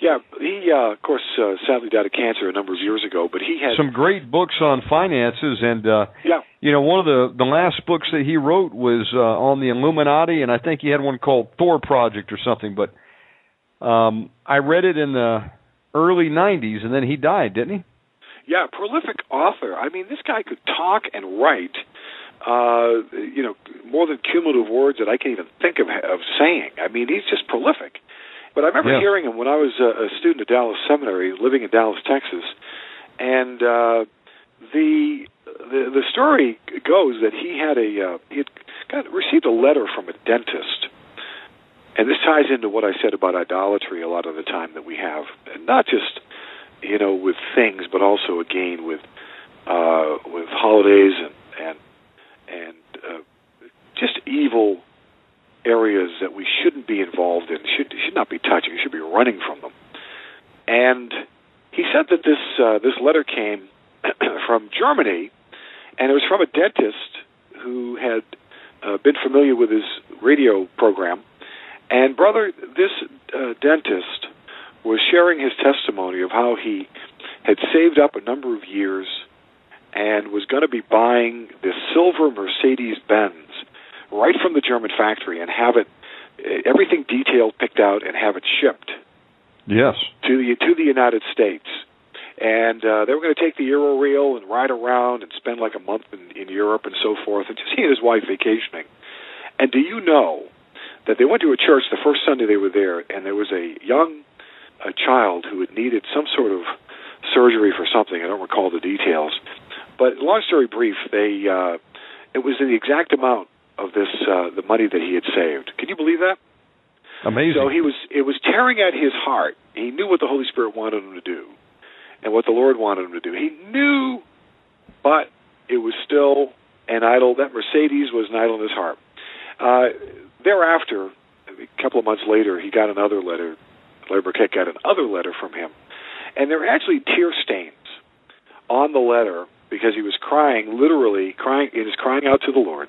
Yeah, he uh, of course uh, sadly died of cancer a number of years ago, but he had Some great books on finances, and uh, yeah you know, one of the the last books that he wrote was uh, on the Illuminati, and I think he had one called Thor Project or something. But um, I read it in the early '90s, and then he died, didn't he? yeah prolific author. I mean, this guy could talk and write. Uh, you know, more than cumulative words that I can't even think of of saying. I mean, he's just prolific. But I remember Yeah. hearing him when I was a, a student at Dallas Seminary, living in Dallas, Texas, and uh, the the the story goes that he had a uh, he had got received a letter from a dentist, and this ties into what I said about idolatry a lot of the time that we have, and not just you know with things, but also again with uh, with holidays and and and uh, just evil areas that we shouldn't be involved in, should should not be touching, should be running from them. And he said that this uh, this letter came from Germany, and it was from a dentist who had uh, been familiar with his radio program. And brother, this uh, dentist was sharing his testimony of how he had saved up a number of years and was going to be buying this silver Mercedes Benz right from the German factory and have it everything detailed, picked out, and have it shipped Yes. to the to the United States. And uh, they were going to take the Eurail and ride around and spend like a month in, in Europe and so forth, and just he and his wife vacationing. And do you know that they went to a church the first Sunday they were there, and there was a young a child who had needed some sort of surgery for something. I don't recall the details, but long story brief, they uh, it was the exact amount of this uh, the money that he had saved. Can you believe that? Amazing. So he was it was tearing at his heart. He knew what the Holy Spirit wanted him to do and what the Lord wanted him to do. He knew but it was still an idol. That Mercedes was an idol in his heart. Uh, thereafter, a couple of months later, he got another letter. Larry Burkett got another letter from him, and there were actually tear stains on the letter because he was crying, literally crying. He was crying out to the Lord.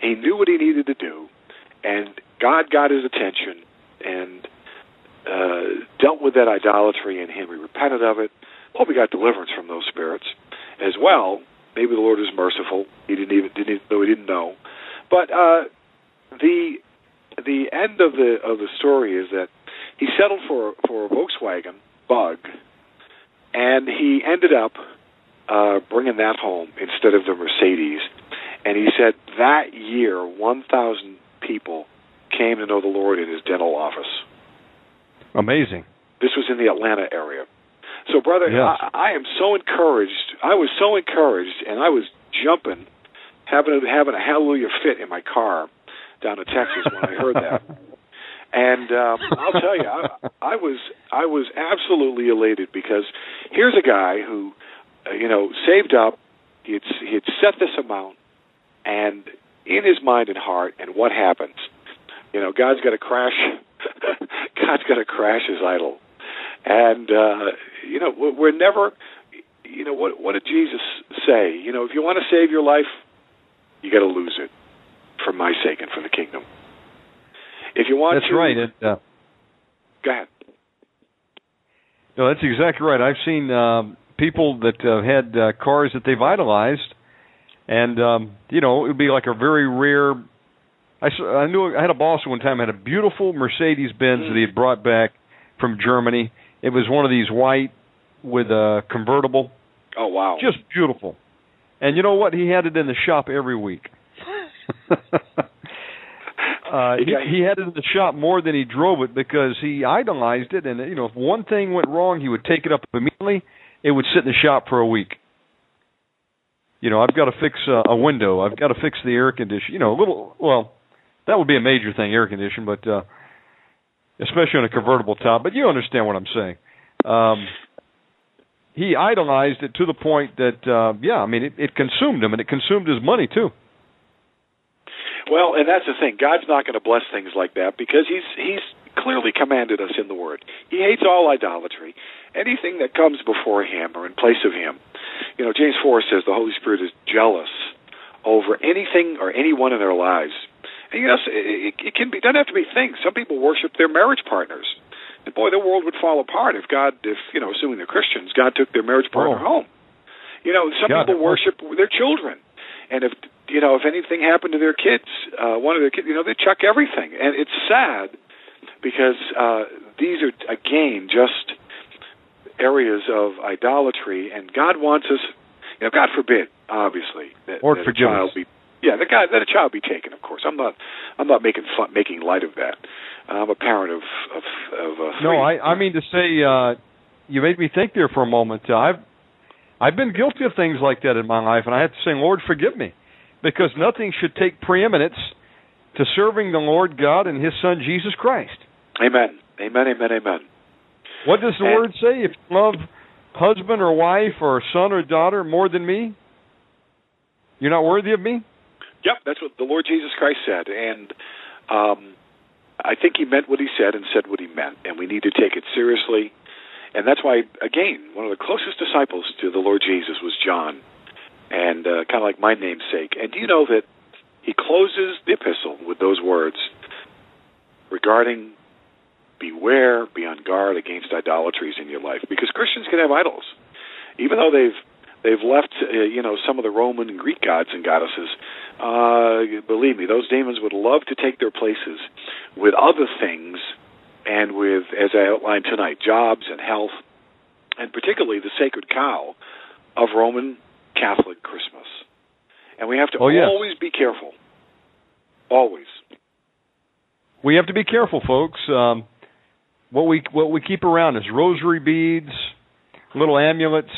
He knew what he needed to do, and God got his attention and uh, dealt with that idolatry in him. He repented of it. Hope he got deliverance from those spirits as well. Maybe the Lord was merciful. He didn't even didn't even, though he didn't know. But uh, the the end of the of the story is that he settled for for a Volkswagen Bug, and he ended up uh, bringing that home instead of the Mercedes. And he said that year, 1,000 people came to know the Lord in his dental office. Amazing. This was in the Atlanta area. So, brother, Yes. I, I am so encouraged. I was so encouraged, and I was jumping, having a, having a hallelujah fit in my car down to Texas when I heard that. And um, I'll tell you, I, I was I was absolutely elated because here's a guy who, uh, you know, saved up. He had he had set this amount, and in his mind and heart, and what happens? You know, God's got to crash. God's got to crash his idol, and uh, you know we're never. You know what? What did Jesus say? You know, if you want to save your life, you got to lose it for my sake and for the kingdom. If you want to That's to, right. It, uh, go ahead. no, that's exactly right. I've seen um, people that uh, had uh, cars that they've idolized, and um, you know, it would be like a very rare. I, I knew I had a boss one time had a beautiful Mercedes Benz that he had brought back from Germany. It was one of these white with a convertible, Oh wow. just beautiful. And you know what? He had it in the shop every week. uh, he, he had it in the shop more than he drove it because he idolized it. And you know, if one thing went wrong, he would take it up immediately. It would sit in the shop for a week. You know, I've got to fix uh, a window. I've got to fix the air condition. You know, a little. Well, that would be a major thing, air condition, but uh, especially on a convertible top. But you understand what I'm saying. Um, he idolized it to the point that, uh, yeah, I mean, it, it consumed him, and it consumed his money too. Well, and that's the thing. God's not going to bless things like that because he's he's clearly commanded us in the word. He hates all idolatry. Anything that comes before him or in place of him. You know, James 4 says the Holy Spirit is jealous over anything or anyone in their lives. And know, it, it can be doesn't have to be things. Some people worship their marriage partners. And boy, the world would fall apart if God, if you know, assuming they're Christians, God took their marriage partner Oh. home. You know, some God, people worship their children, and if you know, if anything happened to their kids, uh, one of their kids, you know, they chuck everything, and it's sad because uh, these are again just areas of idolatry, and God wants us. You know, God forbid, obviously, that, Lord, that a child be yeah, the guy that a child be taken. Of course, I'm not. I'm not making fun, making light of that. I'm a parent of of, of uh, No. I, I mean to say, uh, you made me think there for a moment. Uh, I've I've been guilty of things like that in my life, and I have to say, Lord, forgive me, because nothing should take preeminence to serving the Lord God and His Son Jesus Christ. Amen. Amen. Amen. Amen. What does the And- word say? If you love husband or wife or son or daughter more than me, you're not worthy of me. Yep, that's what the Lord Jesus Christ said, and um, I think he meant what he said and said what he meant, and we need to take it seriously. And that's why, again, one of the closest disciples to the Lord Jesus was John, and uh, kind of like my namesake. And do you know that he closes the epistle with those words regarding beware, be on guard against idolatries in your life, because Christians can have idols, even though they've they've left uh, you know some of the Roman and Greek gods and goddesses. Uh, believe me, those demons would love to take their places with other things, and with, as I outlined tonight, jobs and health, and particularly the sacred cow of Roman Catholic Christmas. And we have to Oh, yes. always be careful. Always. We have to be careful, folks. Um, what we what we keep around is rosary beads, little amulets.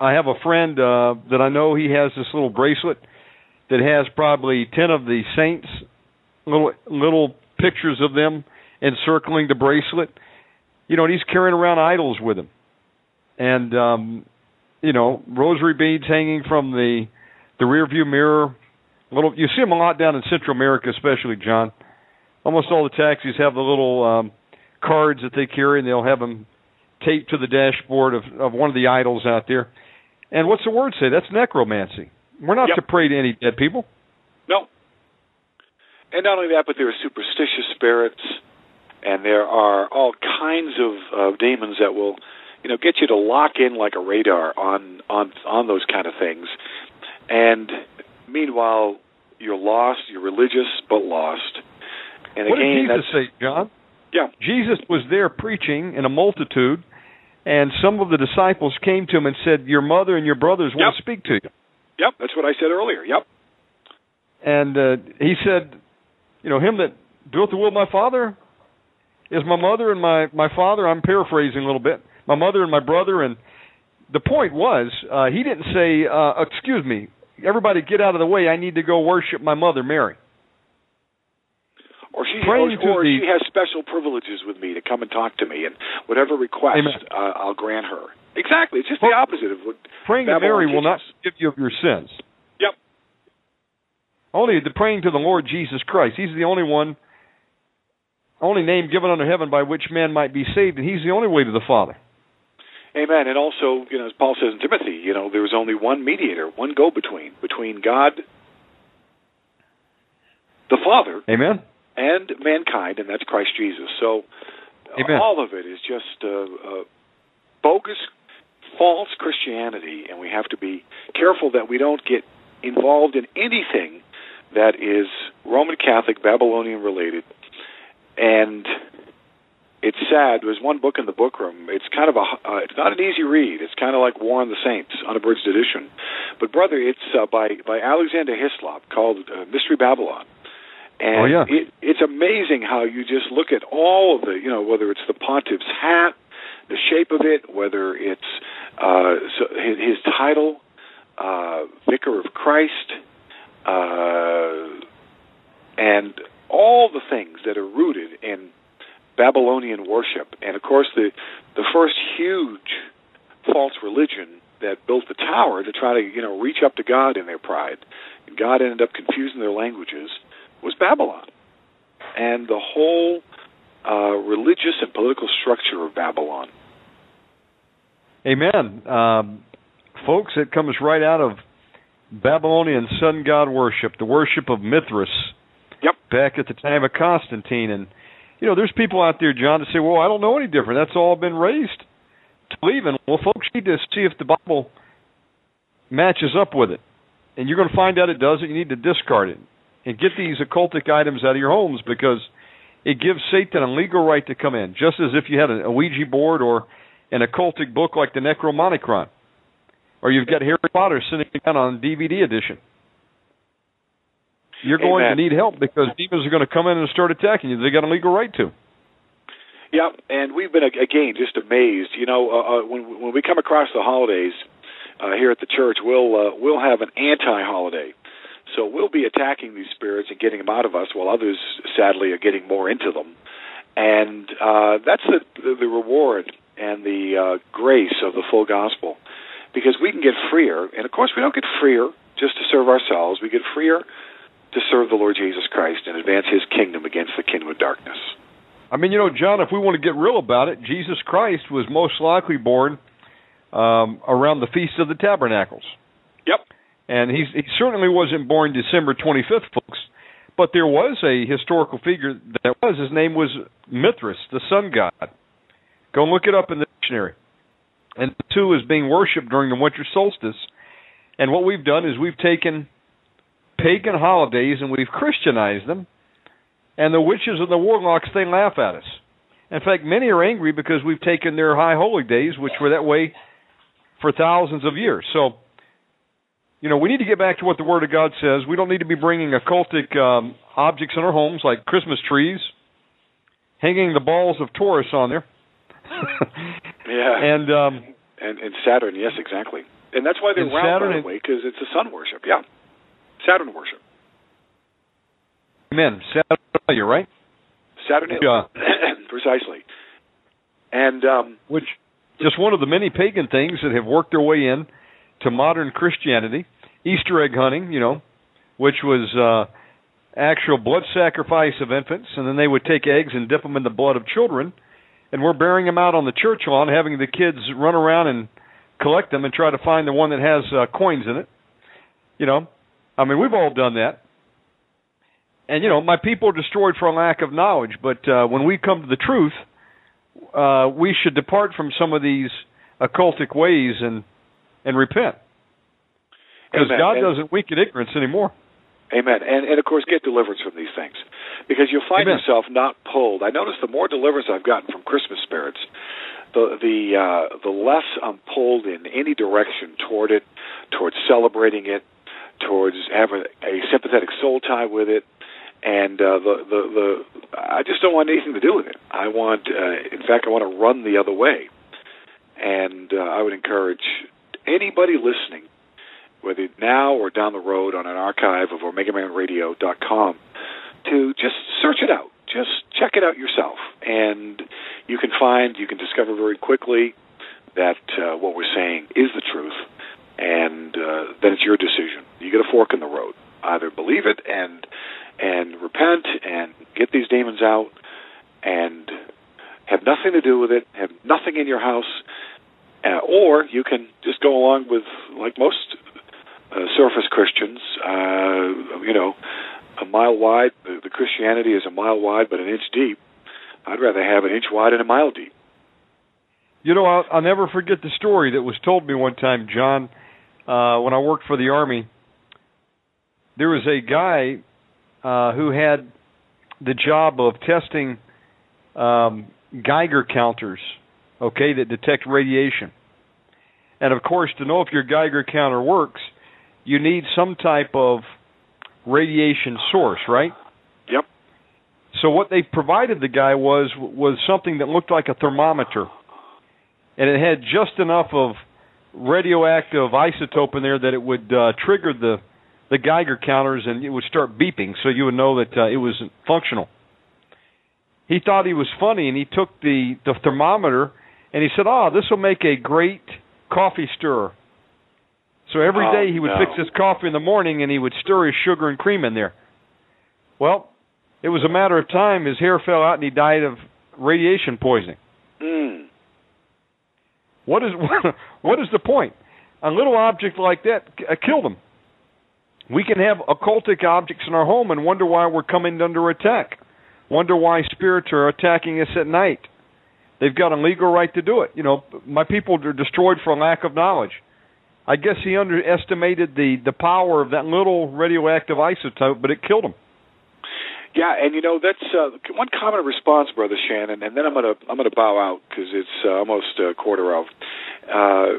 I have a friend uh, that I know. He has this little bracelet that has probably ten of the saints, little little pictures of them encircling the bracelet. You know, and he's carrying around idols with him, and um, you know, rosary beads hanging from the the rear view mirror. Little, you see them a lot down in Central America, especially John. Almost all the taxis have the little um, cards that they carry, and they'll have them taped to the dashboard of, of one of the idols out there. And what's the word say? That's necromancy. We're not Yep. to pray to any dead people. No. And not only that, but there are superstitious spirits, and there are all kinds of uh, demons that will, you know, get you to lock in like a radar on on on those kind of things. And meanwhile, you're lost. You're religious, but lost. And what again, did Jesus that's say, John? Yeah. Jesus was there preaching in a multitude, and some of the disciples came to him and said, "Your mother and your brothers want Yep. to speak to you." Yep, that's what I said earlier. Yep. And uh, he said, "You know, him that doeth the will of my Father is my mother and my my father." I'm paraphrasing a little bit. My mother and my brother, and the point was, uh, he didn't say, uh, "Excuse me, everybody, get out of the way. I need to go worship my mother, Mary." Or she, Praying or, or the- she has special privileges with me to come and talk to me, and whatever request uh, I'll grant her. Exactly, it's just the opposite of what Praying to Babylon Mary will not teaches. forgive you of your sins. Yep. Only the praying to the Lord Jesus Christ. He's the only one, only name given under heaven by which man might be saved, and He's the only way to the Father. Amen. And also, you know, as Paul says in Timothy, you know, there is only one mediator, one go between, between God, the Father, Amen. And mankind, and that's Christ Jesus. So Amen. all of it is just uh, uh, bogus, false Christianity, and we have to be careful that we don't get involved in anything that is Roman Catholic, Babylonian related. And it's sad. There's one book in the book room. It's kind of a. Uh, it's not an easy read. It's kind of like War on the Saints, unabridged edition. But brother, it's uh, by by Alexander Hislop called uh, Mystery Babylon. And Oh, yeah. it, it's amazing how you just look at all of the, you know, whether it's the pontiff's hat, the shape of it, whether it's uh, so his, his title, uh, Vicar of Christ, uh, and all the things that are rooted in Babylonian worship. And of course, the the first huge false religion that built the tower to try to you know reach up to God in their pride, and God ended up confusing their languages, was Babylon, and the whole uh, religious and political structure of Babylon. Amen. Um, folks, it comes right out of Babylonian sun god worship, the worship of Mithras. Yep. Back at the time of Constantine. And, you know, there's people out there, John, that say, well, I don't know any different. That's all been raised to believe in. Well, folks, you need to see if the Bible matches up with it. And you're going to find out it doesn't. You need to discard it and get these occultic items out of your homes because it gives Satan a legal right to come in, just as if you had a, Ouija board or an occultic book like the Necromonicon, or you've got Harry Potter sitting down on DVD edition. You're going Amen. to need help because demons are going to come in and start attacking you. They got a legal right to. Yeah, and we've been again just amazed. You know, uh, uh, when when we come across the holidays uh, here at the church, we'll uh, we'll have an anti-holiday. So we'll be attacking these spirits and getting them out of us, while others, sadly, are getting more into them. And uh, that's the, the the reward and the uh, grace of the full gospel, because we can get freer. And of course, we don't get freer just to serve ourselves. We get freer to serve the Lord Jesus Christ and advance His kingdom against the kingdom of darkness. I mean, you know, John, if we want to get real about it, Jesus Christ was most likely born um, around the Feast of the Tabernacles. Yep. And he's, he certainly wasn't born December 25th, folks. But there was a historical figure that was. His name was Mithras, the sun god. Go and look it up in the dictionary. And the two is being worshipped during the winter solstice. And what we've done is we've taken pagan holidays and we've Christianized them. And the witches and the warlocks, they laugh at us. In fact, many are angry because we've taken their high holy days, which were that way for thousands of years. So, you know, we need to get back to what the Word of God says. We don't need to be bringing occultic um, objects in our homes like Christmas trees, hanging the balls of Taurus on there. Yeah. and um, and and Saturn, yes, exactly. And that's why they're round, Saturn by the way, because it's a sun worship. Yeah, Saturn worship. amen. Saturday, right? Saturn, Yeah. precisely. And um, Which just one of the many pagan things that have worked their way in to modern Christianity. Easter egg hunting, you know, which was uh, actual blood sacrifice of infants, and then they would take eggs and dip them in the blood of children, and we're bearing them out on the church lawn, having the kids run around and collect them and try to find the one that has uh, coins in it. You know, I mean, we've all done that. And you know, my people are destroyed for lack of knowledge. But uh, when we come to the truth, uh, we should depart from some of these occultic ways and and repent, because God And- doesn't weaken ignorance anymore. Amen. And and of course get deliverance from these things. Because you'll find Amen. yourself not pulled. I notice the more deliverance I've gotten from Christmas spirits, the the uh the less I'm pulled in any direction toward it, towards celebrating it, towards having a sympathetic soul tie with it. And uh, the, the the I just don't want anything to do with it. I want, uh, in fact, I want to run the other way. And uh, I would encourage anybody listening whether now or down the road on an archive of OmegaManRadio.com, to just search it out. Just check it out yourself, and you can find, you can discover very quickly that uh, what we're saying is the truth, and uh, then it's your decision. You get a fork in the road. Either believe it and and repent and get these demons out, and have nothing to do with it, have nothing in your house, uh, or you can just go along with like most uh, surface Christians, uh, you know, a mile wide. The, the Christianity is a mile wide, but an inch deep. I'd rather have an inch wide and a mile deep. You know, I'll, I'll never forget the story that was told me one time, John, uh, when I worked for the Army. There was a guy uh, who had the job of testing um, Geiger counters, okay, that detect radiation. And of course, to know if your Geiger counter works, you need some type of radiation source, right? Yep. So what they provided the guy was was something that looked like a thermometer, and it had just enough of radioactive isotope in there that it would uh, trigger the the Geiger counters and it would start beeping, so you would know that uh, it was functional. He thought he was funny, and he took the the thermometer and he said, "Oh, this will make a great coffee stirrer." So every Oh, day he would no. fix his coffee in the morning and he would stir his sugar and cream in there. Well, it was a matter of time. His hair fell out and he died of radiation poisoning. Mm. What is what is the point? A little object like that uh, killed him. We can have occultic objects in our home and wonder why we're coming under attack. Wonder why spirits are attacking us at night. They've got a legal right to do it. You know, my people are destroyed for lack of knowledge. I guess he underestimated the the power of that little radioactive isotope, but it killed him. Yeah, and you know that's uh, one common response, brother Shannon, and then I'm gonna I'm gonna bow out because it's uh, almost a quarter of. Uh,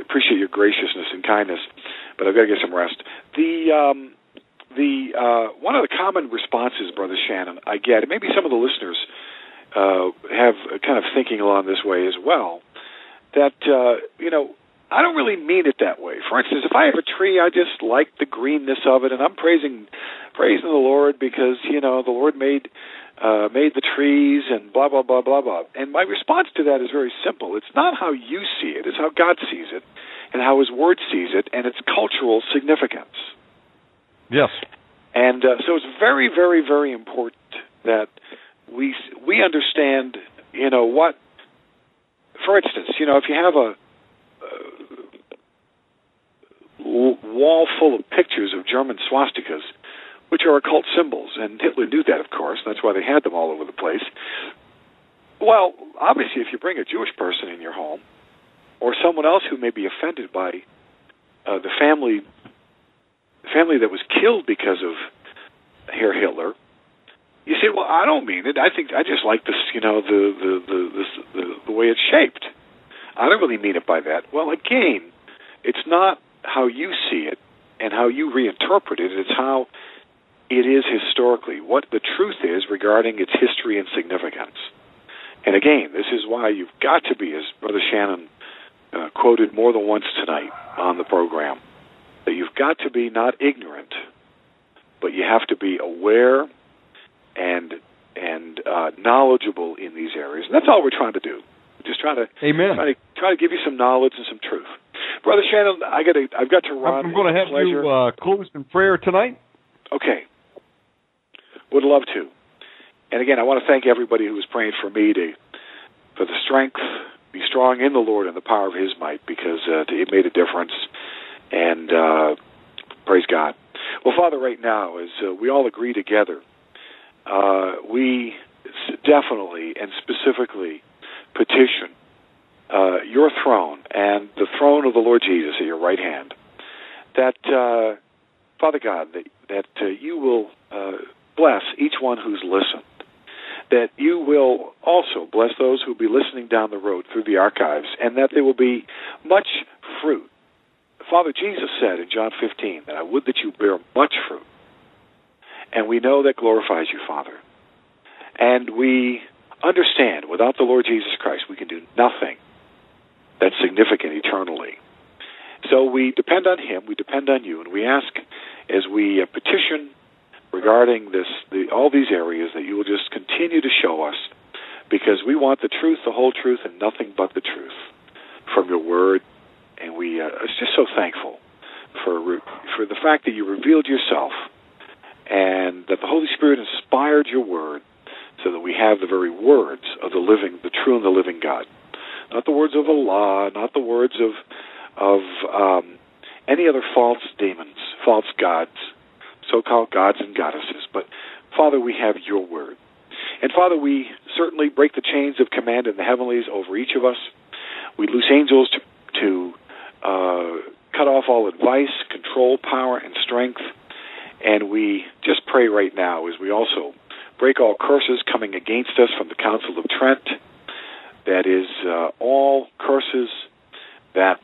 appreciate your graciousness and kindness, but I've got to get some rest. The um, the uh, one of the common responses, brother Shannon, I get, and maybe some of the listeners uh, have kind of thinking along this way as well. That uh, you know, I don't really mean it that way. For instance, if I have a tree, I just like the greenness of it, and I'm praising praising the Lord because you know the Lord made uh, made the trees and blah blah blah blah blah. And my response to that is very simple. It's not how you see it; it's how God sees it, and how His Word sees it, and its cultural significance. Yes. And uh, so it's very, very, very important that we we understand, you know, what. For instance, you know, if you have a, uh wall full of pictures of German swastikas, which are occult symbols, and Hitler knew that, of course. That's why they had them all over the place. Well, obviously, if you bring a Jewish person in your home, or someone else who may be offended by uh, the family family that was killed because of Herr Hitler, you say, "Well, I don't mean it. I think I just like this, you know, the the the the, the, the way it's shaped. I don't really mean it by that." Well, again, it's not how you see it and how you reinterpret it. It's how it is historically, what the truth is regarding its history and significance. And again, this is why you've got to be, as Brother Shannon uh, quoted more than once tonight on the program, that you've got to be not ignorant, but you have to be aware and and uh, knowledgeable in these areas. And that's all we're trying to do. We're just trying to Amen. try to try to give you some knowledge and some truth. Brother Shannon, I got to I've got to run. I'm going to have pleasure. you uh, close in prayer tonight. Okay. Would love to. And again, I want to thank everybody who was praying for me to for the strength, be strong in the Lord and the power of His might, because uh, it made a difference. And uh, praise God. Well, Father, right now, as uh, we all agree together, uh, we definitely and specifically petition uh, your throne and the throne of the Lord Jesus at your right hand. That uh, Father God, that that uh, you will uh, bless each one who's listened. That you will also bless those who will be listening down the road through the archives, and that there will be much fruit. Father Jesus said in John 15 that I would that you bear much fruit, and we know that glorifies you, Father. And we understand without the Lord Jesus Christ, we can do nothing that's significant eternally. So we depend on Him, we depend on you, and we ask as we uh, petition regarding this, the, all these areas, that you will just continue to show us, because we want the truth, the whole truth, and nothing but the truth from your Word. And we uh, are just so thankful for for the fact that you revealed yourself, and that the Holy Spirit inspired your Word, so that we have the very words of the living, the true and the living God, not the words of Allah, not the words of of um, any other false demons, false gods, so called gods and goddesses. But, Father, we have your word. And, Father, we certainly break the chains of command in the heavenlies over each of us. We loose angels to, to uh, cut off all advice, control, power, and strength. And we just pray right now as we also break all curses coming against us from the Council of Trent. That is, uh, all curses that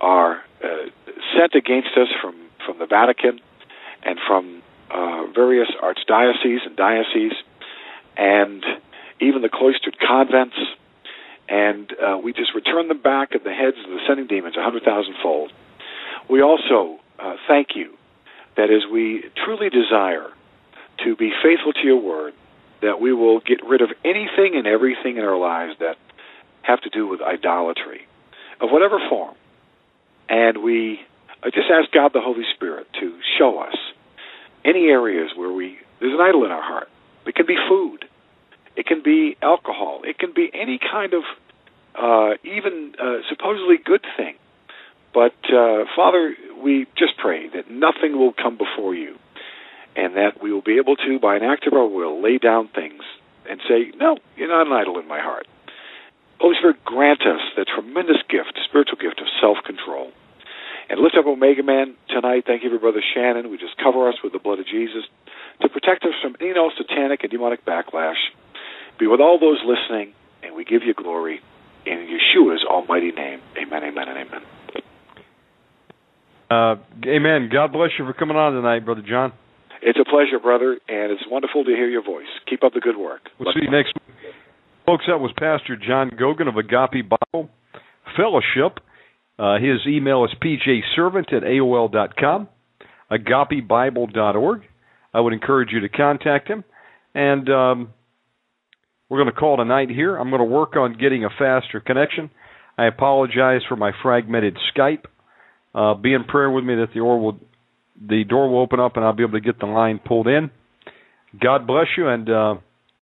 are uh, sent against us from, from the Vatican and from uh, various archdioceses and dioceses, and even the cloistered convents. And uh, we just return them back at the heads of the sending demons a hundred thousand fold. We also uh, thank you that as we truly desire to be faithful to your word, that we will get rid of anything and everything in our lives that have to do with idolatry of whatever form. And we just ask God the Holy Spirit to show us any areas where we there's an idol in our heart. It can be food. It can be alcohol. It can be any kind of uh, even uh, supposedly good thing. But uh, Father, we just pray that nothing will come before you, and that we will be able to, by an act of our will, lay down things and say, "No, you're not an idol in my heart." Holy Spirit, grant us the tremendous gift, spiritual gift of self-control. And lift up Omega Man tonight. Thank you for Brother Shannon. We just cover us with the blood of Jesus to protect us from any you satanic and demonic backlash. Be with all those listening, and we give you glory in Yeshua's almighty name. Amen, amen, and amen. Uh, amen. God bless you for coming on tonight, Brother John. It's a pleasure, brother, and it's wonderful to hear your voice. Keep up the good work. We'll Let's see you next week. Folks, that was Pastor John Goguen of Agape Bible Fellowship. Uh, his email is pjservant at AOL.com, agapebible.org. I would encourage you to contact him. And um, we're going to call tonight here. I'm going to work on getting a faster connection. I apologize for my fragmented Skype. Uh, be in prayer with me that the door will the door will open up and I'll be able to get the line pulled in. God bless you and. Uh,